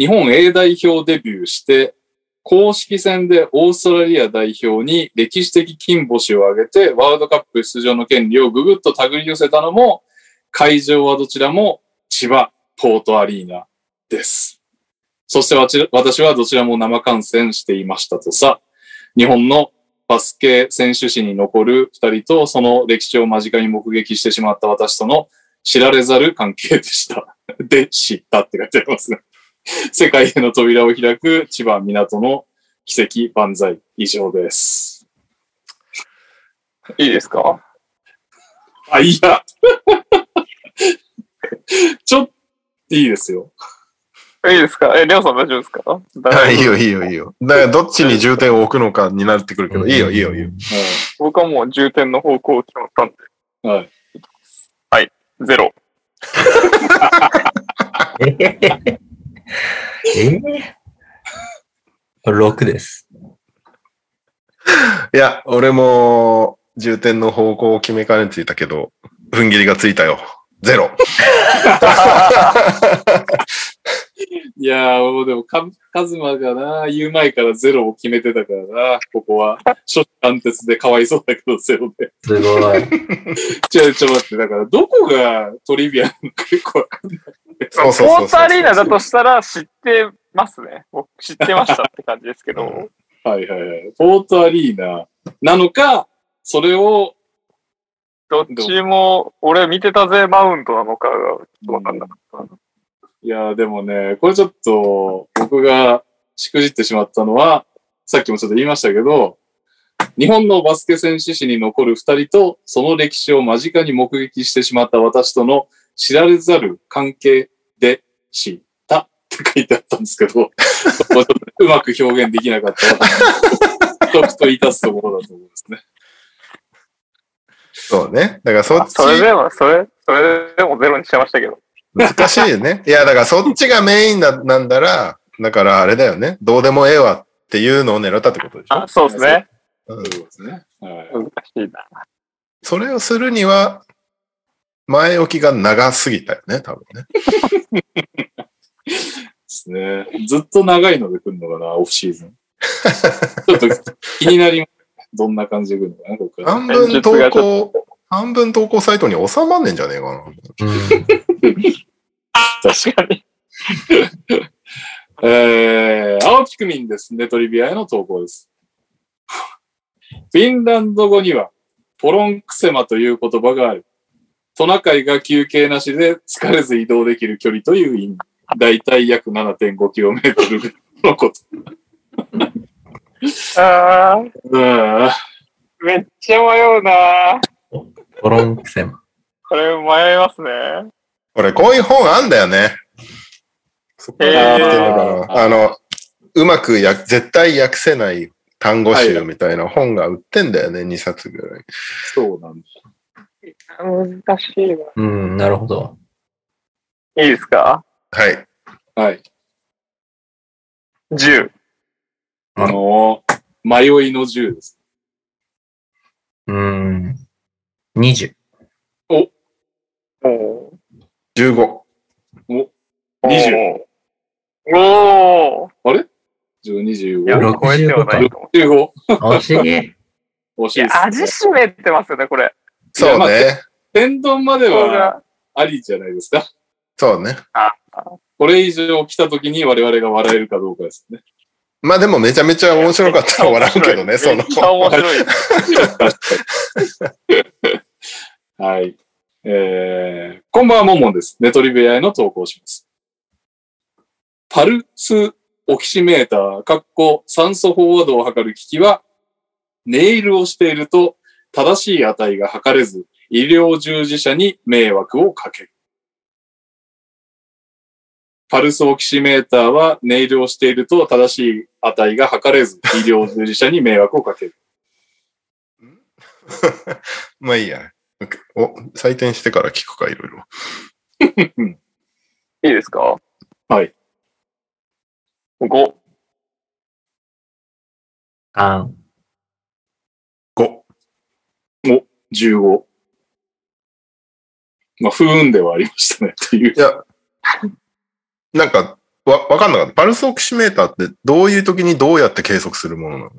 本 A 代表デビューして、公式戦でオーストラリア代表に歴史的金星を挙げて、ワールドカップ出場の権利をぐぐっと手繰り寄せたのも、会場はどちらも千葉ポートアリーナです。そして私はどちらも生観戦していましたとさ、日本のバスケ選手史に残る二人とその歴史を間近に目撃してしまった私との知られざる関係でした。で、知ったって書いてありますね。世界への扉を開く千葉港の奇跡万歳以上です。いいですか？あ、いや。ちょっといいですよ。いいですか？え、レオさん大丈夫ですか？あいいよ、いいよ、いいよ。だから、どっちに重点を置くのかになってくるけど、いいよ、いいよ、いいよ。僕はもう重点の方向を決まったんはい。はい。で、ゼロ。え？ー、えー、6です。いや、俺も、重点の方向を決めかねついたけど、踏ん切りがついたよ。ゼロ。いやー、もうでも、か、カズマがな、言う前からゼロを決めてたからな、ここは。初貫徹でかわいそうだけど、ゼロで。すごい。ちょ、ちょ、待って、だから、どこがトリビアなのか結構わかんない。そうそうそうそうポートアリーナだとしたら知ってますね。僕知ってましたって感じですけど。はいはいはい。ポートアリーナなのか、それを、どっちも、俺見てたぜマウントなのかがわかんなかった。いやー、でもね、これちょっと、僕がしくじってしまったのは、さっきもちょっと言いましたけど、日本のバスケ選手史に残る二人と、その歴史を間近に目撃してしまった私との知られざる関係でしたって書いてあったんですけど、うまく表現できなかった得といたすところだと思いますね。そうね。だからそっち、それでも、それ、それでもゼロにしちゃいましたけど。難しいよね。いや、だからそっちがメインななんだら、だからあれだよね。どうでもええわっていうのを狙ったってことでしょあ、。そうですね。うんそうですね。はい。難しいな。それをするには、前置きが長すぎたよね、多分ね。ですね。ずっと長いので来るのかな、オフシーズン。ちょっと気になります。どんな感じで来るのかな、ここ。半分投稿、半分投稿サイトに収まんねんじゃねえかな。うん、確かに。えー、青ピクミンですね、トリビアへの投稿です。フィンランド語には、ポロンクセマという言葉がある。トナカイが休憩なしで疲れず移動できる距離という意味。だいたい約 7.5km のこと。あーうんめっちゃ迷うなトロンクセマ。これ迷いますね。これ、こういう本あんだよね。そこから来てるのかな。あの、うまくや、絶対訳せない単語集みたいな本が売ってんだよね、2冊ぐらい。そうなんだ。難しいな。うん、なるほど。いいですか？はい。はい。?10。あのー迷いの銃です。うん。20。お15。20。おー10、いや、25、超えてはないかも。65。惜しい。惜しいです、いや、味しめてますよね、これ。そうまあね。天丼まではが。ありじゃないですか。そうね。これ以上来た時に我々が笑えるかどうかですね。まあでもめちゃめちゃ面白かったら笑うけどね、そのめっ。ちゃ面白い。はい。えー、こんばんは、もんもんです。ネトリ部屋への投稿をします。パルスオキシメーター、かっこ酸素飽和度を測る機器は、ネイルをしていると正しい値が測れず、医療従事者に迷惑をかける。パルスオキシメーターはネイルをしていると正しい値が測れず、医療従事者に迷惑をかける。まあいいや。お、採点してから聞くか、いろいろ。いいですか？はい。5。3。5。15。まあ、不運ではありましたね、っていうい。や、なんか、わ、わかんなかった。パルスオキシメーターってどういう時にどうやって計測するものなの？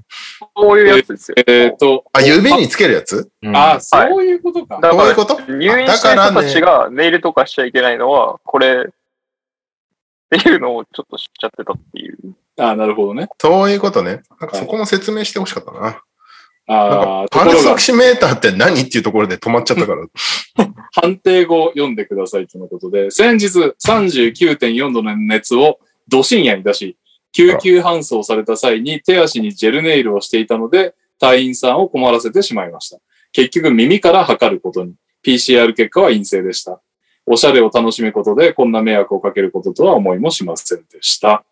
こういうやつですよ。えっ、と、あ、指につけるやつ？うんあ、そういうことか。どういうこと？入院してる人たちがネイルとかしちゃいけないのは、これ、っていうのをちょっと知っちゃってたっていう。あなるほどね。そういうことね。なんかそこも説明してほしかったな。ああ、パルスオキ、シメーターって何っていうところで止まっちゃったから。判定後読んでくださいとのことで、先日39.4度の熱を土深夜に出し、救急搬送された際に手足にジェルネイルをしていたので、隊員さんを困らせてしまいました。結局耳から測ることに。PCR 結果は陰性でした。おしゃれを楽しむことでこんな迷惑をかけることとは思いもしませんでした。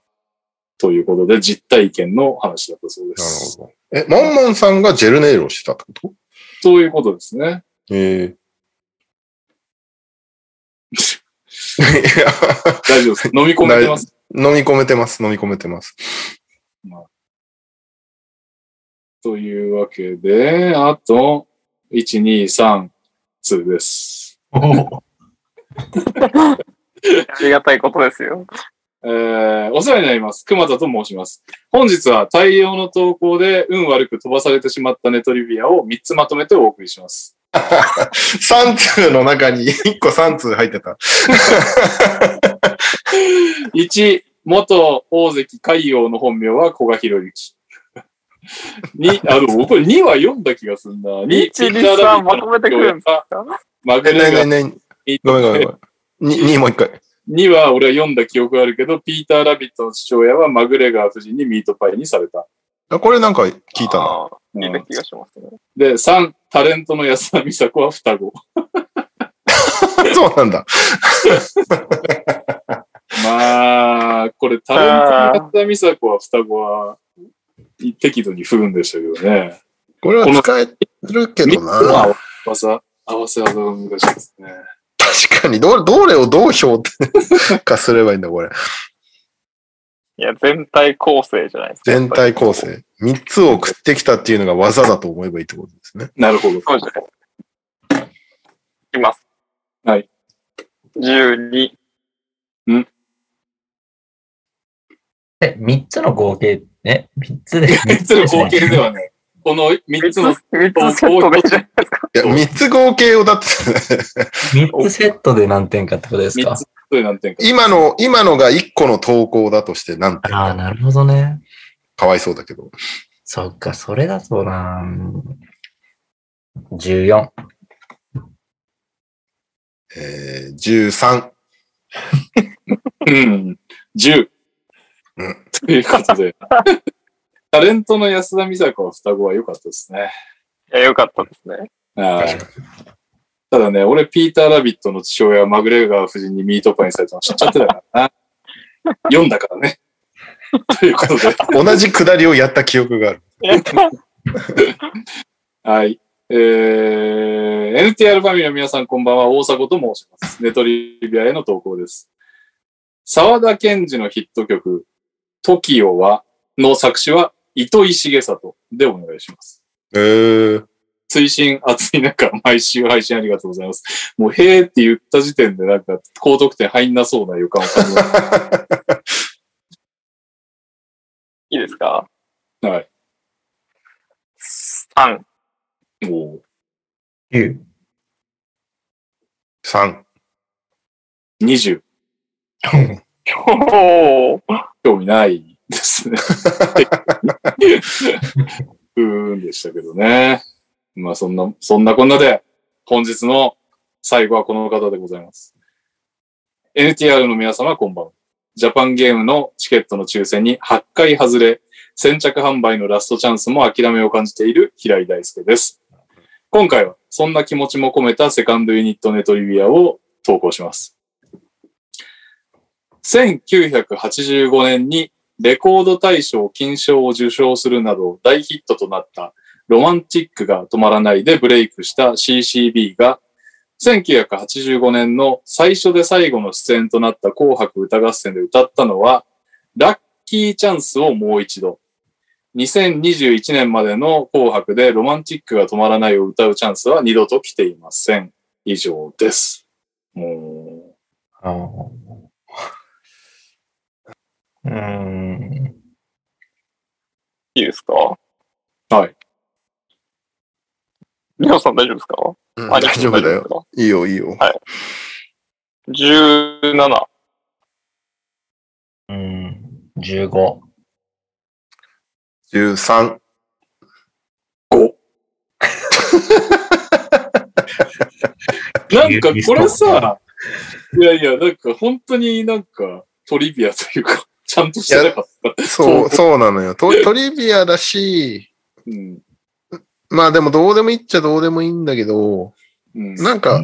ということで、実体験の話だったそうでなるす。ほど。え、モンモンさんがジェルネイルをしてたってこと？そういうことですね。ええ 大丈夫です。飲み込めてます？飲み込めてます、飲み込めてます。というわけで、あと、1、2、3、2です。お ありがたいことですよ。えー、お世話になります。熊田と申します。本日は大量の投稿で運悪く飛ばされてしまったネトリビアを3つまとめてお送りします。3通の中に1個3通入ってた。1、元大関海洋の本名は古賀博之。2、あ、でもこれ2は読んだ気がするな。2、1 2 3まとめてくるんですか？マグレガになになに？ごめんごめんごめん。に、2もう一回。2は俺は読んだ記憶があるけど、ピーター・ラビットの父親はマグレガー夫人にミートパイにされた。あ、これなんか聞いたな。あー聞いた気がしますね。で、3、タレントの安田美沙子は双子。そうなんだ。まあ、これタレントの安田美沙子は双子は適度に不運でしたけどね。これは使えるけど三つの合な。わせ技、合わせ技が難しいですね。確かに、どれ、どれをどう評定化すればいいんだ、これ。いや、全体構成じゃないですか。全体構成。3つを送ってきたっていうのが技だと思えばいいってことですね。なるほど。そうじゃないいきます。はい。12。え、3つの合計、え、3つで。3つの合計ではね、この3つの、3つセットでじゃないですか。いや、3つ合計をだって、3つセットで何点かってことです3かつで何点か。今の、今のが1個の投稿だとして何点ああ、なるほどね。かわいそうだけど。そっか、それだとな14。えー、13。うん。10。うんということで、タレントの安田美沙子は双子は良かったですね。いや、よかったですね。はい。ただね、俺、ピーター・ラビットの父親はマグレガー夫人にミートパイにされたの知っちゃってたからな。読んだからね。ということで、同じくだりをやった記憶がある。はい。えー、NTR ファミリーの皆さんこんばんは、大迫と申します。ネトリビアへの投稿です。沢田研二のヒット曲、TOKIO は、の作詞は糸井重里でお願いします。えー、追伸暑い中、毎週配信ありがとうございます。もう、へーって言った時点でなんか、高得点入んなそうな予感を感じます。いいですか？はい。?3。もう、9。3。20。おー 興味ないですね。うーんでしたけどね。まあそんな、そんなこんなで、本日の最後はこの方でございます。NTR の皆様こんばんは。ジャパンゲームのチケットの抽選に8回外れ、先着販売のラストチャンスも諦めを感じている平井大輔です。今回はそんな気持ちも込めたセカンドユニットネトリビアを投稿します。1985年にレコード大賞金賞を受賞するなど大ヒットとなったロマンチックが止まらないでブレイクした CCB が1985年の最初で最後の出演となった紅白歌合戦で歌ったのはラッキーチャンスをもう一度。2021年までの紅白でロマンチックが止まらないを歌うチャンスは二度と来ていません。以上です。もあーうーん。いいですか？はい。リオさん大丈夫ですか？うん大丈夫だよ。よ。いいよ、いいよ。17。うん。15。13。う、なんかこれさ、いやいや、なんか本当になんかトリビアというか、ちゃんとしてなかった。そう、そうなのよ。ト トリビアだし、うん。まあでもどうでもいいっちゃどうでもいいんだけど、うん、なんか。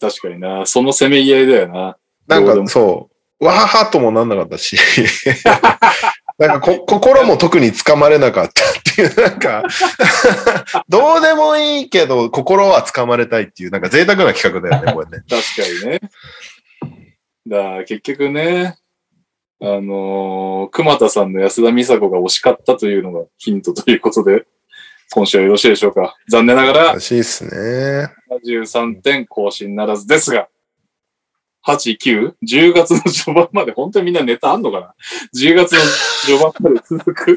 確かにな。そのせめぎ合いだよな。なんかそう、わははともなんなかったし、なんかこ心も特につかまれなかったっていう、なんか、どうでもいいけど、心はつかまれたいっていう、なんか贅沢な企画だよね、これね。確かにね。だから結局ね、あのー熊田さんの安田美沙子が惜しかったというのがヒントということで、今週はよろしいでしょうか。残念ながららしいっすね。73点更新ならずですが、8、9、10月の序盤まで本当にみんなネタあんのかな ?10 月の序盤まで続く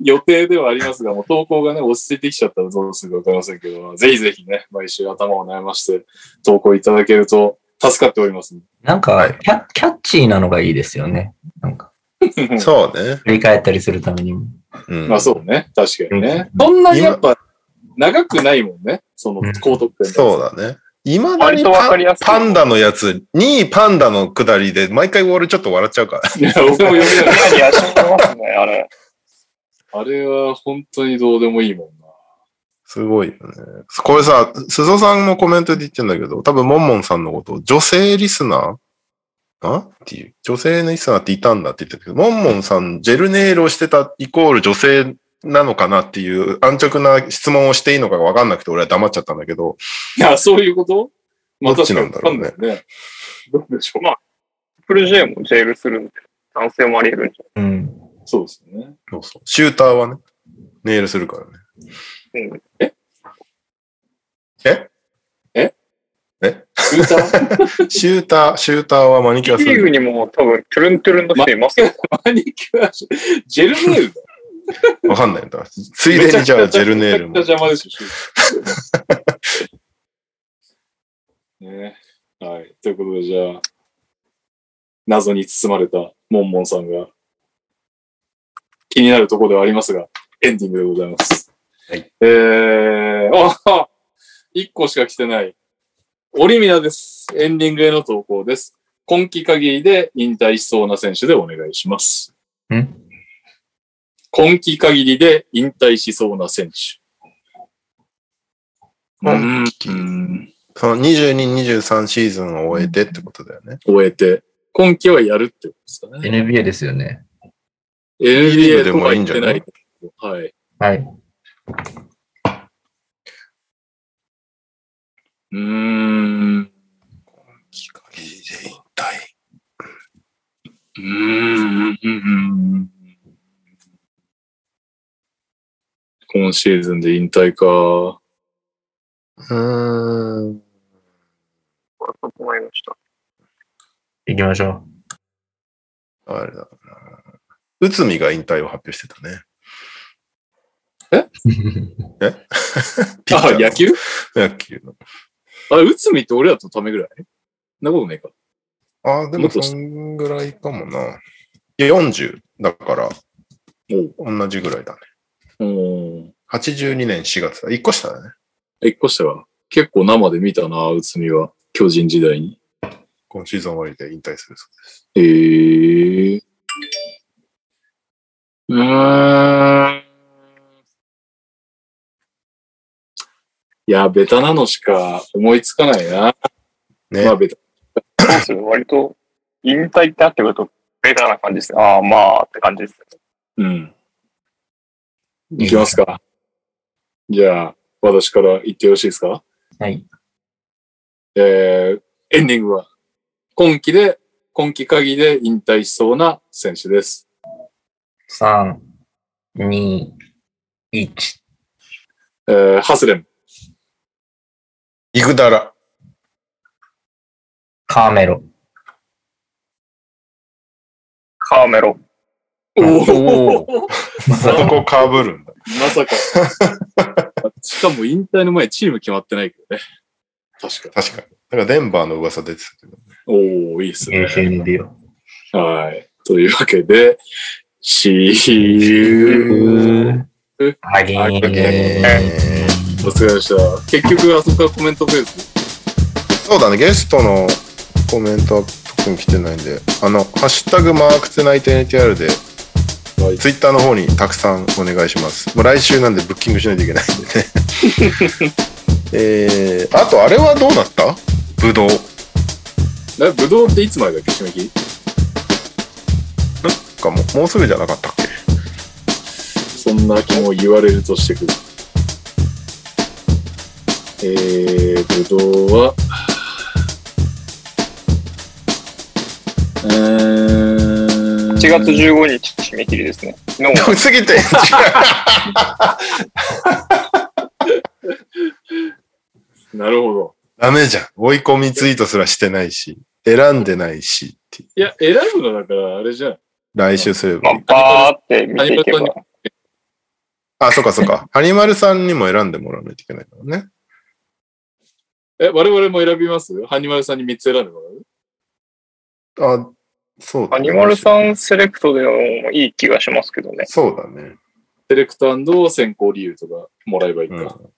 予定ではありますが、もう投稿がね、落ち着いてきちゃったらどうするかわかりませんけど、ぜひぜひね、毎週頭を悩まして投稿いただけると助かっております、なんかキャ、キャッチーなのがいいですよね。なんか、そうね。振り返ったりするためにも。うんまあそうね。確かにね。そんなにやっぱ長くないもんね。その高得点そうだね。いまだに割とわかパりやすいパンダのやつ、2位パンダのくだりで、毎回俺ちょっと笑っちゃうから。いや、僕も読みながら、ニヤニヤしてますね、あれ。あれは本当にどうでもいいもんな。すごいよね。これさ、鈴さんもコメントで言ってんだけど、多分モンモンさんのことを女性リスナー？あ？っていう。女性のリスナーっていたんだって言ってたけど、モンモンさん、ジェルネイルをしてたイコール女性なのかなっていう安直な質問をしていいのかがわかんなくて俺は黙っちゃったんだけど、いや、そういうこと？まあどっちなんだろうねわかんないね。どうでしょう。まあフル J もジェールするんで、男性もあり得るんじうん。そうですね。そうそうシューターはね、ネイルするからね。ゃない。うんえ？シューター？シューター、シューターはマニキュアする。リーグにも多分、トゥルントゥルンの人いますよ。マニキュア、ジェルネイルだ。わかんないんだ。ついでにじゃあジェルネイルもめ。ちゃくちゃ邪魔ですよ、ね。はい。ということで、じゃあ、謎に包まれたモンモンさんが気になるところではありますが、エンディングでございます。はい。えー、あ1個しか来てない。オリミナです。エンディングへの投稿です。今季限りで引退しそうな選手でお願いします。ん？今季限りで引退しそうな選手。今季うんその22、23シーズンを終えてってことだよね。終えて、今季はやるってことですかね。NBA ですよね。NBA とでもはいいんじゃないい？はい。はい。うーん。期限りで引退。うーんうん今シーズンで引退か。うーん。これ整いました。行きましょあれだな。内海が引退を発表してたね。う。あ、野球？野球の。あれ、内海って俺らとためぐらい？そんなことねえか。ああ、でもそんぐらいかもな。いや、40だから、同じぐらいだね。おお。82年4月だ。1個下だね。一個下は。結構生で見たな、内海は。巨人時代に。今シーズン終わりで引退するそうです。ええうーん。いや、ベタなのしか思いつかないな。ね。まあ、ベタ。そうですね。割と、引退ってなってくると、ベタな感じですね。ああ、まあって感じですね。うん。いきますか。じゃあ、私から言ってよろしいですか？はい。えー、エンディングは、今季で、今季限りで引退しそうな選手です。3、2、1。えー、ハスレム。イグダラ。カーメロ。カーメロ。おおそこかぶるんだ。まさか。しかも引退の前チーム決まってないけどね。確か確かに。だからデンバーの噂出てたけど。に。おおいいっすね。はい。というわけで、See you. あぎーえお疲れ様でした。結局、あそこからコメントフェーズ。そうだね、ゲストのコメントは特に来てないんで、あの、ハッシュタグマークツナイト NTR で、はいツイッターの方にたくさんお願いします。もう来週なんでブッキングしないといけないんでね。えー、あとあれはどうなった？ブドウ。え、ブドウっていつまでだっけ締め切りかも、もうすぐじゃなかったっけ？そんな気も言われるとしてくる。えー、ぶどうは、えー、1月15日締め切りですね。昨日も過ぎて、なるほど。ダメじゃん。追い込みツイートすらしてないし、選んでないしっていういや、選ぶのだから、あれじゃん。来週すればいい。まあ、バーって見ていけば。あ、そうかそうか。ハニマルさんにも選んでもらわないといけないからね。え、我々も選びます？ハニマルさんに3つ選んでもらう？あ、そうだ、アニマルさんセレクトでもいい気がしますけどね。そうだね。セレクト選考理由とかもらえばいいか。うん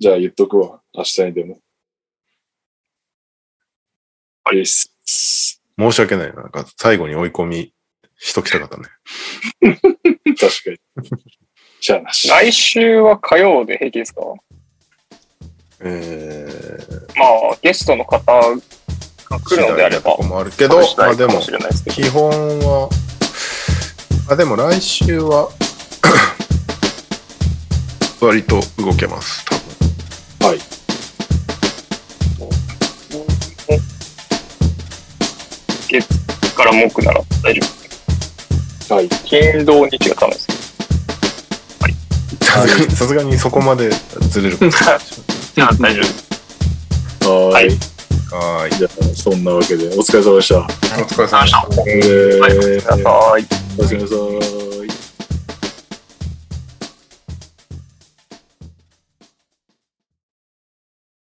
じゃあ言っとくわ。明日にでも。はい。です。申し訳ないな。なんか最後に追い込みしときたかったね。確かに。じゃあなし。来週は火曜で平気ですか？えー、まあ、ゲストの方が来るのであればもあるけど、まあでもいかも、しれないですけど。基本は、あ、でも来週は、割と動けます、多分。はい。月から木なら大丈夫。はい。金土日がダメです。さすがにさすがにそこまでずれることないでしじゃあ大丈夫です。は。はいはーい。じゃあ、そんなわけで、お疲れ様でした。お疲れ様でした。おやすみなさい。